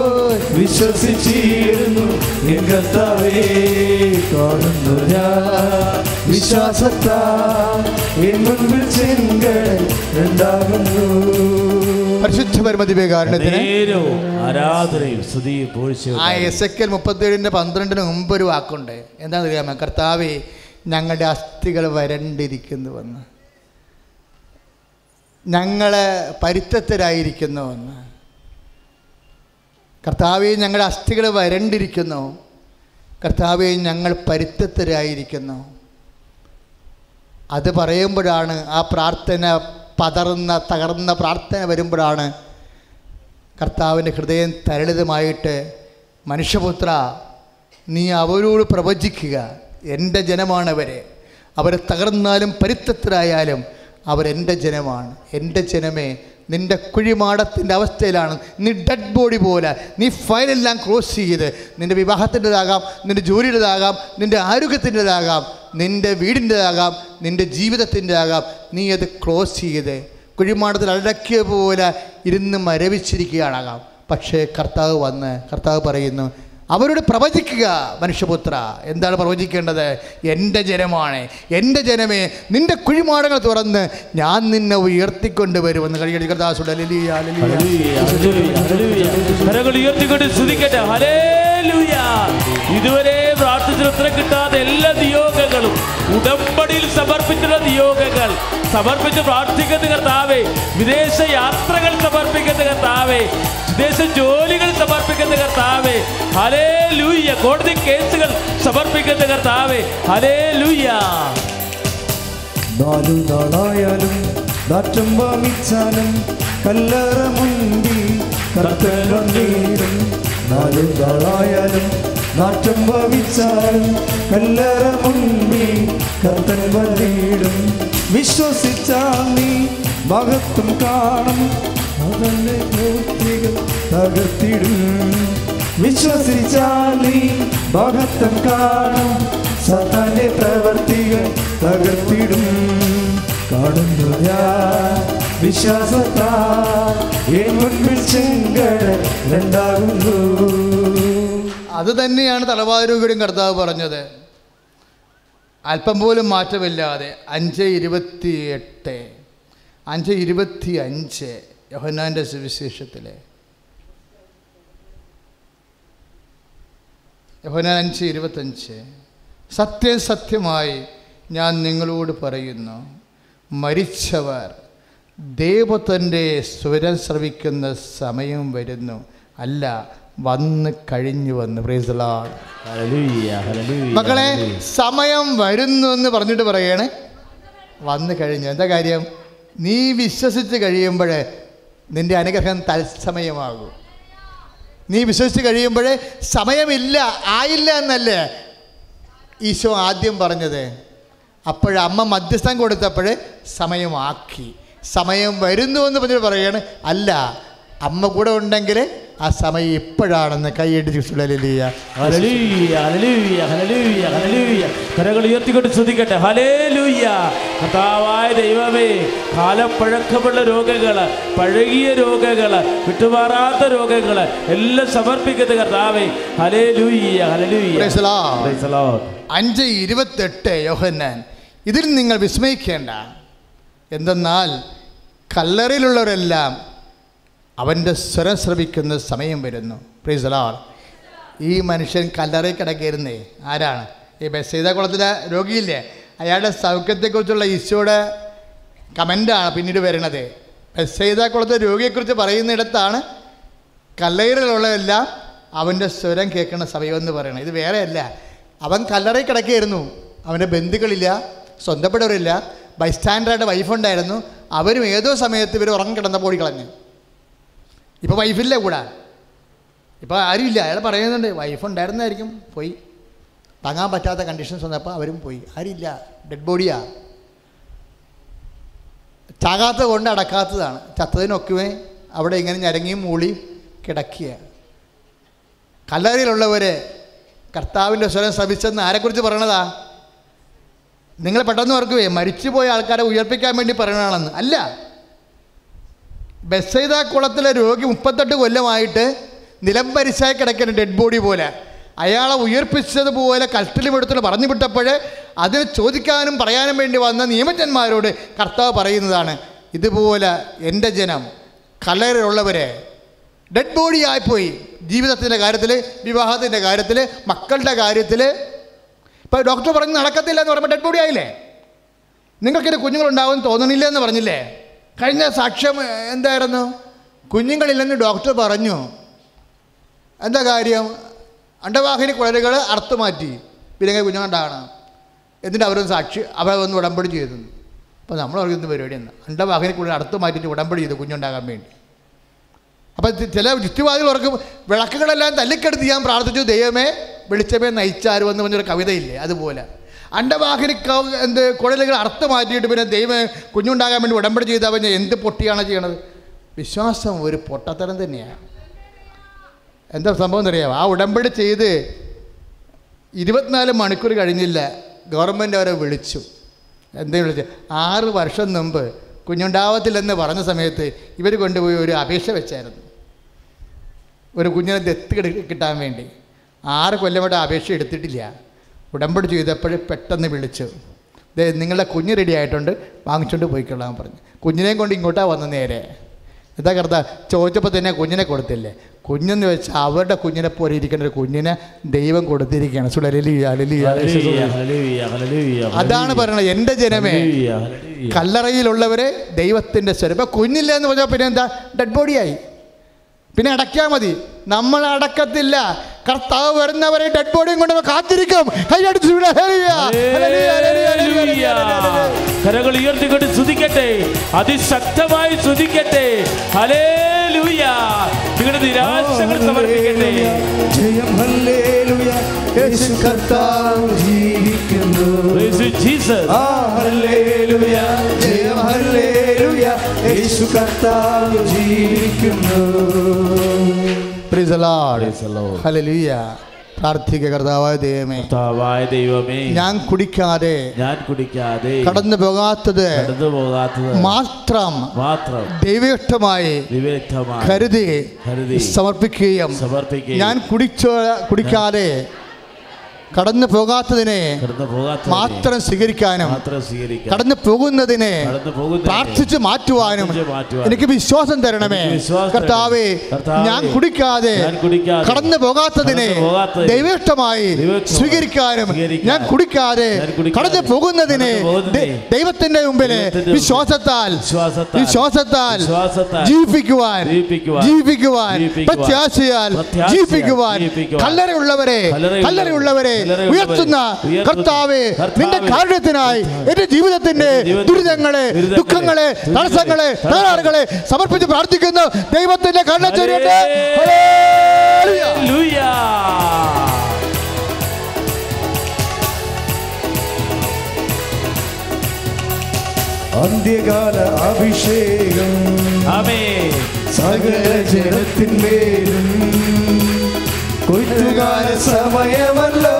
വിശ്വസിച്ചിരുന്നു എൻ കർത്താവേ. കാണുന്നു ഞാൻ വിശ്വാസത്താ എൻ മുൻപിൽ ചെങ്കടൽ രണ്ടാകുന്നു പരിശുദ്ധ ആ എസ് മുപ്പത്തേഴിന്റെ പന്ത്രണ്ടിന് മുമ്പ് ഒരു വാക്കുണ്ട്. എന്താണെന്ന് അറിയാമോ? കർത്താവെ ഞങ്ങളുടെ അസ്ഥികൾ വരണ്ടിരിക്കുന്നുവെന്ന്. ഞങ്ങൾ എന്ന് കർത്താവെ ഞങ്ങളുടെ അസ്ഥികൾ വരണ്ടിരിക്കുന്നു. കർത്താവെ ഞങ്ങൾ പരിത്തത്തിലായിരിക്കുന്നു അത് പറയുമ്പോഴാണ് ആ പ്രാർത്ഥന പതറുന്ന തകർന്ന പ്രാർത്ഥന വരുമ്പോഴാണ് കർത്താവിന്റെ ഹൃദയം തരളിതമായിട്ട് മനുഷ്യപുത്ര നീ അവരോട് പ്രവചിക്കുക. എന്റെ ജനമാണവരെ. അവർ തകർന്നാലും പരിത്തത്തിലായാലും അവരെന്റെ ജനമാണ്. എന്റെ ജനമേ നിന്റെ കുഴിമാടത്തിന്റെ അവസ്ഥയിലാണ്. നീ ഡെഡ് ബോഡി പോലെ. നീ ഫയലെല്ലാം ക്ലോസ് ചെയ്ത്. നിന്റെ വിവാഹത്തിന്റെതാകാം നിന്റെ ജോലിയുടേതാകാം നിന്റെ ആരോഗ്യത്തിന്റെതാകാം. നിന്റെ വീടിന്റെ ആകാം നിന്റെ ജീവിതത്തിന്റെ ആകാം നീ അത് ക്ലോസ് ചെയ്ത്. കുഴിമാടത്തിൽ അടക്കിയ പോലെ ഇരുന്ന് മരവിച്ചിരിക്കുകയാണാകാം. പക്ഷേ കർത്താവ് വന്ന് കർത്താവ് പറയുന്നു അവരോട് പ്രവചിക്കുക മനുഷ്യപുത്ര. എന്താണ് പ്രവചിക്കേണ്ടത്? എന്റെ ജനമാണ് എന്റെ ജനമേ നിന്റെ കുഴിമാടങ്ങൾ തുറന്ന് ഞാൻ നിന്നെ ഉയർത്തിക്കൊണ്ട് വരുമെന്ന് കഴിയടി കർത്താസുടെ ഹല്ലേലൂയ, ഹല്ലേലൂയ, ഹല്ലേലൂയ. കരങ്ങൾ ഉയർത്തിക്കൊണ്ട് സ്തുതിക്കട്ടെ. ഹല്ലേലൂയ ഇതുവരെ പ്രാർത്ഥിച്ചു ഉത്തരം കിട്ടാത്ത എല്ലാ നിയോഗങ്ങളും ഉടമ്പടിയിൽ സമർപ്പിച്ചുള്ള നിയോഗങ്ങൾ സമർപ്പിച്ച് പ്രാർത്ഥിക്കുന്ന കർത്താവേ വിദേശ യാത്രകൾ സമർപ്പിക്കുന്ന കർത്താവേ വിദേശ ജോലികൾ സമർപ്പിക്കുന്ന കർത്താവേ ഹലേ ലൂയ്യ കോടതി കേസുകൾ സമർപ്പിക്കുന്ന കർത്താവേ ഹലേ നാലു നാളായാലും നാറ്റം വാങ്ങിച്ചാലും കല്ലറ മുൻപിൽ കർത്തൻ നാളായാലും നാറ്റം ഭവിച്ചാലും കല്ലറ മുന്നിൽ കർത്തൻ വന്നീടും വിശ്വസിച്ചാൽ നീ മഹത്വം കാണും. അതല്ലേ മൂർത്തികൾ തകർത്തിടും. വിശ്വസിച്ചാൽ നീ മഹത്വം കാണും. സത്താന്റെ പ്രവർത്തികൾ തകർത്തിടും. കാണുന്നു ഞാൻ വിശ്വാസത്താൽ എൻ മുൻപിൽ രണ്ടാകുന്നു. അത് തന്നെയാണ് തലവാരൂകരും കർത്താവ് പറഞ്ഞത്. അല്പം പോലും മാറ്റമില്ലാതെ അഞ്ച് ഇരുപത്തി എട്ട് അഞ്ച് ഇരുപത്തി അഞ്ച് യോഹന്നാന്റെ സുവിശേഷത്തിലെ. യോഹന്നാൻ അഞ്ച് ഇരുപത്തഞ്ച്. സത്യം സത്യമായി ഞാൻ നിങ്ങളോട് പറയുന്നു. മരിച്ചവർ ദൈവത്തിന്റെ സ്വരം ശ്രവിക്കുന്ന സമയം വരുന്നു. അല്ല വന്ന് കഴിഞ്ഞു വന്ന്. മക്കളെ സമയം വരുന്നു എന്ന് പറഞ്ഞിട്ട് പറയണേ. വന്നു കഴിഞ്ഞു. എന്താ കാര്യം? നീ വിശ്വസിച്ച് കഴിയുമ്പോൾ നിന്റെ അനുഗ്രഹം തത്സമയമാകും. നീ വിശ്വസിച്ച് കഴിയുമ്പോൾ സമയമില്ല ആയില്ല എന്നല്ലേ ഈശോ ആദ്യം പറഞ്ഞത്? അപ്പോഴമ്മ മധ്യസ്ഥം കൊടുത്തപ്പോൾ സമയമാക്കി. സമയം വരുന്നു എന്ന് പറഞ്ഞിട്ട് പറയാണ് അല്ല അമ്മ കൂടെ ഉണ്ടെങ്കിൽ ആ സമയം ഇപ്പോഴാണെന്ന് കൈയടിച്ച് കരങ്ങൾ ഉയർത്തിക്കൊണ്ട് ഹല്ലേലൂയ. കർത്താവായ ദൈവമേ കാലപ്പഴക്കമുള്ള രോഗങ്ങൾ പഴകിയ രോഗങ്ങൾ വിട്ടുമാറാത്ത രോഗങ്ങൾ എല്ലാം സമർപ്പിക്കുന്ന കർത്താവേ. the Lord. Praise അഞ്ച് ഇരുപത്തെട്ട് യോഹന്നാൻ ഇതിൽ നിങ്ങൾ വിസ്മയിക്കേണ്ട എന്തെന്നാൽ കല്ലറിലുള്ളവരെല്ലാം അവന്റെ സ്വരം ശ്രവിക്കുന്ന സമയം വരുന്നു. പ്രീസലാർ ഈ മനുഷ്യൻ കല്ലറയിൽ കിടക്കിയിരുന്നേ ആരാണ്? ഈ ബസീത കുളത്തിലെ രോഗിയില്ലേ? അയാളുടെ സൗഖ്യത്തെക്കുറിച്ചുള്ള ഈശോയുടെ കമന്റാണ് പിന്നീട് വരുന്നത് ബസീത കുളത്തെ രോഗിയെക്കുറിച്ച് പറയുന്നിടത്താണ് കല്ലറയിലുള്ളതെല്ലാം അവന്റെ സ്വരം കേൾക്കുന്ന സമയമെന്ന് പറയണം ഇത് വേറെയല്ല. അവൻ കല്ലറയിൽ കിടക്കുകയായിരുന്നു അവന്റെ ബന്ധുക്കളില്ല സ്വന്തപ്പെട്ടവരില്ല. ബൈസ്റ്റാൻഡറായിട്ട് വൈഫുണ്ടായിരുന്നു അവരും ഏതോ സമയത്ത് ഇവർ ഉറങ്ങിക്കിടന്നപ്പോൾ ഓടിക്കളഞ്ഞു ഇപ്പോൾ വൈഫില്ല കൂടെ? ഇപ്പോൾ ആരുമില്ല അയാൾ പറയുന്നുണ്ട് വൈഫ് ഉണ്ടായിരുന്നായിരിക്കും പോയി. താങ്ങാൻ പറ്റാത്ത കണ്ടീഷൻസ് വന്നപ്പോൾ അവരും പോയി. ആരില്ല ഡെഡ് ബോഡിയാ ചാകാത്ത കൊണ്ട് അടക്കാത്തതാണ്. ചത്തതിനൊക്കെ അവിടെ ഇങ്ങനെ ഞരങ്ങിയും മൂളി കിടക്കുക. കല്ലറിയിലുള്ളവരെ കർത്താവിന്റെ സ്വരം ശ്രമിച്ചെന്ന് ആരെക്കുറിച്ച് പറയണതാ? നിങ്ങൾ പെട്ടെന്ന് ഓർക്കുവേ മരിച്ചുപോയ ആൾക്കാരെ ഉയർപ്പിക്കാൻ വേണ്ടി പറയണതാണെന്ന് അല്ല. ബസൈദ കുളത്തിലെ രോഗി മുപ്പത്തെട്ട് കൊല്ലമായിട്ട് നിലംപരിശായി കിടക്കുന്ന ഡെഡ് ബോഡി പോലെ. അയാളെ ഉയർപ്പിച്ചതുപോലെ കട്ടിലുമെടുത്തിട്ട് പറഞ്ഞു വിട്ടപ്പോൾ അതിന് ചോദിക്കാനും പറയാനും വേണ്ടി വന്ന നിയമജന്മാരോട് കർത്താവ് പറയുന്നതാണ് ഇതുപോലെ എന്റെ ജനം കലറിലുള്ളവരെ ഡെഡ് ബോഡി ആയിപ്പോയി ജീവിതത്തിന്റെ കാര്യത്തിൽ വിവാഹത്തിന്റെ കാര്യത്തിൽ മക്കളുടെ കാര്യത്തിൽ ഇപ്പോൾ ഡോക്ടർ പറഞ്ഞ് നടക്കത്തില്ല എന്ന് പറയുമ്പോൾ ഡെഡ് ബോഡി ആയില്ലേ? നിങ്ങൾക്കിത് കുഞ്ഞുങ്ങളുണ്ടാവുമെന്ന് തോന്നണില്ല എന്ന് പറഞ്ഞില്ലേ? കഴിഞ്ഞ സാക്ഷ്യം എന്തായിരുന്നു? കുഞ്ഞുങ്ങളില്ലെന്ന് ഡോക്ടർ പറഞ്ഞു. എന്താ കാര്യം? അണ്ടവാഹിനി കുഴലുകൾ അറുത്തു മാറ്റി. പിന്നെ കുഞ്ഞുങ്ങളുണ്ടാകണം എന്നിട്ട് അവരൊന്ന് സാക്ഷി അവരെ ഒന്ന് ഉടമ്പടി ചെയ്തു. അപ്പോൾ നമ്മൾ പറയുന്ന പരിപാടിയാണ് അണ്ടവാഹിനി കുഴൽ അറുത്തു മാറ്റിയിട്ട് ഉടമ്പടി ചെയ്തു കുഞ്ഞുണ്ടാകാൻ വേണ്ടി. അപ്പം ചില ചുറ്റുപാതിൽ ഓർക്കും വിളക്കുകളെല്ലാം തല്ലിക്കെടുത്ത് ഞാൻ പ്രാർത്ഥിച്ചു ദൈവമേ വെളിച്ചമേ നയിച്ചാരും എന്ന് പറഞ്ഞൊരു കവിതയില്ലേ അതുപോലെ. അണ്ടവാഹിനി എന്ത് കുഴലുകൾ അർത്ഥം മാറ്റിയിട്ട് പിന്നെ ദൈവം കുഞ്ഞുണ്ടാകാൻ വേണ്ടി ഉടമ്പടി ചെയ്താൽ പിന്നെ എന്ത് പൊട്ടിയാണ് ചെയ്യണത്? വിശ്വാസം ഒരു പൊട്ടത്തരം തന്നെയാണ്. എന്താ സംഭവം എന്നറിയാമോ ആ ഉടമ്പടി ചെയ്ത് ഇരുപത്തിനാല് മണിക്കൂർ കഴിഞ്ഞില്ല ഗവൺമെന്റ് അവരെ വിളിച്ചു. എന്തേ വിളിച്ചു? ആറ് വർഷം മുമ്പ് കുഞ്ഞുണ്ടാവത്തില്ലെന്ന് പറഞ്ഞ സമയത്ത് ഇവർ കൊണ്ടുപോയി ഒരു അപേക്ഷ വെച്ചായിരുന്നു. ഒരു കുഞ്ഞിനെ ദത്ത് കിട്ടാൻ വേണ്ടി. ആറ് കൊല്ലമായിട്ട് അപേക്ഷ എടുത്തിട്ടില്ല. ഉടമ്പടി ചെയ്തപ്പോൾ പെട്ടെന്ന് വിളിച്ചു. നിങ്ങളുടെ കുഞ്ഞ് റെഡി ആയിട്ടുണ്ട്. വാങ്ങിച്ചുകൊണ്ട് പോയിക്കൊള്ളാൻ പറഞ്ഞു. കുഞ്ഞിനെയും കൊണ്ട് ഇങ്ങോട്ടാണ് വന്ന നേരെ. എന്താ കർത്ത? ചോദിച്ചപ്പോൾ തന്നെ കുഞ്ഞിനെ കൊടുത്തില്ലേ? കുഞ്ഞെന്ന് വെച്ചാൽ അവരുടെ കുഞ്ഞിനെ പോലെ ഇരിക്കുന്ന ഒരു കുഞ്ഞിനെ ദൈവം കൊടുത്തിരിക്കുകയാണ്. അതാണ് പറയുന്നത് എന്റെ ജനമേ. കല്ലറയിലുള്ളവരെ ദൈവത്തിന്റെ സ്വരം ഇപ്പം കുഞ്ഞില്ല എന്ന് പറഞ്ഞാൽ പിന്നെ എന്താ? ഡെഡ് ബോഡിയായി പിന്നെ അടയ്ക്കാൽ മതി. നമ്മൾ അടക്കത്തില്ല കർത്താവ് വരുന്നവരെ ഡെഡ് ബോഡിയും കൊണ്ട് കാത്തിരിക്കും. കരകൾ ഉയർത്തിക്കൊണ്ട് സ്തുതിക്കട്ടെ. അതിശക്തമായി സ്തുതിക്കട്ടെ. ഹല്ലേലൂയ. നിങ്ങളുടെ നിരാശകൾ സമർപ്പിക്കട്ടെ. ജയം. യേശു കർത്താവ് ജീവിക്കുന്നു. Jesus. ആ ജയം. യേശു കർത്താവ് ജീവിക്കുന്നു. പ്രാർത്ഥിക്കുക കർത്താവായ ദൈവമേ. കർത്താവായ ദൈവമേ. ഞാൻ കുടിക്കാതെ ഞാൻ കുടിക്കാതെ കടന്നു പോകാത്തത് കടന്നു പോകാത്തത് മാത്രം മാത്രം ദൈവയുക്തമായി ദൈവയുക്തമായി കരുതി കരുതി സമർപ്പിക്കുകയും സമർപ്പിക്കുകയും ഞാൻ കുടിച്ച കുടിക്കാതെ കടന്നു പോകാത്തതിനെ മാത്രം സ്വീകരിക്കാനും കടന്നു പോകുന്നതിനെ പ്രാർത്ഥിച്ചു മാറ്റുവാനും എനിക്ക് വിശ്വാസം തരണമേ. കർത്താവേ ഞാൻ കുടിക്കാതെ കടന്നു പോകാത്തതിനെ ദൈവേഷ്ടമായി സ്വീകരിക്കാനും ഞാൻ കുടിക്കാതെ കടന്നു പോകുന്നതിനെ ദൈവത്തിന്റെ മുമ്പിൽ ദൈവത്തിന്റെ വിശ്വാസത്താൽ വിശ്വാസത്താൽ ജീവിപ്പിക്കുവാൻ ജീവിപ്പിക്കുവാൻ പ്രത്യാശയാൽ ജീവിപ്പിക്കുവാൻ കല്ലറയുള്ളവരെ കല്ലറയുള്ളവരെ ഉയർത്തുന്ന കർത്താവെ നിന്റെ കാരുണ്യത്തിനായി എന്റെ ജീവിതത്തിന്റെ ദുരിതങ്ങളെ ദുഃഖങ്ങളെ തടസ്സങ്ങളെ തകരാറുകളെ സമർപ്പിച്ച് പ്രാർത്ഥിക്കുന്നു. ദൈവത്തിന്റെ. അന്ത്യകാല അഭിഷേകം സകല ജനത്തിന്മേലും കൊയ്ത്തുകാല സമയമല്ലോ.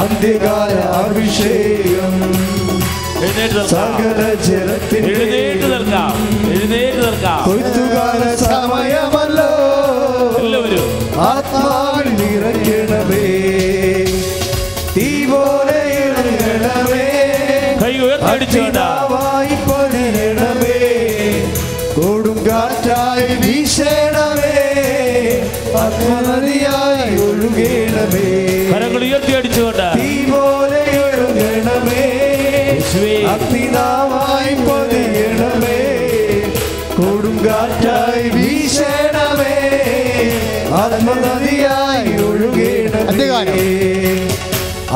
അന്ത്യകാല അഭിഷേകം. സകല എഴുന്നേറ്റ് ജനത്തിന്മേലും നിൽക്കാം. എഴുന്നേറ്റ് നിൽക്കാം. കൊയ്ത്തുകാല സമയമല്ലോ. എല്ലാവരും. ആത്മാവിൽ തീ പോലെ ഇറങ്ങണമേ ആത്മനദിയായി ഒഴുകണമേ. കരങ്ങൾ ഉയർത്തി അടിച്ചുകൊണ്ട്. തീ പോലെ ഒഴുകണമേ. യേശുവേ. അഗ്നിനാവായി പതിയണമേ. കൊടുങ്കാറ്റായി വീശണമേ. ആത്മനദിയായി ഒഴുകണമേ. അന്ത്യകാലം.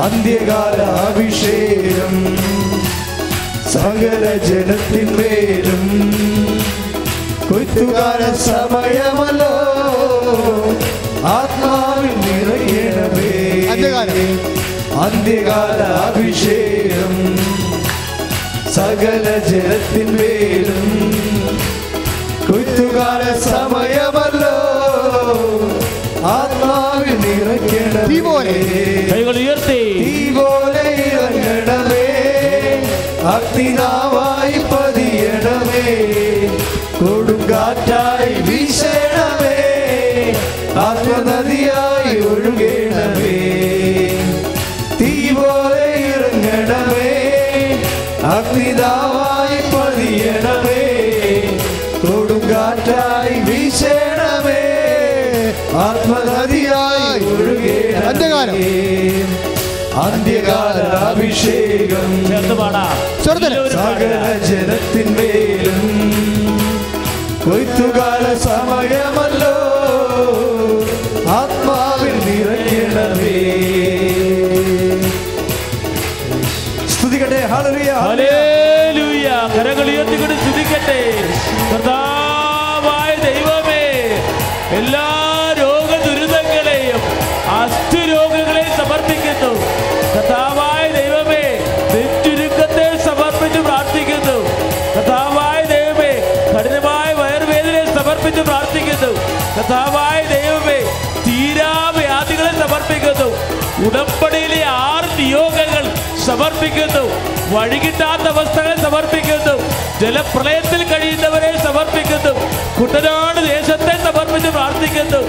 അന്ത്യകാല അഭിഷേകം സകല ജനത്തിന്മേലും. കൊയ്ത്തുകാല സമയമല്ലോ. അന്ത്യകാലം. അഭിഷേകം സകല ജനത്തിന്മേലും കുത്തുകാല സമയമല്ലോ. ആത്മാവിൽ നിറയ്ക്കണം തീ പോലെ. കൈകൾ ഉയർത്തി. തീ പോലെ ഇറങ്ങണമേ. അഗ്നിനാവായി പതിയണമേ. കൊടുങ്കാറ്റായി വീശണമേ. ആത്മനദിയായി ഒഴുകണമേ. തീ പോലെ ഇറങ്ങണമേ. അഗ്നിതാവായി പതിയണമേ കൊടുങ്കാറ്റായി വീശണമേ. ആത്മനദിയായി. ഒഴുകണമേ. അന്ത്യകാല അഭിഷേകം. സകല ജനത്തിന്മേലും കൊയ്ത്തുകാല സമയമല്ലോ. കരങ്ങൾ ഉയർത്തിക്കൊണ്ട് സ്തുതിക്കട്ടെ ദൈവമേ എല്ലാ രോഗദുരിതങ്ങളെയും അസ്ഥിരോഗങ്ങളെയും സമർപ്പിക്കുന്നു. കർത്താവായ ദൈവമേ നെറ്റുരുക്കത്തെ സമർപ്പിച്ച് പ്രാർത്ഥിക്കുന്നു. കർത്താവായ ദൈവമേ കഠിനമായ വയർവേദനയെ സമർപ്പിച്ച് പ്രാർത്ഥിക്കുന്നു. കർത്താവായ ദൈവമേ തീരാവ്യാധികളെ സമർപ്പിക്കുന്നു. ഉടമ്പടിയിലെ ആറ് നിയോഗങ്ങൾ സമർപ്പിക്കുന്നു. വഴികിട്ടാത്ത അവസ്ഥകളെ സമർപ്പിക്കുന്നു. ജലപ്രളയത്തിൽ കഴിയുന്നവരെ സമർപ്പിക്കുന്നു. കുട്ടനാട് ദേശത്തെ സമർപ്പിച്ച് പ്രാർത്ഥിക്കുന്നു.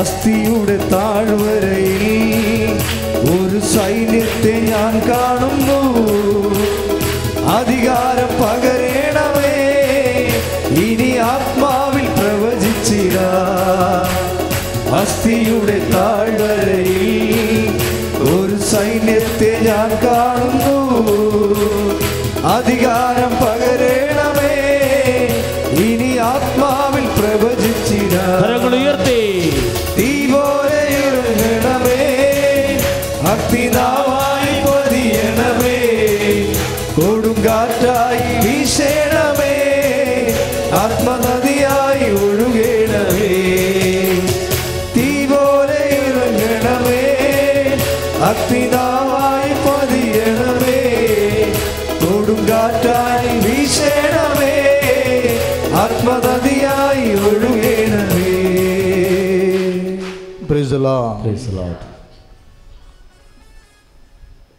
അസ്ഥിയുടെ താഴ്വരയിൽ ഒരു സൈന്യത്തെ ഞാൻ കാണുന്നു. അധികാരം പകരണമേ ഇനി ആത്മാവിൽ പ്രവചിച്ചിര അസ്ഥിയുടെ താഴ്വരയിൽ ഒരു സൈന്യത്തെ ഞാൻ കാണുന്നു. അധികാരം പകരണമേ ഇനി ആത്മാവിൽ പ്രവചിച്ചിര കരങ്ങൾ ഉയർത്തി. തീ പോലെ ഇറങ്ങണമേ ഭക്തിനാവായി പതിയണമേ കൊടുങ്കാറ്റായി വീശേണമേ. ആത്മനദിയായി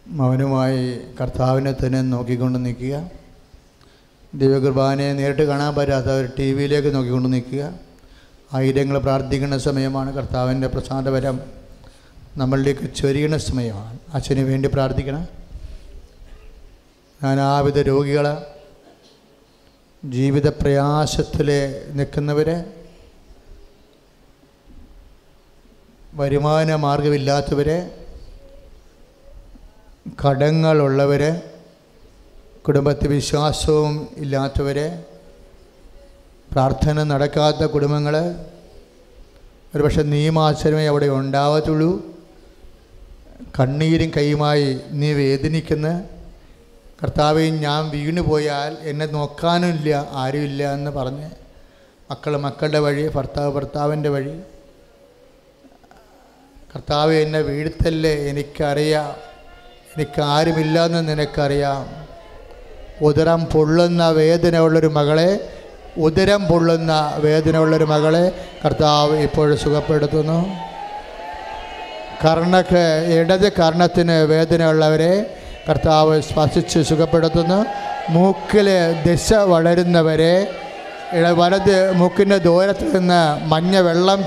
മൗനമായി കർത്താവിനെ തന്നെ നോക്കിക്കൊണ്ട് നിൽക്കുക. ദിവ്യകുർബാനയെ നേരിട്ട് കാണാൻ പറ്റാത്തവർ ടി വിയിലേക്ക് നോക്കിക്കൊണ്ട് നിൽക്കുക. ആയിരങ്ങൾ പ്രാർത്ഥിക്കുന്ന സമയമാണ് കർത്താവിന്റെ പ്രസാദപരം നമ്മളിലേക്ക് ചൊരിയുന്ന സമയമാണ്. അച്ഛന് വേണ്ടി പ്രാർത്ഥിക്കണം. ഞാൻ നാനാവിധ രോഗികൾ ജീവിത പ്രയാസത്തിൽ നിൽക്കുന്നവരെ വരുമാന മാർഗമില്ലാത്തവരെ കടങ്ങളുള്ളവരെ കുടുംബത്തിൽ വിശ്വാസവും ഇല്ലാത്തവരെ പ്രാർത്ഥന നടക്കാത്ത കുടുംബങ്ങൾ ഒരുപക്ഷെ നിയമാശ്രമേ അവിടെ ഉണ്ടാവത്തുള്ളൂ. കണ്ണീരും കൈയുമായി നീ വേദനിക്കുന്ന കർത്താവെ ഞാൻ വീണു പോയാൽ എന്നെ നോക്കാനുമില്ല ആരുമില്ല എന്ന് പറഞ്ഞ് മക്കൾ മക്കളുടെ വഴി ഭർത്താവ് ഭർത്താവിന്റെ വഴി കർത്താവ് എന്നെ വീഴ്ത്തല്ലേ? എനിക്കറിയാം. എനിക്കാരുമില്ലെന്ന് നിനക്കറിയാം. ഉദരം പൊള്ളുന്ന വേദനയുള്ളൊരു മകളെ ഉദരം പൊള്ളുന്ന വേദനയുള്ളൊരു മകളെ കർത്താവ് ഇപ്പോൾ സുഖപ്പെടുത്തുന്നു. കർണക്ക് ഇടത് കർണത്തിന് വേദനയുള്ളവരെ കർത്താവ് സ്പർശിച്ച് സുഖപ്പെടുത്തുന്നു. മൂക്കിൽ ദിശ വളരുന്നവരെ വലത് മൂക്കിന്റെ ദൂരത്ത് നിന്ന് മഞ്ഞ വെള്ളം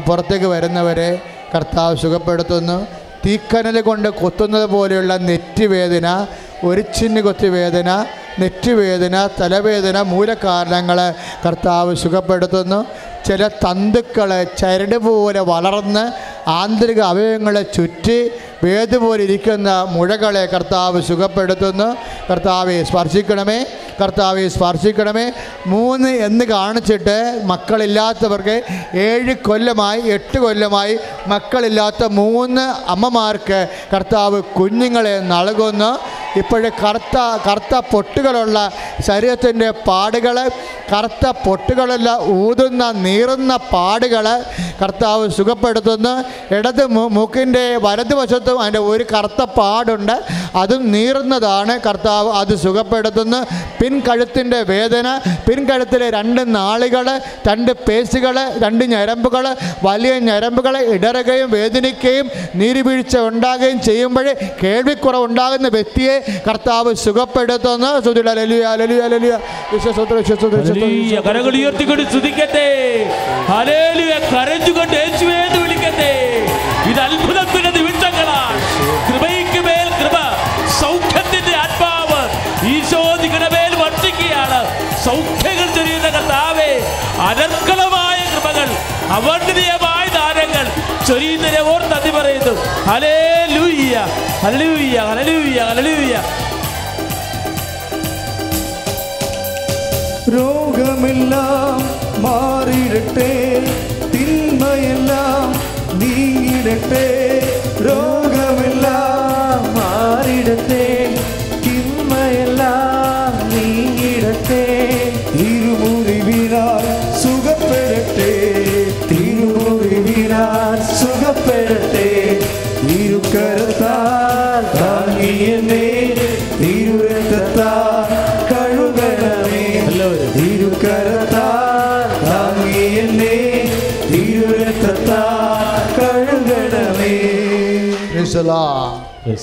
പുറത്തേക്ക് വരുന്നവരെ കർത്താവ് സുഖപ്പെടുത്തുന്നു. തീക്കനൽ കൊണ്ട് കൊത്തുന്നത് പോലെയുള്ള നെറ്റുവേദന ഒരിച്ചിന് കൊത്തി വേദന നെറ്റുവേദന തലവേദന മൂലകാരണങ്ങൾ കർത്താവ് സുഖപ്പെടുത്തുന്നു. ചില തന്തുക്കൾ ചരട് പോലെ വളർന്ന് ആന്തരിക അവയവങ്ങളെ ചുറ്റി വേദ് പോലെ ഇരിക്കുന്ന മുഴകളെ കർത്താവ് സുഖപ്പെടുത്തുന്നു. കർത്താവെ സ്പർശിക്കണമേ. കർത്താവെ സ്പർശിക്കണമേ. മൂന്ന് എന്ന് കാണിച്ചിട്ട് മക്കളില്ലാത്തവർക്ക് ഏഴ് കൊല്ലമായി എട്ട് കൊല്ലമായി മക്കളില്ലാത്ത മൂന്ന് അമ്മമാർക്ക് കർത്താവ് കുഞ്ഞുങ്ങളെ നൽകുന്നു. ഇപ്പോഴും കറുത്ത കറുത്ത പൊട്ടുകളുള്ള ശരീരത്തിന്റെ പാടുകൾ കറുത്ത പൊട്ടുകളുള്ള ഊതുന്ന നീറുന്ന പാടുകൾ കർത്താവ് സുഖപ്പെടുത്തുന്നു. ഇടത് മൂക്കിന്റെ വലതുവശത്തും അതിന്റെ ഒരു കറുത്ത പാടുണ്ട്. അതും നീറുന്നതാണ്. കർത്താവ് അത് സുഖപ്പെടുത്തുന്നു. പിൻകഴുത്തിന്റെ വേദന പിൻകഴുത്തിലെ രണ്ട് നാളുകൾ രണ്ട് പേശികൾ രണ്ട് ഞരമ്പുകൾ വലിയ ഞരമ്പുകൾ ഇടറുകയും വേദനിക്കുകയും നീരുവീഴ്ച ഉണ്ടാകുകയും ചെയ്യുമ്പോൾ കേൾവിക്കുറവുണ്ടാകുന്ന വ്യക്തിയെ കർത്താവ് സുഖപ്പെടുത്തുന്നു. സ്തുതിയുടെ അലലുയ അലലുയ അലലുയ വിശ്വസ്തോത്ര വിശ്വസ്തോത്ര ഹല്ലേലൂയ. കരങ്ങൾ ഉയർത്തിക്കൊണ്ട് സ്തുതിക്കട്ടെ. ഹല്ലേലൂയ. കരഞ്ഞുകൊണ്ട് യേശുവേ എന്ന് വിളിക്കട്ടെ. ഇത് അത്ഭുതത്തിന്റെ സൗഖ്യങ്ങൾ ചൊരിയുന്ന കർത്താവേ അനർക്കളമായ കൃപകൾ അവർണനീയമായ ദാനങ്ങൾ ചൊരിയുന്നതിനെ ഓർത്ത് അതി പറയുന്നു. ഹലേ ലൂയ്യ ഹലൂയ്യ ഹലൂയ്യ ഹലൂയ്യ രോഗമെല്ലാം മാറിയിടട്ടെ തിന്മയെല്ലാം നീങ്ങിടട്ടെ രോഗമെല്ലാം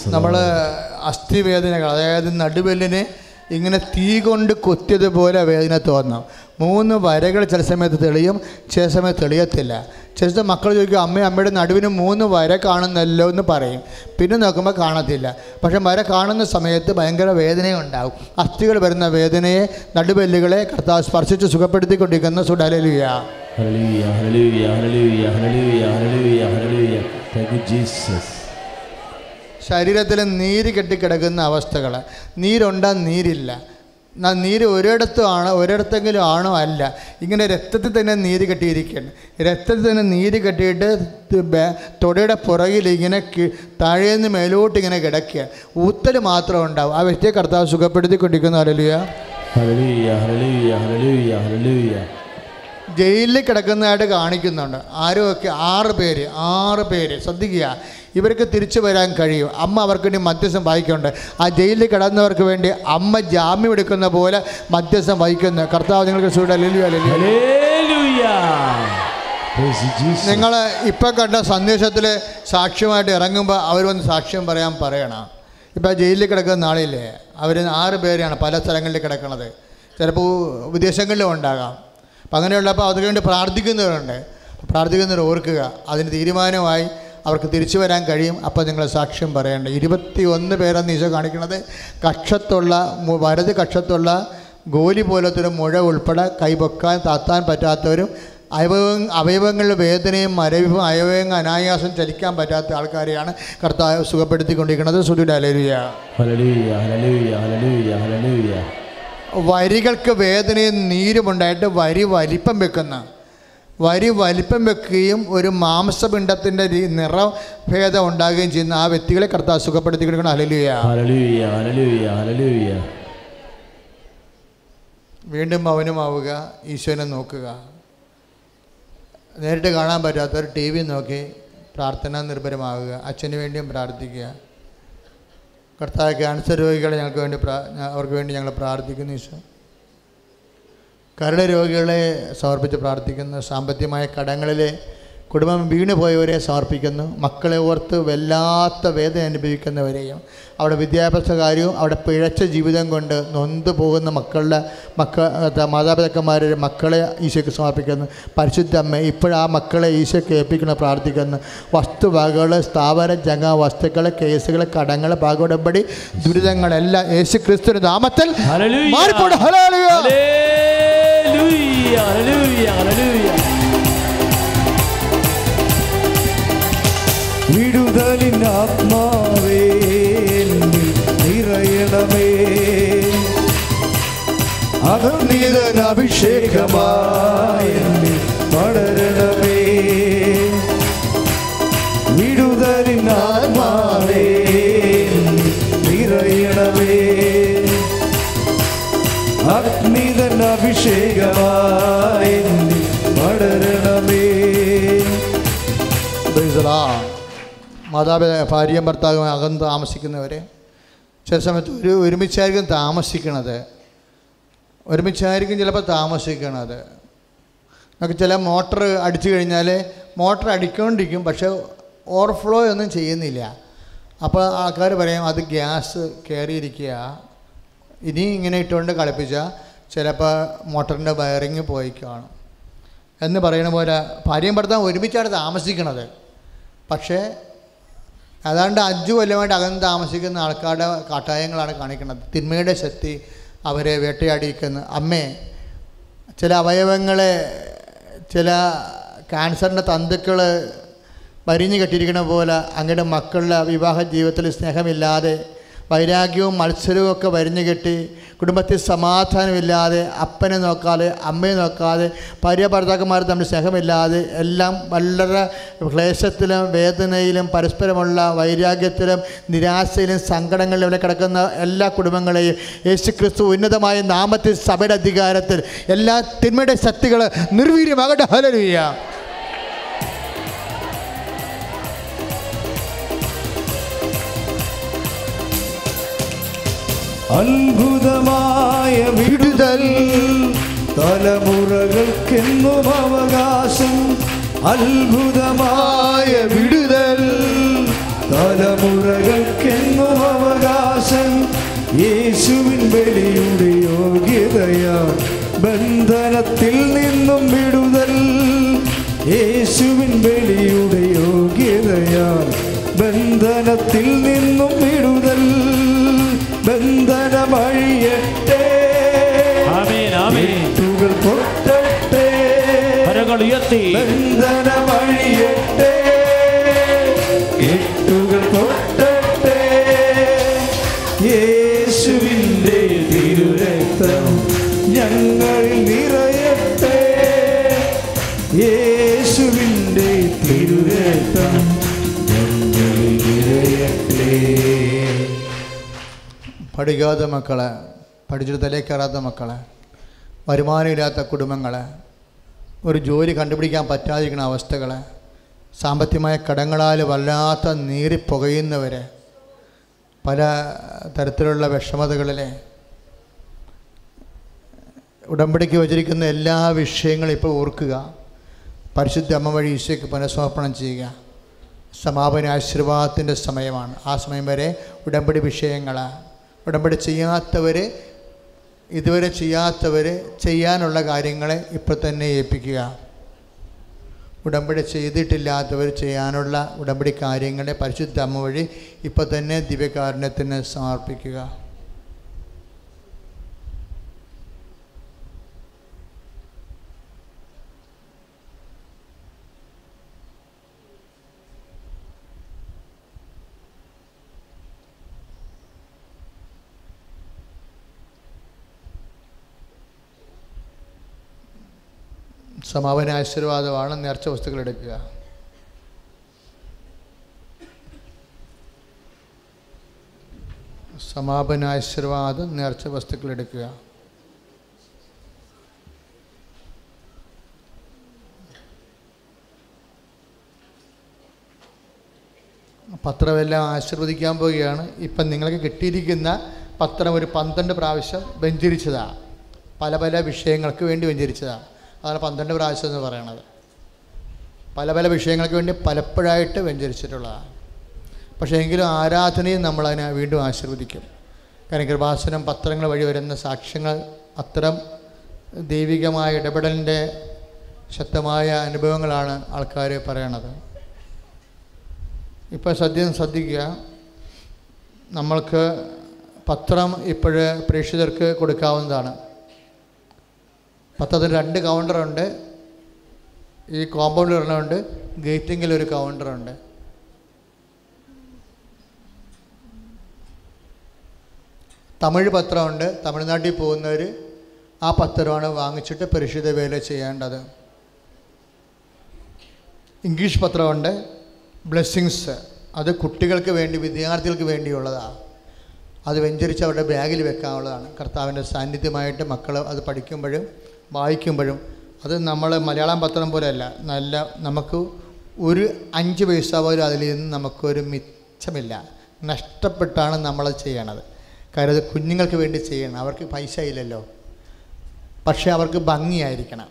നമ്മൾ അസ്ഥിവേദനകൾ അതായത് നടുവെല്ലിനെ ഇങ്ങനെ തീ കൊണ്ട് കൊത്തിയതുപോലെ വേദന തോന്നാം. മൂന്ന് വരകൾ ചില സമയത്ത് തെളിയും ചില സമയത്ത് തെളിയത്തില്ല. ചില സമയത്ത് മക്കൾ ചോദിക്കും അമ്മ അമ്മയുടെ നടുവിന് മൂന്ന് വര കാണുന്നല്ലോ എന്ന് പറയും. പിന്നെ നോക്കുമ്പോൾ കാണത്തില്ല. പക്ഷെ വര കാണുന്ന സമയത്ത് ഭയങ്കര വേദനയുണ്ടാവും അസ്ഥികൾ വരുന്ന വേദനയെ നടുവെല്ലുകളെ കർത്താവ് സ്പർശിച്ച് സുഖപ്പെടുത്തിക്കൊണ്ടിരിക്കുന്ന സുഡലിയ Hallelujah, hallelujah, hallelujah, hallelujah, hallelujah. Thank you, Jesus ശരീരത്തിൽ നീര് കെട്ടിക്കിടക്കുന്ന അവസ്ഥകൾ നീരുണ്ടാ നീരില്ല. നീര് ഒരിടത്തും ആണ് ഒരിടത്തെങ്കിലും ആണോ അല്ല. ഇങ്ങനെ രക്തത്തിൽ തന്നെ നീര് കെട്ടിയിരിക്കുകയാണ്. രക്തത്തിൽ തന്നെ നീര് കെട്ടിയിട്ട് തൊടയുടെ പുറകിൽ ഇങ്ങനെ താഴേ താഴേന്ന് മേലോട്ട് ഇങ്ങനെ കിടക്കുക. ഊത്തൽ മാത്രം ഉണ്ടാവും. ആ വ്യക്തിയെ കർത്താവ് സുഖപ്പെടുത്തിക്കൊണ്ടിരിക്കുന്നു. അലലുയ ജയിലിൽ കിടക്കുന്നതായിട്ട് കാണിക്കുന്നുണ്ട്. ആരും ഒക്കെ ആറ് പേര് ആറ് പേര്. ശ്രദ്ധിക്കുക. ഇവർക്ക് തിരിച്ചു വരാൻ കഴിയും. അമ്മ അവർക്ക് വേണ്ടി മധ്യസ്ഥം വഹിക്കുന്നുണ്ട് ആ ജയിലിൽ കിടന്നവർക്ക് വേണ്ടി അമ്മ ജാമ്യം എടുക്കുന്ന പോലെ മധ്യസ്ഥം വഹിക്കുന്നു കർത്താവ് നിങ്ങൾക്ക് നിങ്ങൾ ഇപ്പം കണ്ട സന്ദേശത്തിൽ സാക്ഷ്യമായിട്ട് ഇറങ്ങുമ്പോൾ അവർ വന്ന് സാക്ഷ്യം പറയാൻ പറയണം. ഇപ്പം ജയിലിൽ കിടക്കുന്ന ആളില്ലേ അവർ ആറ് പേരെയാണ് പല സ്ഥലങ്ങളിൽ കിടക്കുന്നത്. ചിലപ്പോൾ വിദേശങ്ങളിലും ഉണ്ടാകാം. അപ്പം അങ്ങനെയുള്ളപ്പോൾ അതിനുവേണ്ടി പ്രാർത്ഥിക്കുന്നവരുണ്ട്. പ്രാർത്ഥിക്കുന്നവർ ഓർക്കുക. അതിന് തീരുമാനമായി അവർക്ക് തിരിച്ചു വരാൻ കഴിയും. അപ്പോൾ നിങ്ങൾ സാക്ഷ്യം പറയേണ്ട. ഇരുപത്തി ഒന്ന് പേരെന്ന് ഈശോ കാണിക്കുന്നത്. കക്ഷത്തുള്ള വലത് കക്ഷത്തുള്ള ഗോലി പോലത്തെ ഒരു മുഴ ഉൾപ്പെടെ കൈപൊക്കാൻ താത്താൻ പറ്റാത്തവരും അവയവ അവയവങ്ങളുടെ വേദനയും മരവിപ്പും അവയവങ്ങൾ അനായാസം ചലിക്കാൻ പറ്റാത്ത ആൾക്കാരെയാണ് കർത്താവ് സുഖപ്പെടുത്തിക്കൊണ്ടിരിക്കുന്നത്. സുധിയുടെ അലരുയ വരികൾക്ക് വേദനയും നീരുമുണ്ടായിട്ട് വരി വലിപ്പം വെക്കുന്ന വരി വലിപ്പം വെക്കുകയും ഒരു മാംസപിണ്ഡത്തിന്റെ നിറഭേദം ഉണ്ടാകുകയും ചെയ്യുന്ന ആ വ്യക്തികളെ കർത്താവ് അലലുയ ഹല്ലേലൂയ. ഹല്ലേലൂയ ഹല്ലേലൂയ വീണ്ടും മൗനമാവുക ഈശോനെ നോക്കുക. നേരിട്ട് കാണാൻ പറ്റാത്തവർ ടി വി നോക്കി പ്രാർത്ഥന നിർഭരമാവുക അച്ഛന് വേണ്ടിയും പ്രാർത്ഥിക്കുക. കർത്താവ് ക്യാൻസർ രോഗികളെ ഞങ്ങൾക്ക് വേണ്ടി അവർക്ക് വേണ്ടി ഞങ്ങൾ പ്രാർത്ഥിക്കുന്നു ഈശോ. കരട് രോഗികളെ സമർപ്പിച്ച് പ്രാർത്ഥിക്കുന്നു സാമ്പത്തികമായ കടങ്ങളിലെ കുടുംബം വീണു പോയവരെ സമർപ്പിക്കുന്നു മക്കളെ ഓർത്ത് വല്ലാത്ത വേദന അനുഭവിക്കുന്നവരെയും അവിടെ വിദ്യാഭ്യാസ കാര്യവും അവിടെ പിഴച്ച ജീവിതം കൊണ്ട് നൊന്ത് പോകുന്ന മക്കളുടെ മക്ക മാതാപിതാക്കന്മാരുടെ മക്കളെ ഈശോയ്ക്ക് സമർപ്പിക്കുന്നു പരിശുദ്ധ അമ്മ ഇപ്പോഴാ മക്കളെ ഈശോയ്ക്ക് ഏൽപ്പിക്കണം പ്രാർത്ഥിക്കുന്നു വസ്തുവകകൾ സ്ഥാപന ജംഗ വസ്തുക്കൾ കേസുകൾ കടങ്ങൾ ഭാഗോടമ്പടി ദുരിതങ്ങളെല്ലാം യേശു ക്രിസ്തു നാമത്തിൽ. മാറിപ്പോട്ടെ. ഹല്ലേലൂയ. ഹല്ലേലൂയ, ഹല്ലേലൂയ, ഹല്ലേലൂയ. വിടുതലിൻ ആത്മാവേ നിറയണമേ അഗർണിതൻ അഭിഷേകമായ വളരണമേ മാതാപിതാ ഭാര്യയും ഭർത്താവും അകന്ന് താമസിക്കുന്നവരെ ചില സമയത്ത് ഒരു ഒരുമിച്ചായിരിക്കും താമസിക്കണത്. ഒരുമിച്ചായിരിക്കും ചിലപ്പോൾ താമസിക്കണത്. നമുക്ക് ചില മോട്ടർ അടിച്ചു കഴിഞ്ഞാൽ മോട്ടർ അടിക്കൊണ്ടിരിക്കും പക്ഷേ ഓവർഫ്ലോ ഒന്നും ചെയ്യുന്നില്ല. അപ്പോൾ ആൾക്കാർ പറയും അത് ഗ്യാസ് കയറിയിരിക്കുക ഇനി ഇങ്ങനെ ഇട്ടുകൊണ്ട് കളിപ്പിച്ചാൽ ചിലപ്പോൾ മോട്ടറിന്റെ വയറിങ് പോയി കാണും. എന്ന് പറയുന്ന പോലെ ഭാര്യയും പഠിത്തം ഒരുമിച്ചാണ് താമസിക്കുന്നത് പക്ഷേ ഏതാണ്ട് അഞ്ചു കൊല്ലമായിട്ട് അകന്ന് താമസിക്കുന്ന ആൾക്കാരുടെ കാട്ടായങ്ങളാണ് കാണിക്കുന്നത്. തിന്മയുടെ ശക്തി അവരെ വേട്ടയാടിയിരിക്കുന്നു. അമ്മേ ചില അവയവങ്ങളെ ചില ക്യാൻസറിന്റെ തന്തുക്കൾ വരിഞ്ഞു കെട്ടിയിരിക്കുന്ന പോലെ അങ്ങയുടെ മക്കളുടെ വിവാഹ ജീവിതത്തിൽ സ്നേഹമില്ലാതെ വൈരാഗ്യവും മത്സരവും ഒക്കെ വരിഞ്ഞു കെട്ടി. കുടുംബത്തിൽ സമാധാനമില്ലാതെ അപ്പനെ നോക്കാതെ അമ്മയെ നോക്കാതെ ഭാര്യ ഭർത്താക്കന്മാർ തമ്മിൽ സ്നേഹമില്ലാതെ എല്ലാം വളരെ ക്ലേശത്തിലും വേദനയിലും പരസ്പരമുള്ള വൈരാഗ്യത്തിലും നിരാശയിലും സങ്കടങ്ങളിലും ഇവിടെ കിടക്കുന്ന എല്ലാ കുടുംബങ്ങളെയും യേശു ക്രിസ്തു ഉന്നതമായ നാമത്തിൽ സഭയുടെ അധികാരത്തിൽ എല്ലാ തിന്മയുടെ ശക്തികൾ നിർവീര്യമാകട്ടെ. ഹലരുയ്യ അത്ഭുതമായ വിടുതൽ. തലമുറകൾക്കെന്നും അവകാശം. അത്ഭുതമായ വിടുതൽ. തലമുറകൾക്കെന്നും അവകാശം. യേശുവിൻ ബലിയുടെ യോഗ്യതയാ ബന്ധനത്തിൽ നിന്നും വിടുതൽ. യേശുവിൻ ബലിയുടെ യോഗ്യതയാ ബന്ധനത്തിൽ നിന്നും വിടുതൽ. ബന്ധനമഴിയട്ടെ வழியட்டே ஆமேன் ஆமேன். வழியட்டே പഠിക്കാത്ത മക്കളെ പഠിച്ചിട്ട് തലേ കയറാത്ത മക്കളെ വരുമാനമില്ലാത്ത കുടുംബങ്ങളെ ഒരു ജോലി കണ്ടുപിടിക്കാൻ പറ്റാതിരിക്കുന്ന അവസ്ഥകളെ സാമ്പത്തികമായ കടങ്ങളാൽ വല്ലാത്ത നീറി പുകയുന്നവരെ പല തരത്തിലുള്ള വിഷമതകളിലെ ഉടമ്പടിക്ക് വച്ചിരിക്കുന്ന എല്ലാ വിഷയങ്ങളും ഇപ്പോൾ ഓർക്കുക. പരിശുദ്ധ അമ്മ വഴി ഈശോയ്ക്ക് പുനഃസമർപ്പണം ചെയ്യുക. സമാപന ആശീർവാദത്തിന്റെ സമയമാണ്. ആ സമയം വരെ ഉടമ്പടി വിഷയങ്ങൾ ഉടമ്പടി ചെയ്യാത്തവരെ ഇതുവരെ ചെയ്യാത്തവരെ ചെയ്യാനുള്ള കാര്യങ്ങളെ ഇപ്പോൾ തന്നെ ഏൽപ്പിക്കുക. ഉടമ്പടി ചെയ്തിട്ടില്ലാത്തവർ ചെയ്യാനുള്ള ഉടമ്പടി കാര്യങ്ങളെ പരിശുദ്ധ അമ്മ വഴി ഇപ്പോൾ തന്നെ ദിവ്യകാരുണ്യത്തിന് സമർപ്പിക്കുക. സമാപന ആശീർവാദമാണ് നേർച്ച വസ്തുക്കൾ എടുക്കുക. സമാപന ആശീർവാദം നേർച്ച വസ്തുക്കൾ എടുക്കുക. പത്രമെല്ലാം ആശീർവദിക്കാൻ പോവുകയാണ്. ഇപ്പം നിങ്ങൾക്ക് കിട്ടിയിരിക്കുന്ന പത്രം ഒരു പന്ത്രണ്ട് പ്രാവശ്യം വെഞ്ചരിച്ചതാണ് പല പല വിഷയങ്ങൾക്ക് വേണ്ടി വെഞ്ചരിച്ചതാണ് അതാണ് പന്ത്രണ്ട് പ്രാവശ്യം എന്ന് പറയണത്. പല പല വിഷയങ്ങൾക്ക് വേണ്ടി പലപ്പോഴായിട്ട് വ്യഞ്ചരിച്ചിട്ടുള്ളതാണ്. പക്ഷേ എങ്കിലും ആരാധനയും നമ്മളതിനെ വീണ്ടും ആശീർവദിക്കും. കാരണം കൃപാസനം പത്രങ്ങൾ വഴി വരുന്ന സാക്ഷ്യങ്ങൾ അത്തരം ദൈവികമായ ഇടപെടലിന്റെ ശക്തമായ അനുഭവങ്ങളാണ് ആൾക്കാർ പറയണത്. ഇപ്പോൾ സദ്യം ശ്രദ്ധിക്കുക. നമ്മൾക്ക് പത്രം ഇപ്പോഴേ പ്രേക്ഷിതർക്ക് കൊടുക്കാവുന്നതാണ്. പത്രത്തിന് രണ്ട് കൗണ്ടറുണ്ട് ഈ കോമ്പൗണ്ടിൽ ഒരെണ്ണമുണ്ട് ഗേറ്റിങ്ങിൽ ഒരു കൗണ്ടറുണ്ട് തമിഴ് പത്രമുണ്ട്. തമിഴ്നാട്ടിൽ പോകുന്നവർ ആ പത്രമാണ് വാങ്ങിച്ചിട്ട് പരിശുദ്ധ വേല ചെയ്യേണ്ടത്. ഇംഗ്ലീഷ് പത്രമുണ്ട്. ബ്ലെസ്സിങ്സ് അത് കുട്ടികൾക്ക് വേണ്ടി വിദ്യാർത്ഥികൾക്ക് വേണ്ടിയുള്ളതാണ് അത് വെഞ്ചരിച്ച് അവരുടെ ബാഗിൽ വെക്കാനുള്ളതാണ് കർത്താവിന്റെ സാന്നിധ്യമായിട്ട് മക്കൾ അത് പഠിക്കുമ്പോഴും വായിക്കുമ്പോഴും അത് നമ്മൾ മലയാളം പത്രം പോലെയല്ല നല്ല നമുക്ക് ഒരു അഞ്ച് പൈസ പോലും അതിൽ നിന്ന് നമുക്കൊരു മിച്ചമില്ല. നഷ്ടപ്പെട്ടാണ് നമ്മളത് ചെയ്യണത്. കാര്യം അത് കുഞ്ഞുങ്ങൾക്ക് വേണ്ടി ചെയ്യണം. അവർക്ക് പൈസ ഇല്ലല്ലോ. പക്ഷേ അവർക്ക് ഭംഗിയായിരിക്കണം.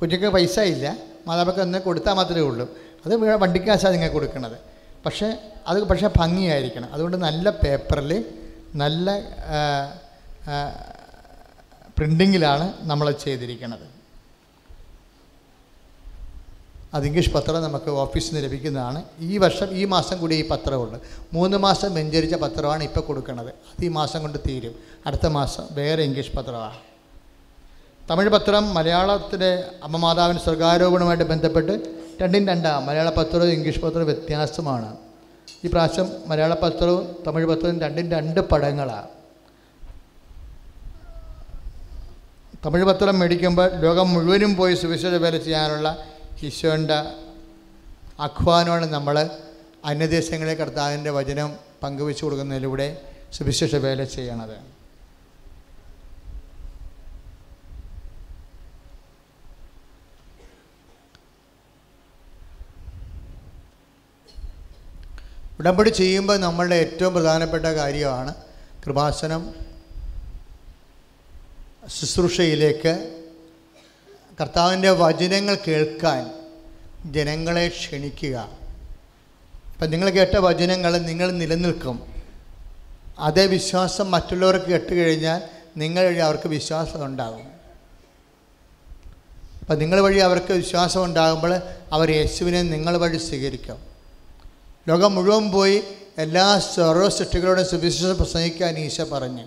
കുഞ്ഞുങ്ങൾക്ക് പൈസ ഇല്ല. മാതാപിതാക്കൾ ഒന്ന് കൊടുത്താൽ മാത്രമേ ഉള്ളൂ. അത് വണ്ടിക്ക് വണ്ടിക്കാശാണ് നിങ്ങൾ കൊടുക്കുന്നത് പക്ഷേ അത് പക്ഷേ ഭംഗിയായിരിക്കണം. അതുകൊണ്ട് നല്ല പേപ്പറിൽ നല്ല പ്രിന്റിങ്ങിലാണ് നമ്മൾ ചെയ്തിരിക്കുന്നത് അത് ഇംഗ്ലീഷ് പത്രം നമുക്ക് ഓഫീസിൽ നിന്ന് ലഭിക്കുന്നതാണ്. ഈ വർഷം ഈ മാസം കൂടി ഈ പത്രമുണ്ട്. മൂന്ന് മാസം വെഞ്ചരിച്ച പത്രമാണ് ഇപ്പോൾ കൊടുക്കുന്നത് അത് ഈ മാസം കൊണ്ട് തീരും. അടുത്ത മാസം വേറെ ഇംഗ്ലീഷ് പത്രമാണ്. തമിഴ് പത്രം മലയാളത്തിലെ അമ്മമാതാവിന്റെ സ്വർഗാരോപണവുമായിട്ട് ബന്ധപ്പെട്ട് രണ്ടും രണ്ടാണ് മലയാള പത്രവും ഇംഗ്ലീഷ് പത്രവും വ്യത്യാസമാണ്. ഈ പ്രാവശ്യം മലയാള പത്രവും തമിഴ് പത്രവും രണ്ടും രണ്ട് പടങ്ങളാണ്. തമിഴ് പത്രം മേടിക്കുമ്പോൾ ലോകം മുഴുവനും പോയി സുവിശേഷ വേല ചെയ്യാനുള്ള ഈശോന്റെ ആഹ്വാനമാണ് നമ്മൾ അന്യദേശങ്ങളെ കർത്താവിന്റെ വചനം പങ്കുവെച്ചു കൊടുക്കുന്നതിലൂടെ സുവിശേഷ വേല ചെയ്യണത്. ഉടമ്പടി ചെയ്യുമ്പോൾ നമ്മളുടെ ഏറ്റവും പ്രധാനപ്പെട്ട കാര്യമാണ് കൃപാസനം. ശുശ്രൂഷയിലേക്ക് കർത്താവിന്റെ വചനങ്ങൾ കേൾക്കാൻ ജനങ്ങളെ ക്ഷണിക്കുക. അപ്പം നിങ്ങൾ കേട്ട വചനങ്ങൾ നിങ്ങൾ നിലനിൽക്കും. അതേ വിശ്വാസം മറ്റുള്ളവർക്ക് കേട്ടുകഴിഞ്ഞാൽ നിങ്ങൾ വഴി അവർക്ക് വിശ്വാസം ഉണ്ടാകും. അപ്പം നിങ്ങൾ വഴി അവർക്ക് വിശ്വാസം ഉണ്ടാകുമ്പോൾ അവർ യേശുവിനെ നിങ്ങൾ വഴി സ്വീകരിക്കും. ലോകം മുഴുവൻ പോയി എല്ലാ സർവ സൃഷ്ടികളോടും സുവിശേഷം പ്രസംഗിക്കാൻ ഈശ പറഞ്ഞ്.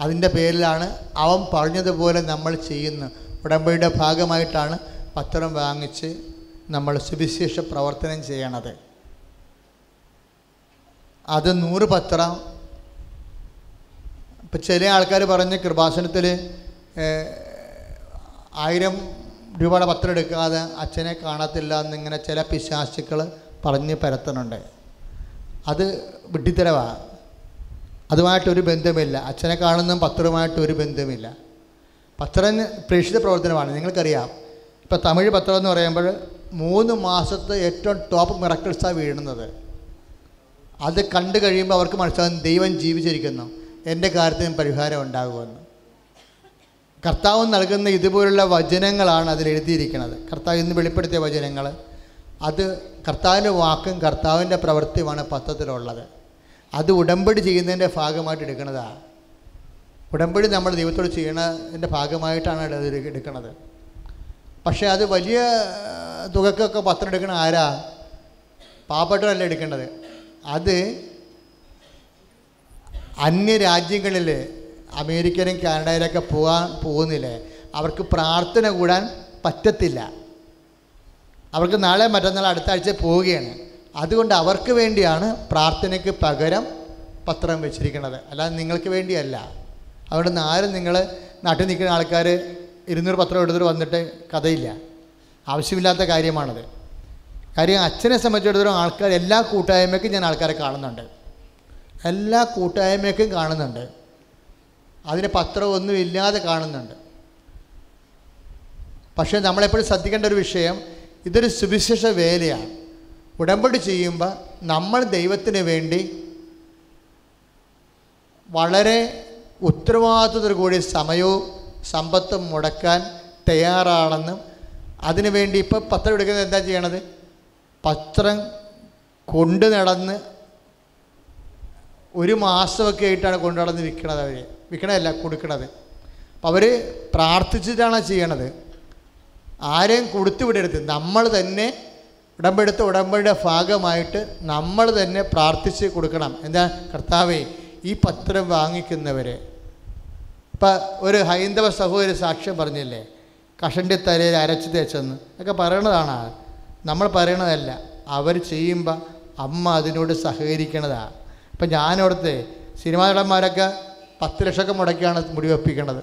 അതിന്റെ പേരിലാണ് അവൻ പറഞ്ഞതുപോലെ നമ്മൾ ചെയ്യുന്ന ഉടമ്പടിയുടെ ഭാഗമായിട്ടാണ് പത്രം വാങ്ങിച്ച് നമ്മൾ സുവിശേഷ പ്രവർത്തനം ചെയ്യണത്. അത് നൂറ് പത്രം. ഇപ്പം ചില ആൾക്കാർ പറഞ്ഞ് കൃപാസനത്തിൽ ആയിരം രൂപയുടെ പത്രം എടുക്കാതെ അച്ഛനെ കാണത്തില്ല എന്നിങ്ങനെ ചില പിശാശുക്കൾ പറഞ്ഞ് പരത്തുന്നുണ്ട്. അത് വിഡ്ഢിത്തരവാണ് അതുമായിട്ടൊരു ബന്ധമില്ല. അച്ഛനെ കാണുന്ന പത്രവുമായിട്ട് ഒരു ബന്ധമില്ല. പത്രം പ്രേക്ഷിത പ്രവർത്തനമാണ്. നിങ്ങൾക്കറിയാം. ഇപ്പം തമിഴ് പത്രം എന്ന് പറയുമ്പോൾ മൂന്ന് മാസത്തെ ഏറ്റവും ടോപ്പ് മിറക്കിൾസാണ് വീഴുന്നത്. അത് കണ്ടു കഴിയുമ്പോൾ അവർക്ക് മനസ്സിലാകും ദൈവം ജീവിച്ചിരിക്കുന്നു. എന്റെ കാര്യത്തിന് പരിഹാരം ഉണ്ടാകുമെന്ന്. കർത്താവ് നൽകുന്ന ഇതുപോലുള്ള വചനങ്ങളാണ് അതിൽ എഴുതിയിരിക്കുന്നത്. കർത്താവ് ഇന്ന് വെളിപ്പെടുത്തിയ വചനങ്ങൾ. അത് കർത്താവിന്റെ വാക്കും കർത്താവിന്റെ പ്രവൃത്തിയുമാണ് പത്രത്തിലുള്ളത്. അത് ഉടമ്പടി ചെയ്യുന്നതിന്റെ ഭാഗമായിട്ട് എടുക്കുന്നതാണ് ഉടമ്പടി നമ്മൾ ദൈവത്തോട് ചെയ്യണതിന്റെ ഭാഗമായിട്ടാണ് അത് എടു- എടുക്കുന്നത് പക്ഷേ അത് വലിയ തുകക്കൊക്കെ പത്രം എടുക്കണ ആരാ? പാവപ്പെട്ടവരല്ല എടുക്കേണ്ടത്? അത് അന്യരാജ്യങ്ങളിൽ അമേരിക്കയിലും കാനഡയിലൊക്കെ പോകാൻ പോകുന്നില്ലേ? അവർക്ക് പ്രാർത്ഥന കൂടാൻ പറ്റത്തില്ല. അവർക്ക് നാളെ മറ്റന്നാൾ അടുത്ത ആഴ്ച പോവുകയാണ്. അതുകൊണ്ട് അവർക്ക് വേണ്ടിയാണ് പ്രാർത്ഥനയ്ക്ക് പകരം പത്രം വെച്ചിരിക്കുന്നത്. അല്ലാതെ നിങ്ങൾക്ക് വേണ്ടിയല്ല. അവിടെ നിന്ന് ആരും നിങ്ങൾ നാട്ടിൽ നിൽക്കുന്ന ആൾക്കാർ ഇരുന്നൂറ് പത്രം എടുത്തിട്ട് വന്നിട്ട് കഥയില്ല. ആവശ്യമില്ലാത്ത കാര്യമാണത്. കാര്യം അച്ഛനെ സംബന്ധിച്ചിടത്തോളം ആൾക്കാർ എല്ലാ കൂട്ടായ്മയ്ക്കും ഞാൻ ആൾക്കാരെ കാണുന്നുണ്ട്. എല്ലാ കൂട്ടായ്മയ്ക്കും കാണുന്നുണ്ട്. അതിന് പത്രമൊന്നും ഇല്ലാതെ കാണുന്നുണ്ട്. പക്ഷേ നമ്മളെപ്പോഴും ശ്രദ്ധിക്കേണ്ട ഒരു വിഷയം ഇതൊരു സുവിശേഷ വേലയാണ്. ഉടമ്പടി ചെയ്യുമ്പോൾ നമ്മൾ ദൈവത്തിന് വേണ്ടി വളരെ ഉത്തരവാദിത്തത്തോടു കൂടി സമയവും സമ്പത്തും മുടക്കാൻ തയ്യാറാണെന്നും അതിനുവേണ്ടി ഇപ്പോൾ പത്രം എടുക്കുന്നത് എന്താ ചെയ്യണത്? പത്രം കൊണ്ടു നടന്ന് ഒരു മാസമൊക്കെ ആയിട്ടാണ് കൊണ്ടു നടന്ന് വിൽക്കണത് അവർ വിൽക്കണതല്ല കൊടുക്കണത്. അപ്പോൾ അവർ പ്രാർത്ഥിച്ചിട്ടാണ് ചെയ്യണത്. ആരെയും കൊടുത്തു വിടരുത്. നമ്മൾ തന്നെ ഉടമ്പെടുത്ത ഉടമ്പടിയുടെ ഭാഗമായിട്ട് നമ്മൾ തന്നെ പ്രാർത്ഥിച്ച് കൊടുക്കണം. എന്താ? കർത്താവേ ഈ പത്രം വാങ്ങിക്കുന്നവരെ. ഇപ്പം ഒരു ഹൈന്ദവ സഹോദരി സാക്ഷ്യം പറഞ്ഞില്ലേ? കഷന്റെ തലയിൽ അരച്ച് തേച്ചെന്ന്. ഒക്കെ പറയണതാണ്. നമ്മൾ പറയണതല്ല. അവർ ചെയ്യുമ്പോൾ അമ്മ അതിനോട് സഹകരിക്കണതാണ് ഇപ്പം ഞാനവിടുത്തെ സിനിമാ നടന്മാരൊക്കെ പത്ത് ലക്ഷമൊക്കെ മുടക്കിയാണ് മുടി വെപ്പിക്കണത്.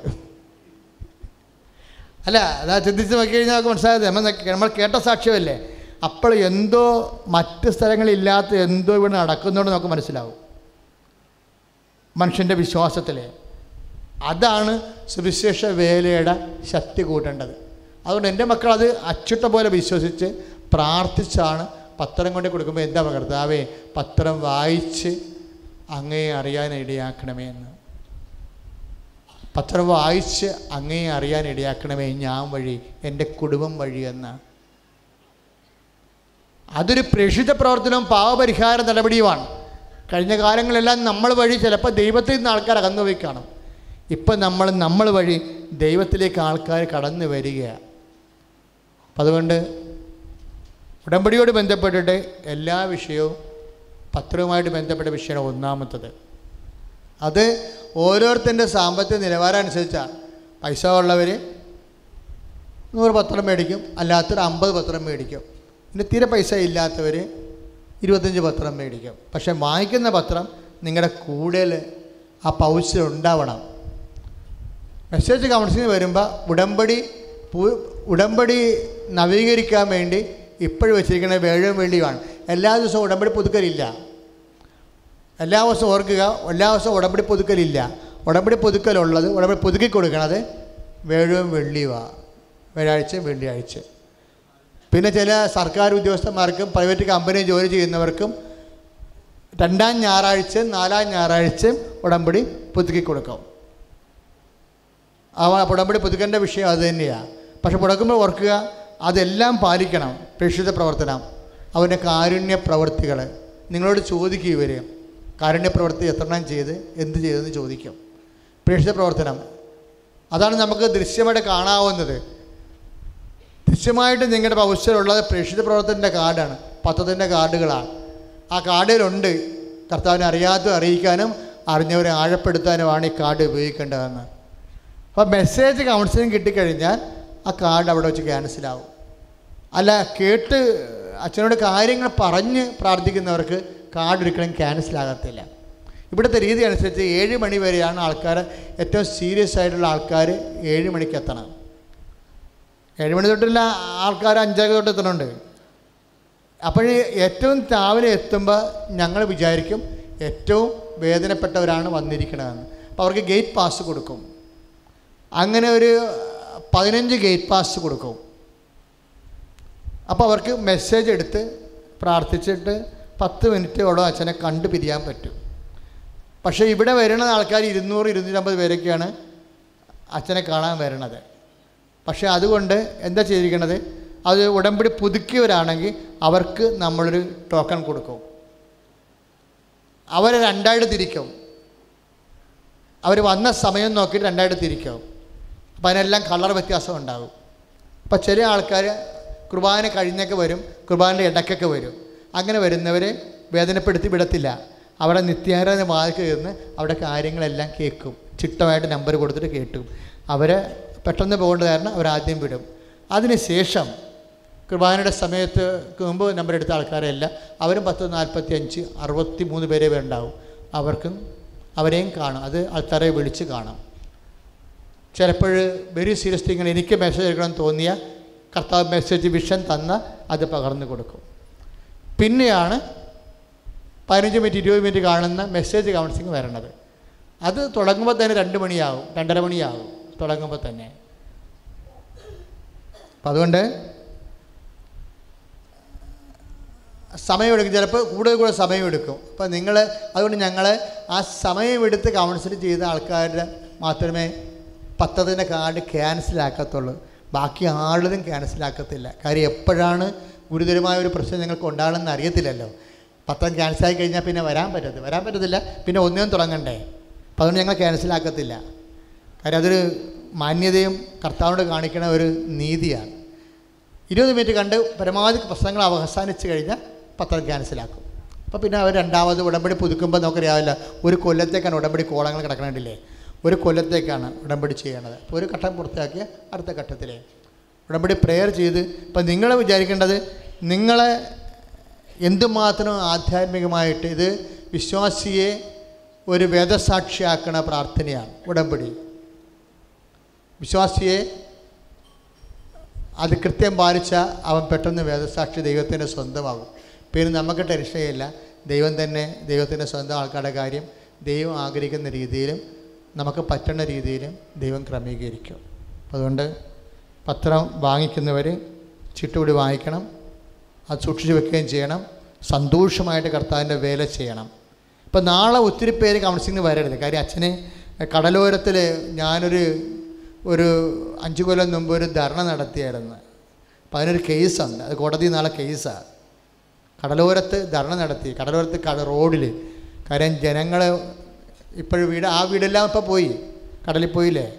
അല്ല അതാ ചിന്തിച്ച് നോക്കി കഴിഞ്ഞാൽ നമുക്ക് മനസ്സിലായത്. നമ്മൾ നമ്മൾ കേട്ട സാക്ഷ്യമല്ലേ? അപ്പോൾ എന്തോ മറ്റ് സ്ഥലങ്ങളില്ലാത്ത എന്തോ ഇവിടെ നടക്കുന്നുണ്ട് നമുക്ക് മനസ്സിലാവും. മനുഷ്യന്റെ വിശ്വാസത്തിൽ. അതാണ് സുവിശേഷ വേലയുടെ ശക്തി കൂട്ടേണ്ടത്. അതുകൊണ്ട് എന്റെ മക്കൾ അത് അച്ചുട്ട പോലെ വിശ്വസിച്ച് പ്രാർത്ഥിച്ചാണ് പത്രം കൊണ്ട് കൊടുക്കുമ്പോൾ എന്താ കർത്താവേ പത്രം വായിച്ച് അങ്ങേ അറിയാൻ ഇടയാക്കണമേ എന്ന്. പത്രം വായിച്ച് അങ്ങേ അറിയാൻ ഇടയാക്കണമേ ഞാൻ വഴി എന്റെ കുടുംബം വഴി എന്ന്. അതൊരു പ്രേക്ഷിത പ്രവർത്തനവും പാവപരിഹാര നടപടിയുമാണ്. കഴിഞ്ഞ കാലങ്ങളെല്ലാം നമ്മൾ വഴി ചിലപ്പോൾ ദൈവത്തിൽ നിന്ന് ആൾക്കാർ അകന്നു പോയി കാണും. ഇപ്പം നമ്മൾ നമ്മൾ വഴി ദൈവത്തിലേക്ക് ആൾക്കാർ കടന്നു വരികയാണ്. അപ്പം അതുകൊണ്ട് ഉടമ്പടിയോട് ബന്ധപ്പെട്ടിട്ട് എല്ലാ വിഷയവും പത്രവുമായിട്ട് ബന്ധപ്പെട്ട വിഷയമാണ് ഒന്നാമത്തത്. അത് ഓരോരുത്തന്റെ സാമ്പത്തിക നിലവാരം അനുസരിച്ചാണ്. പൈസ ഉള്ളവർ നൂറ് പത്രം മേടിക്കും അല്ലാത്തവർ അമ്പത് പത്രം മേടിക്കും. പിന്നെ തീരെ പൈസ ഇല്ലാത്തവർ ഇരുപത്തഞ്ച് പത്രം മേടിക്കും. പക്ഷെ വാങ്ങിക്കുന്ന പത്രം നിങ്ങളുടെ കൂടുതൽ ആ പൗച്ച് ഉണ്ടാവണം. മെസ്സേജ് കൗൺസിലിംഗ് വരുമ്പോൾ ഉടമ്പടി ഉടമ്പടി നവീകരിക്കാൻ വേണ്ടി ഇപ്പോഴും വെച്ചിരിക്കുന്ന വേഴവും വേണ്ടിയുമാണ് എല്ലാ ദിവസവും ഉടമ്പടി പുതുക്കലില്ല. എല്ലാ ദിവസവും ഓർക്കുക എല്ലാ ദിവസവും ഉടമ്പടി പുതുക്കലില്ല. ഉടമ്പടി പുതുക്കലുള്ളത് ഉടമ്പടി പുതുക്കി കൊടുക്കണത് വേഴവും വെള്ളിയുമാണ് വ്യാഴാഴ്ച വെള്ളിയാഴ്ച പിന്നെ ചില സർക്കാർ ഉദ്യോഗസ്ഥന്മാർക്കും പ്രൈവറ്റ് കമ്പനി ജോലി ചെയ്യുന്നവർക്കും രണ്ടാം ഞായറാഴ്ച നാലാം ഞായറാഴ്ച ഉടമ്പടി പുതുക്കി കൊടുക്കും. ആ ഉടമ്പടി പുതുക്കേണ്ട വിഷയം അത് തന്നെയാണ് പക്ഷെ പുടക്കുമ്പോൾ ഓർക്കുക അതെല്ലാം പാലിക്കണം പ്രേക്ഷിത പ്രവർത്തനം. അവന്റെ കാരുണ്യ പ്രവർത്തികൾ നിങ്ങളോട് ചോദിക്കും ഇവർ കാരുണ്യ പ്രവൃത്തി എത്രണ്ണം ചെയ്ത് എന്ത് ചെയ്തെന്ന് ചോദിക്കും. പ്രേക്ഷിത പ്രവർത്തനം. അതാണ് നമുക്ക് ദൃശ്യമായിട്ട് കാണാവുന്നത്. ദൃശ്യമായിട്ട് നിങ്ങളുടെ ഭവിഷ്യത്തിലുള്ളത് പ്രേക്ഷിത പ്രവർത്തനത്തിന്റെ കാർഡാണ് പത്രത്തിന്റെ കാർഡുകളാണ്. ആ കാർഡിലുണ്ട് കർത്താവിനെ അറിയാത്ത അറിയിക്കാനും അറിഞ്ഞവരെ ആഴപ്പെടുത്താനുമാണ് ഈ കാർഡ് ഉപയോഗിക്കേണ്ടതെന്ന്. അപ്പോൾ മെസ്സേജ് കൗൺസിലിംഗ് കിട്ടിക്കഴിഞ്ഞാൽ ആ കാർഡ് അവിടെ വെച്ച് ക്യാൻസലാവും അല്ല കേട്ട് അച്ഛനോട് കാര്യങ്ങൾ പറഞ്ഞ് പ്രാർത്ഥിക്കുന്നവർക്ക് കാർഡ് ഒരിക്കലും ക്യാൻസലാകത്തില്ല ഇവിടുത്തെ രീതി അനുസരിച്ച് ഏഴ് മണി വരെയാണ് ആൾക്കാർ ഏറ്റവും സീരിയസ് ആയിട്ടുള്ള ആൾക്കാർ ഏഴ് മണിക്ക് എത്തണം. ഏഴ് മണി തൊട്ടുള്ള ആൾക്കാർ അഞ്ചര തൊട്ട് എത്തണുണ്ട് അപ്പോൾ ഏറ്റവും രാവിലെ എത്തുമ്പോൾ ഞങ്ങൾ വിചാരിക്കും ഏറ്റവും വേദനപ്പെട്ടവരാണ് വന്നിരിക്കണതെന്ന്. അപ്പോൾ അവർക്ക് ഗേറ്റ് പാസ് കൊടുക്കും. അങ്ങനെ ഒരു പതിനഞ്ച് ഗേറ്റ് പാസ് കൊടുക്കും. അപ്പോൾ അവർക്ക് മെസ്സേജ് എടുത്ത് പ്രാർത്ഥിച്ചിട്ട് പത്ത് മിനിറ്റോളം അച്ഛനെ കണ്ടു പിരിയാൻ പറ്റും. പക്ഷേ ഇവിടെ വരുന്ന ആൾക്കാർ ഇരുന്നൂറ് ഇരുന്നൂറ്റമ്പത് പേരൊക്കെയാണ് അച്ഛനെ കാണാൻ വരണത്. പക്ഷേ അതുകൊണ്ട് എന്താ ചെയ്തിരിക്കുന്നത് അത് ഉടമ്പടി പുതുക്കിയവരാണെങ്കിൽ അവർക്ക് നമ്മളൊരു ടോക്കൺ കൊടുക്കും. അവരെ രണ്ടായിട്ട് തിരിക്കും. അവർ വന്ന സമയം നോക്കിയിട്ട് രണ്ടായിട്ട് തിരിക്കും. അപ്പം അതിനെല്ലാം കളർ വ്യത്യാസം ഉണ്ടാകും. അപ്പം ചില ആൾക്കാർ കുർബാന കഴിഞ്ഞൊക്കെ വരും കുർബാനയുടെ ഇടയ്ക്കൊക്കെ വരും. അങ്ങനെ വരുന്നവരെ വേദനപ്പെടുത്തി വിടത്തില്ല. അവിടെ നിത്യാരാധന വാതിക്ക് കയറുന്ന അവിടെ കാര്യങ്ങളെല്ലാം കേൾക്കും. ചിട്ടമായിട്ട് നമ്പർ കൊടുത്തിട്ട് കേട്ടും. അവരെ പെട്ടെന്ന് പോകേണ്ട കാരണം അവരാദ്യം വിടും. അതിനുശേഷം കുർബാനയുടെ സമയത്ത് മുമ്പ് നമ്പർ എടുത്ത ആൾക്കാരെയല്ല അവരും പത്ത് നാൽപ്പത്തി അഞ്ച് അറുപത്തി മൂന്ന് പേരെ ഉണ്ടാവും. അവർക്കും അവരെയും കാണും. അത് ആൾക്കാരെ വിളിച്ച് കാണാം. ചിലപ്പോൾ വെരി സീരിയസ് തിങ്ങൾ എനിക്ക് മെസ്സേജ് എടുക്കണം തോന്നിയ കർത്താവ് മെസ്സേജ് വിഷൻ തന്ന അത് പകർന്നു കൊടുക്കും. പിന്നെയാണ് പതിനഞ്ച് മിനിറ്റ് ഇരുപത് മിനിറ്റ് കാണുന്ന മെസ്സേജ് കൗൺസിലിംഗ് വരണത്. അത് തുടങ്ങുമ്പോൾ തന്നെ രണ്ട് മണിയാവും രണ്ടര മണിയാവും. തുടങ്ങുമ്പോൾ തന്നെ. അപ്പം അതുകൊണ്ട് സമയമെടുക്കും. ചിലപ്പോൾ കൂടുതൽ കൂടുതൽ സമയമെടുക്കും. അപ്പം നിങ്ങൾ അതുകൊണ്ട് ഞങ്ങൾ ആ സമയമെടുത്ത് കൗൺസിൽ ചെയ്ത ആൾക്കാരുടെ മാത്രമേ പത്തതിന്റെ കാർഡ് ക്യാൻസലാക്കത്തുള്ളൂ ബാക്കി ആളും ക്യാൻസലാക്കത്തില്ല കാര്യം എപ്പോഴാണ് ഗുരുതരമായ ഒരു പ്രശ്നം നിങ്ങൾക്ക് ഉണ്ടാകണമെന്ന് അറിയത്തില്ലല്ലോ. പത്രം ക്യാൻസലായി കഴിഞ്ഞാൽ പിന്നെ വരാൻ പറ്റത്തില്ല. വരാൻ പറ്റത്തില്ല. പിന്നെ ഒന്നിനും തുടങ്ങണ്ടേ. അപ്പം അതുകൊണ്ട് ഞങ്ങൾ ക്യാൻസലാക്കത്തില്ല കാര്യം അതൊരു മാന്യതയും കർത്താവിനോട് കാണിക്കുന്ന ഒരു നീതിയാണ്. ഇരുപത് മിനിറ്റ് കണ്ട് പരമാവധി പ്രശ്നങ്ങൾ അവസാനിച്ച് കഴിഞ്ഞാൽ പത്രം ക്യാൻസലാക്കും. അപ്പോൾ പിന്നെ അവർ രണ്ടാമത് ഉടമ്പടി പുതുക്കുമ്പോൾ നമുക്കറിയാവില്ല ഒരു കൊല്ലത്തേക്കാണ് ഉടമ്പടി കോളങ്ങൾ കിടക്കണേണ്ടില്ലേ ഒരു കൊല്ലത്തേക്കാണ് ഉടമ്പടി ചെയ്യേണ്ടത് അപ്പോൾ ഒരു ഘട്ടം പൂർത്തിയാക്കിയ അടുത്ത ഘട്ടത്തിലേ. ഉടമ്പടി പ്രെയർ ചെയ്ത് ഇപ്പം നിങ്ങൾ വിചാരിക്കേണ്ടത് നിങ്ങളെ എന്തുമാത്രം ആധ്യാത്മികമായിട്ട് ഇത് വിശ്വാസിയെ ഒരു വേദസാക്ഷിയാക്കണ പ്രാർത്ഥനയാണ് ഉടമ്പടി. വിശ്വാസിയെ അത് കൃത്യം പാലിച്ച അവൻ പെട്ടെന്ന് വേദസാക്ഷി ദൈവത്തിന്റെ സ്വന്തമാകും. പിന്നെ നമുക്ക് ടെൻഷനില്ല ദൈവം തന്നെ ദൈവത്തിന്റെ സ്വന്തം ആൾക്കാരുടെ കാര്യം ദൈവം ആഗ്രഹിക്കുന്ന രീതിയിലും നമുക്ക് പറ്റുന്ന രീതിയിലും ദൈവം ക്രമീകരിക്കും. അതുകൊണ്ട് പത്രം വാങ്ങിക്കുന്നവർ ചിട്ടുകൂടി വാങ്ങിക്കണം. അത് സൂക്ഷിച്ചു വെക്കുകയും ചെയ്യണം. സന്തോഷമായിട്ട് കർത്താവിന്റെ വേല ചെയ്യണം. ഇപ്പം നാളെ ഒത്തിരി പേര് കൗൺസിലിംഗ് വരരുത്. കാര്യം അച്ഛന് കടലോരത്തിൽ ഞാനൊരു ഒരു അഞ്ച് കൊല്ലം മുമ്പ് ഒരു ധർണ നടത്തിയായിരുന്നു. അപ്പം അതിനൊരു കേസുണ്ട് അത് കോടതി നാളെ കേസാണ് കടലോരത്ത് ധർണ നടത്തി. കടലോരത്ത് കട റോഡിൽ കാര്യം ജനങ്ങൾ ഇപ്പോഴും വീട് ആ വീടെല്ലാം ഇപ്പോൾ പോയി. കടലിൽ പോയില്ലേ?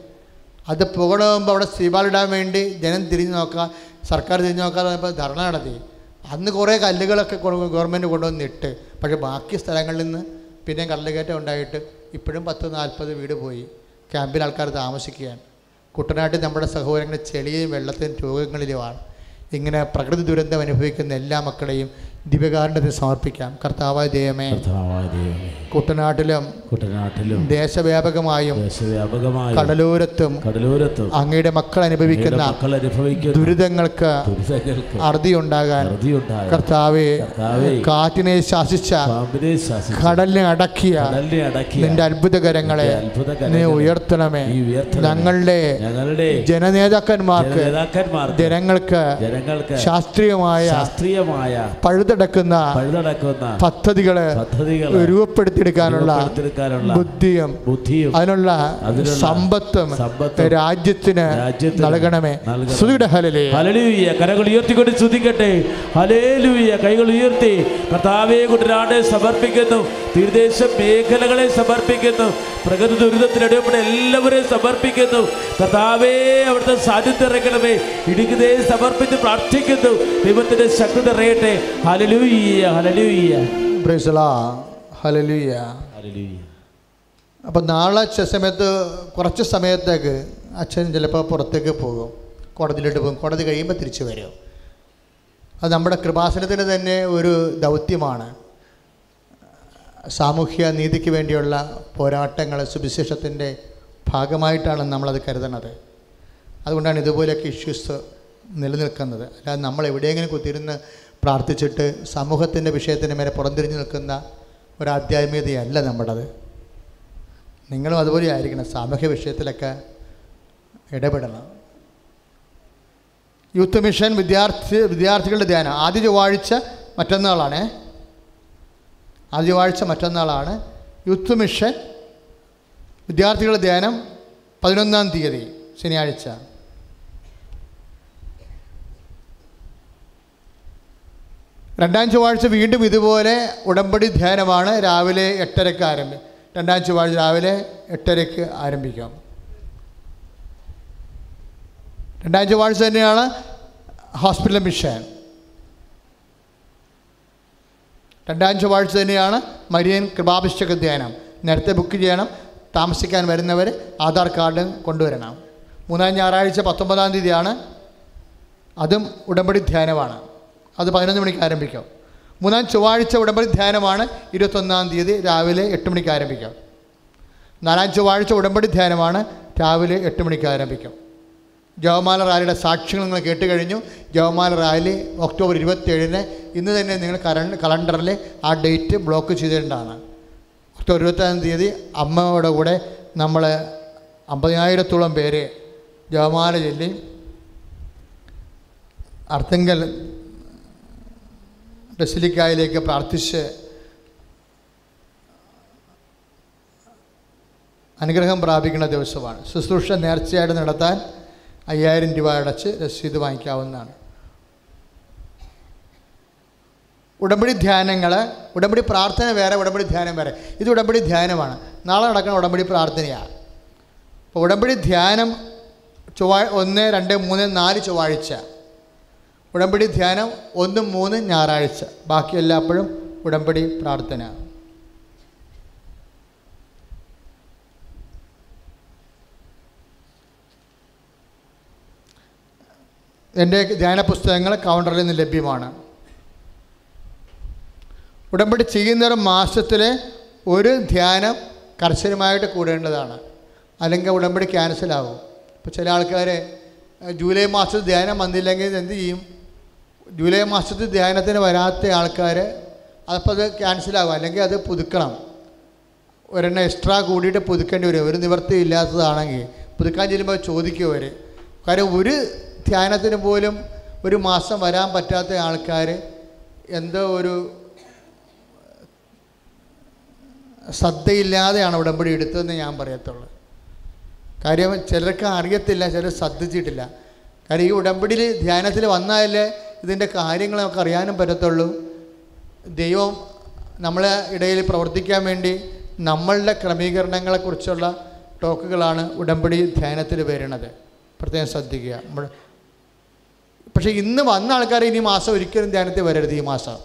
അത് പുകടുമ്പോൾ അവിടെ സ്ത്രീപാലിടാൻ വേണ്ടി ജനം തിരിഞ്ഞു നോക്കുക സർക്കാർ തിരിഞ്ഞു നോക്കാതെ ഇപ്പോൾ ധർണ നടത്തി. അന്ന് കുറേ കല്ലുകളൊക്കെ ഗവൺമെന്റ് കൊണ്ടുവന്ന് ഇട്ട്. പക്ഷേ ബാക്കി സ്ഥലങ്ങളിൽ നിന്ന് പിന്നെ കടലുകയറ്റം ഉണ്ടായിട്ട് ഇപ്പോഴും പത്ത് നാൽപ്പത് വീട് പോയി. ക്യാമ്പിൽ ആൾക്കാർ താമസിക്കുകയാണ്. കുട്ടനാട്ടിൽ നമ്മുടെ സഹോദരങ്ങളെ ചെളിയും വെള്ളത്തിനും രോഗങ്ങളിലുമാണ്. ഇങ്ങനെ പ്രകൃതി ദുരന്തം അനുഭവിക്കുന്ന എല്ലാ മക്കളെയും ദിവ്യകാരുണ്യത്തിന് സമർപ്പിക്കാം. കർത്താവായ ദൈവമേ കുട്ടനാട്ടിലും കുട്ടനാട്ടിലും ദേശവ്യാപകമായും കടലൂരത്തും കടലോരത്തും കടലോരത്തും അങ്ങയുടെ മക്കൾ അനുഭവിക്കുന്ന മക്കൾ അനുഭവിക്കുന്ന ദുരിതങ്ങൾക്ക് അറുതിയുണ്ടാകാൻ കർത്താവെ കാറ്റിനെ ശാസിച്ച കടലിനെ അടക്കിയ നിന്റെ അത്ഭുതകരങ്ങളെ നീ ഉയർത്തണമേ. ഞങ്ങളുടെ ജനനേതാക്കന്മാർക്ക് നേതാക്കന്മാർക്ക് ജനങ്ങൾക്ക് ജനങ്ങൾക്ക് ശാസ്ത്രീയമായ ശാസ്ത്രീയമായ പഴുതടക്കുന്ന പഴുതടക്കുന്ന പദ്ധതികൾ രൂപപ്പെടുത്തിയെടുക്കാനുള്ള ബുദ്ധിയും ബുദ്ധിയും അതിനുള്ള സമ്പത്തും രാജ്യത്തിന് നൽകണമേ. ഹലലേ ഹലലൂയ കരകൾ ഉയർത്തിക്കൊണ്ട് സ്തുതിക്കട്ടെ ഹലേലൂയ കൈകൾ ഉയർത്തി. കർത്താവെ കുട്ടനാട് സമർപ്പിക്കുന്നു. തീരദേശ മേഖലകളെ സമർപ്പിക്കുന്നു. പ്രകൃതി ദുരിതത്തിനിടപെടെ എല്ലാവരെയും സമർപ്പിക്കുന്നു. കർത്താവേ അവിടുത്തെ സാധ്യത ഇറങ്ങണമേ ഇടുക്കതേ സമർപ്പിച്ച് പ്രാർത്ഥിക്കുന്നു. ദൈവത്തിന്റെ ശക്തി നിറയട്ടെ. പ്രൈസലാ ഹല്ലേലൂയ അപ്പോൾ നാളെ അച്ഛ സമയത്ത് കുറച്ച് സമയത്തേക്ക് അച്ഛൻ ചിലപ്പോൾ പുറത്തേക്ക് പോകും. കോടതിയിലോട്ട് പോകും. കോടതി കഴിയുമ്പോൾ തിരിച്ചു വരും. അത് നമ്മുടെ കൃപാസനത്തിന് തന്നെ ഒരു ദൗത്യമാണ്. സാമൂഹ്യ നീതിക്ക് വേണ്ടിയുള്ള പോരാട്ടങ്ങൾ സുവിശേഷത്തിന്റെ ഭാഗമായിട്ടാണ് നമ്മളത് കരുതണത്. അതുകൊണ്ടാണ് ഇതുപോലെയൊക്കെ ഇഷ്യൂസ് നിലനിൽക്കുന്നത്. അല്ലാതെ നമ്മൾ എവിടെയെങ്കിലും കുത്തിയിരുന്ന് പ്രാർത്ഥിച്ചിട്ട് സമൂഹത്തിന്റെ വിഷയത്തിന് മേലെ പുറംതിരിഞ്ഞ് നിൽക്കുന്ന ഒരു നമ്മുടേത് നിങ്ങളും അതുപോലെ ആയിരിക്കണം. സാമൂഹ്യ വിഷയത്തിലൊക്കെ ഇടപെടണം. യൂത്ത് മിഷൻ വിദ്യാർത്ഥി വിദ്യാർത്ഥികളുടെ ധ്യാനം. ആദ്യ ചൊവ്വാഴ്ച മറ്റന്നാളാണ്. ആദ്യ ചൊവ്വാഴ്ച മറ്റന്നാളാണ് യൂത്ത് മിഷൻ വിദ്യാർത്ഥികളുടെ ധ്യാനം പതിനൊന്നാം തീയതി ശനിയാഴ്ച. രണ്ടാം ചൊവ്വാഴ്ച വീണ്ടും ഇതുപോലെ ഉടമ്പടി ധ്യാനമാണ് രാവിലെ എട്ടരയ്ക്ക് ആരംഭി രണ്ടാം ചൊവ്വാഴ്ച രാവിലെ എട്ടരയ്ക്ക് ആരംഭിക്കാം. രണ്ടാം ചൊവ്വാഴ്ച തന്നെയാണ് ഹോസ്പിറ്റൽ മിഷൻ. രണ്ടാം ചൊവ്വാഴ്ച തന്നെയാണ് മരിയൻ കൃപാഭിഷേക ധ്യാനം. നേരത്തെ ബുക്ക് ചെയ്യണം താമസിക്കാൻ വരുന്നവർ ആധാർ കാർഡ് കൊണ്ടുവരണം. മൂന്നാം ഞായറാഴ്ച പത്തൊമ്പതാം തീയതിയാണ് അതും ഉടമ്പടി ധ്യാനമാണ്. അത് പതിനൊന്ന് മണിക്ക് ആരംഭിക്കാം. മൂന്നാം ചൊവ്വാഴ്ച ഉടമ്പടി ധ്യാനമാണ് ഇരുപത്തൊന്നാം തീയതി രാവിലെ എട്ട് മണിക്ക് ആരംഭിക്കാം. നാലാം ചൊവ്വാഴ്ച ഉടമ്പടി ധ്യാനമാണ് രാവിലെ എട്ട് മണിക്ക് ആരംഭിക്കാം. ജവമാല റാലിയുടെ സാക്ഷ്യങ്ങൾ നിങ്ങൾ കേട്ട് കഴിഞ്ഞു. ജവമാല റാലി ഒക്ടോബർ ഇരുപത്തേഴിന് ഇന്ന് തന്നെ നിങ്ങൾ കരണ്ട് കലണ്ടറിൽ ആ ഡേറ്റ് ബ്ലോക്ക് ചെയ്തിട്ടുണ്ടാണ്. ഒക്ടോബർ ഇരുപത്തേഴാം തീയതി അമ്മയുടെ കൂടെ നമ്മൾ അമ്പതിനായിരത്തോളം പേര് ജവമാല ചൊല്ലി അർത്തങ്കൽ ബസിലിക്കായിലേക്ക് പ്രാർത്ഥിച്ച് അനുഗ്രഹം പ്രാപിക്കുന്ന ദിവസമാണ്. ശുശ്രൂഷ നേർച്ചയായിട്ട് നടത്താൻ അയ്യായിരം രൂപ അടച്ച് രസീത് വാങ്ങിക്കാവുന്നതാണ്. ഉടമ്പടി ധ്യാനങ്ങൾ ഉടമ്പടി പ്രാർത്ഥന വേറെ ഉടമ്പടി ധ്യാനം വേറെ. ഇത് ഉടമ്പടി ധ്യാനമാണ്. നാളെ നടക്കുന്ന ഉടമ്പടി പ്രാർത്ഥനയാണ് അപ്പോൾ ഉടമ്പടി ധ്യാനം ചൊവ്വാ ഒന്ന് രണ്ട് മൂന്ന് നാല് ചൊവ്വാഴ്ച. ഉടമ്പടി ധ്യാനം ഒന്നും മൂന്ന് ഞായറാഴ്ച. ബാക്കി എല്ലാപ്പോഴും ഉടമ്പടി പ്രാർത്ഥന. എന്റെ ധ്യാന പുസ്തകങ്ങൾ കൗണ്ടറിൽ നിന്ന് ലഭ്യമാണ്. ഉടമ്പടി ചെയ്യുന്നവർ മാസത്തിലെ ഒരു ധ്യാനം കർശനമായിട്ട് കൂടേണ്ടതാണ്. അല്ലെങ്കിൽ ഉടമ്പടി ക്യാൻസലാവും ഇപ്പോൾ ചില ആൾക്കാർ ജൂലൈ മാസത്തിൽ ധ്യാനം വന്നില്ലെങ്കിൽ എന്ത് ചെയ്യും? ജൂലൈ മാസത്തിൽ ധ്യാനത്തിന് വരാത്ത ആൾക്കാർ അപ്പോൾ അത് ക്യാൻസലാകും അല്ലെങ്കിൽ അത് പുതുക്കണം. ഒരെണ്ണം എക്സ്ട്രാ കൂടിയിട്ട് പുതുക്കേണ്ടി വരും. ഒരു നിവൃത്തി ഇല്ലാത്തതാണെങ്കിൽ പുതുക്കാൻ ചെല്ലുമ്പോൾ ചോദിക്കും അവർ കാര്യം ഒരു ധ്യാനത്തിന് പോലും ഒരു മാസം വരാൻ പറ്റാത്ത ആൾക്കാർ എന്തോ ഒരു ശ്രദ്ധയില്ലാതെയാണ് ഉടമ്പടി എടുത്തതെന്ന് ഞാൻ പറയത്തുള്ളൂ. കാര്യം ചിലർക്ക് അറിയത്തില്ല ചിലർ ശ്രദ്ധിച്ചിട്ടില്ല. കാര്യം ഈ ഉടമ്പടിയിൽ ധ്യാനത്തിൽ വന്നാലേ ഇതിന്റെ കാര്യങ്ങൾ നമുക്ക് അറിയാനും പറ്റത്തുള്ളൂ. ദൈവം നമ്മളെ ഇടയിൽ പ്രവർത്തിക്കാൻ വേണ്ടി നമ്മളുടെ ക്രമീകരണങ്ങളെക്കുറിച്ചുള്ള ടോക്കുകളാണ് ഉടമ്പടി ധ്യാനത്തിൽ വരുന്നത്. പ്രത്യേകം ശ്രദ്ധിക്കുക. നമ്മൾ പക്ഷേ ഇന്ന് വന്ന ആൾക്കാർ ഇനി മാസം ഒരിക്കലും ധ്യാനത്തിൽ വരരുത് ഈ മാസം.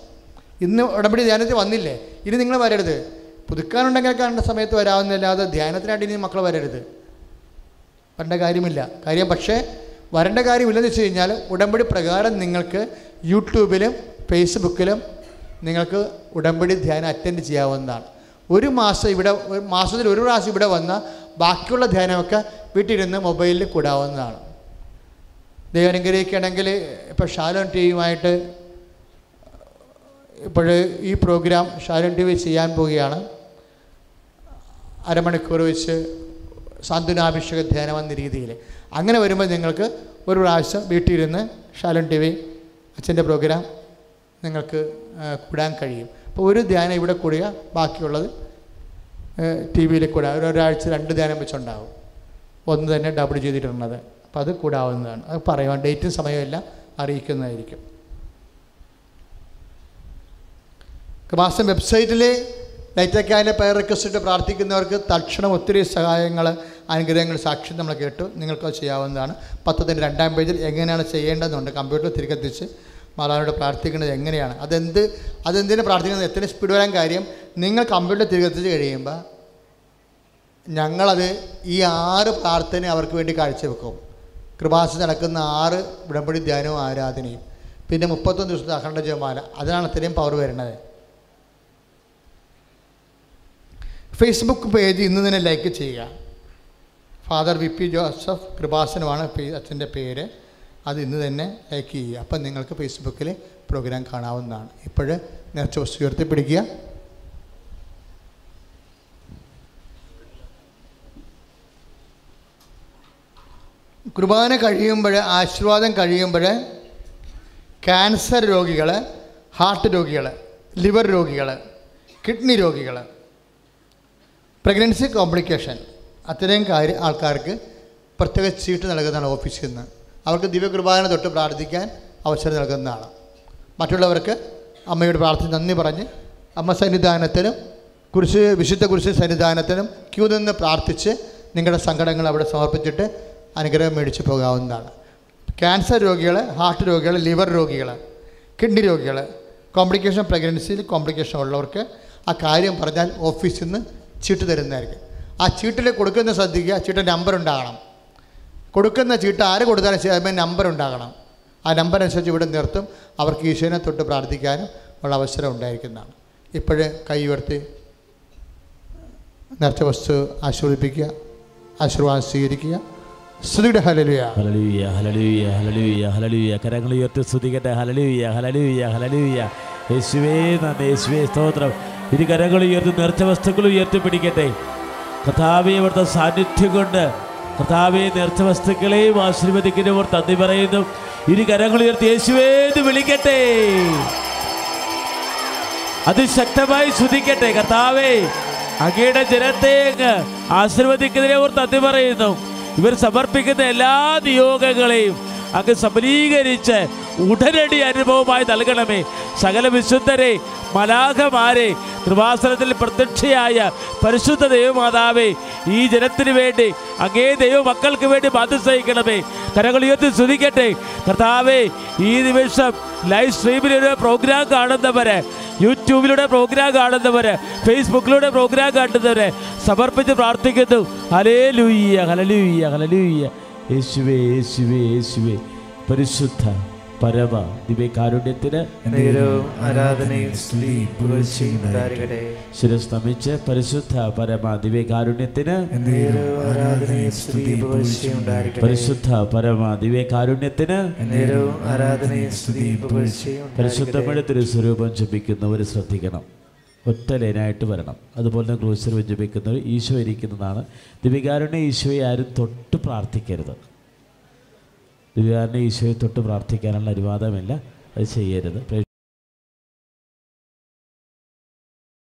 ഇന്ന് ഉടമ്പടി ധ്യാനത്തിൽ വന്നില്ലേ? ഇനി നിങ്ങൾ വരരുത്. പുതുക്കാനുണ്ടെങ്കിൽ കാണേണ്ട സമയത്ത് വരാവുന്നില്ലാതെ ധ്യാനത്തിനായിട്ട് ഇനി മക്കൾ വരരുത്. പണ്ട കാര്യമില്ല. കാര്യം പക്ഷേ വരേണ്ട കാര്യമില്ലെന്ന് വെച്ച് കഴിഞ്ഞാൽ ഉടമ്പടി പ്രകാരം നിങ്ങൾക്ക് യൂട്യൂബിലും ഫേസ്ബുക്കിലും നിങ്ങൾക്ക് ഉടമ്പടി ധ്യാനം അറ്റൻഡ് ചെയ്യാവുന്നതാണ്. ഒരു മാസം ഇവിടെ മാസത്തിൽ ഒരു പ്രാവശ്യം ഇവിടെ വന്ന ബാക്കിയുള്ള ധ്യാനമൊക്കെ വീട്ടിലിരുന്ന് മൊബൈലിൽ കൂടാവുന്നതാണ്. ദൈവം അനുഗ്രഹിക്കുകയാണെങ്കിൽ ഇപ്പോൾ ഷാലോൺ ടി വിയുമായിട്ട് ഇപ്പോൾ ഈ പ്രോഗ്രാം ഷാലോൺ ടി വി ചെയ്യാൻ പോവുകയാണ്. അരമണിക്കൂർ വെച്ച് സാന്ത്വനാഭിഷേക ധ്യാനം എന്ന രീതിയിൽ. അങ്ങനെ വരുമ്പോൾ നിങ്ങൾക്ക് ഒരു പ്രാവശ്യം വീട്ടിലിരുന്ന് ഷാലോൺ ടി വി അച്ഛന്റെ പ്രോഗ്രാം നിങ്ങൾക്ക് കൂടാൻ കഴിയും. അപ്പോൾ ഒരു ധ്യാനം ഇവിടെ കൂടുക ബാക്കിയുള്ളത് ടി വിയിൽ കൂടാ ഒരു ഒരാഴ്ച രണ്ട് ധ്യാനം വെച്ചുണ്ടാവും. ഒന്ന് തന്നെ ഡബിൾ ചെയ്തിട്ടുള്ളത്. അപ്പോൾ അത് കൂടാവുന്നതാണ്. അത് പറയുവാൻ ഡേറ്റും സമയവും അറിയിക്കുന്നതായിരിക്കും. മാസം വെബ്സൈറ്റിൽ ലൈറ്റക്കാന്റെ പേർ റിക്വസ്റ്റ് പ്രാർത്ഥിക്കുന്നവർക്ക് തക്ഷണം ഒത്തിരി സഹായങ്ങൾ അനുഗ്രഹങ്ങൾ സാക്ഷി നമ്മൾ കേട്ടു. നിങ്ങൾക്ക് ചെയ്യാവുന്നതാണ്. പത്തത്തിന്റെ രണ്ടാം പേജിൽ എങ്ങനെയാണ് ചെയ്യേണ്ടതെന്നുണ്ട്. കമ്പ്യൂട്ടർ തിരികെത്തിച്ച് മാതാവിനോട് പ്രാർത്ഥിക്കുന്നത് എങ്ങനെയാണ്? അതെന്ത് അതെന്തിനു പ്രാർത്ഥിക്കുന്നത്? എത്ര സ്പീഡ് വരാൻ കാര്യം? നിങ്ങൾ കമ്പ്യൂട്ടർ തിരികെത്തിച്ച് കഴിയുമ്പോൾ ഞങ്ങളത് ഈ ആറ് പ്രാർത്ഥന അവർക്ക് വേണ്ടി കാഴ്ചവെക്കും. കൃപാസ നടക്കുന്ന ആറ് ഉടമ്പടി ധ്യാനവും ആരാധനയും. പിന്നെ മുപ്പത്തൊന്ന് ദിവസത്തെ അഖണ്ഡ ജപമാല. അതിനാണ് അത്രയും പവർ വരുന്നത്. ഫേസ്ബുക്ക് പേജ് ഇന്ന് തന്നെ ലൈക്ക് ചെയ്യുക. ഫാദർ വി പി ജോസഫ് കൃപാസനമാണ് അച്ഛന്റെ പേര്. അത് ഇന്ന് തന്നെ ലൈക്ക് ചെയ്യുക. അപ്പം നിങ്ങൾക്ക് ഫേസ്ബുക്കിൽ പ്രോഗ്രാം കാണാവുന്നതാണ്. ഇപ്പോഴ് നേർച്ച ഉയർത്തിപ്പിടിക്കുക. കുർബാന കഴിയുമ്പോൾ ആശീർവാദം കഴിയുമ്പോൾ ക്യാൻസർ രോഗികൾ ഹാർട്ട് രോഗികൾ ലിവർ രോഗികൾ കിഡ്നി രോഗികൾ പ്രഗ്നൻസി കോംപ്ലിക്കേഷൻ അത്രയും കാര്യം ആൾക്കാർക്ക് പ്രത്യേക ചീട്ട് നൽകുന്നതാണ് ഓഫീസിൽ നിന്ന്. അവർക്ക് ദിവ്യകൃപാന തൊട്ട് പ്രാർത്ഥിക്കാൻ അവസരം നൽകുന്നതാണ്. മറ്റുള്ളവർക്ക് അമ്മയോട് പ്രാർത്ഥന നന്ദി പറഞ്ഞ് അമ്മ സന്നിധാനത്തിനും കുരിശ് വിശുദ്ധ കുരിശ് സന്നിധാനത്തിനും ക്യൂ നിന്ന് പ്രാർത്ഥിച്ച് നിങ്ങളുടെ സങ്കടങ്ങൾ അവിടെ സമർപ്പിച്ചിട്ട് അനുഗ്രഹം മേടിച്ച് പോകാവുന്നതാണ്. ക്യാൻസർ രോഗികൾ ഹാർട്ട് രോഗികൾ ലിവർ രോഗികൾ കിഡ്നി രോഗികൾ കോംപ്ലിക്കേഷൻ പ്രഗ്നൻസിയിൽ കോംപ്ലിക്കേഷൻ ഉള്ളവർക്ക് ആ കാര്യം പറഞ്ഞാൽ ഓഫീസിൽ നിന്ന് ചീട്ട് തരുന്നതായിരിക്കും. ആ ചീട്ടിൽ കൊടുക്കുന്ന ശ്രദ്ധിക്കുക ചീട്ട് നമ്പർ ഉണ്ടാകണം. കൊടുക്കുന്ന ചീട്ട് ആര് കൊടുത്താലും ശരി നമ്പർ ഉണ്ടാകണം. ആ നമ്പർ അനുസരിച്ച് ഇവിടെ നിർത്തും. അവർക്ക് ഈശോനെ തൊട്ട് പ്രാർത്ഥിക്കാനും ഉള്ള അവസരം ഉണ്ടായിരിക്കുന്നതാണ്. ഇപ്പോഴേ കൈ ഉയർത്തി നേർച്ച വസ്തു ആശീർവദിപ്പിക്കുക ആശീർവാദം സ്വീകരിക്കുക. സ്തുതിയുടെ കരങ്ങൾ ഉയർത്തി സ്തുതിക്കട്ടെ. ഹലലൂയ ഹലലൂയ ഹലലൂയ യേശുവേ നന്ദി. യേശുവേ സ്തോത്രം. ഇരു കരങ്ങൾ ഉയർത്തി നേർച്ച വസ്തുക്കൾ ഉയർത്തി പിടിക്കട്ടെ കഥാവെ ഇവിടുത്തെ സാന്നിധ്യം കൊണ്ട് കർത്താവെ നേർച്ച വസ്തുക്കളെയും ആശീർവദിക്കുന്നവർ തന്നി പറയുന്നു. ഇരു കരങ്ങൾ ഉയർത്തി യേശുവേ എന്ന് വിളിക്കട്ടെ. അതിശക്തമായി ശ്രുതിക്കട്ടെ കർത്താവേ അങ്ങയുടെ ജനത്തെ അങ്ങ് ആശീർവദിക്കുന്നതിനെ ഓർ തന്നി പറയുന്നു. ഇവർ സമർപ്പിക്കുന്ന എല്ലാ നിയോഗങ്ങളെയും അങ്ങ് സബലീകരിച്ച് ഉടനടി അനുഭവമായി നൽകണമേ. സകല വിശുദ്ധരെ മലാഖമാരെ കൃപാസനത്തിൽ പ്രത്യക്ഷയായ പരിശുദ്ധ ദൈവമാതാവേ ഈ ജനത്തിനു വേണ്ടി അങ്ങേ ദൈവമക്കൾക്ക് വേണ്ടി ബാധ്യസഹിക്കണമേ കരകൾ ഉയർത്തി ശ്രദ്ധിക്കട്ടെ കർത്താവേ ഈ നിമിഷം ലൈവ് സ്ട്രീമിലൂടെ പ്രോഗ്രാം കാണുന്നവരെ യൂട്യൂബിലൂടെ പ്രോഗ്രാം കാണുന്നവര് ഫേസ്ബുക്കിലൂടെ പ്രോഗ്രാം കാണുന്നവര് സമർപ്പിച്ച് പ്രാർത്ഥിക്കുന്നു. ഹലേ ലൂയ്യ ഹലലൂയ്യ ഹലലൂയ്യ യേശുവേ യേശുവേ യേശുവേ. പരിശുദ്ധ പരമ ദിവ്യകാരുണ്യത്തിന് ശിരസ്തമിച്ച് പരിശുദ്ധ പരമ ദിവ്യകാരുണ്യത്തിന് പരിശുദ്ധ പരമ ദിവ്യകാരുണ്യത്തിന് പരിശുദ്ധമായ തിരുസ്വരൂപം ജപിക്കുന്നവർ ശ്രദ്ധിക്കണം. ഒറ്റ ലൈനായിട്ട് വരണം. അതുപോലെ തന്നെ ക്രൂശിൽ വിജയിപ്പിക്കുന്നവർ ഈശോ ഇരിക്കുന്നതാണ്. ദിവികാരുണ്യ ഈശോയെ ആരും തൊട്ട് പ്രാർത്ഥിക്കരുത്. ദിവികാരുണ്യ ഈശോയെ തൊട്ട് പ്രാർത്ഥിക്കാനുള്ള അനുവാദമില്ല. അത് ചെയ്യരുത്.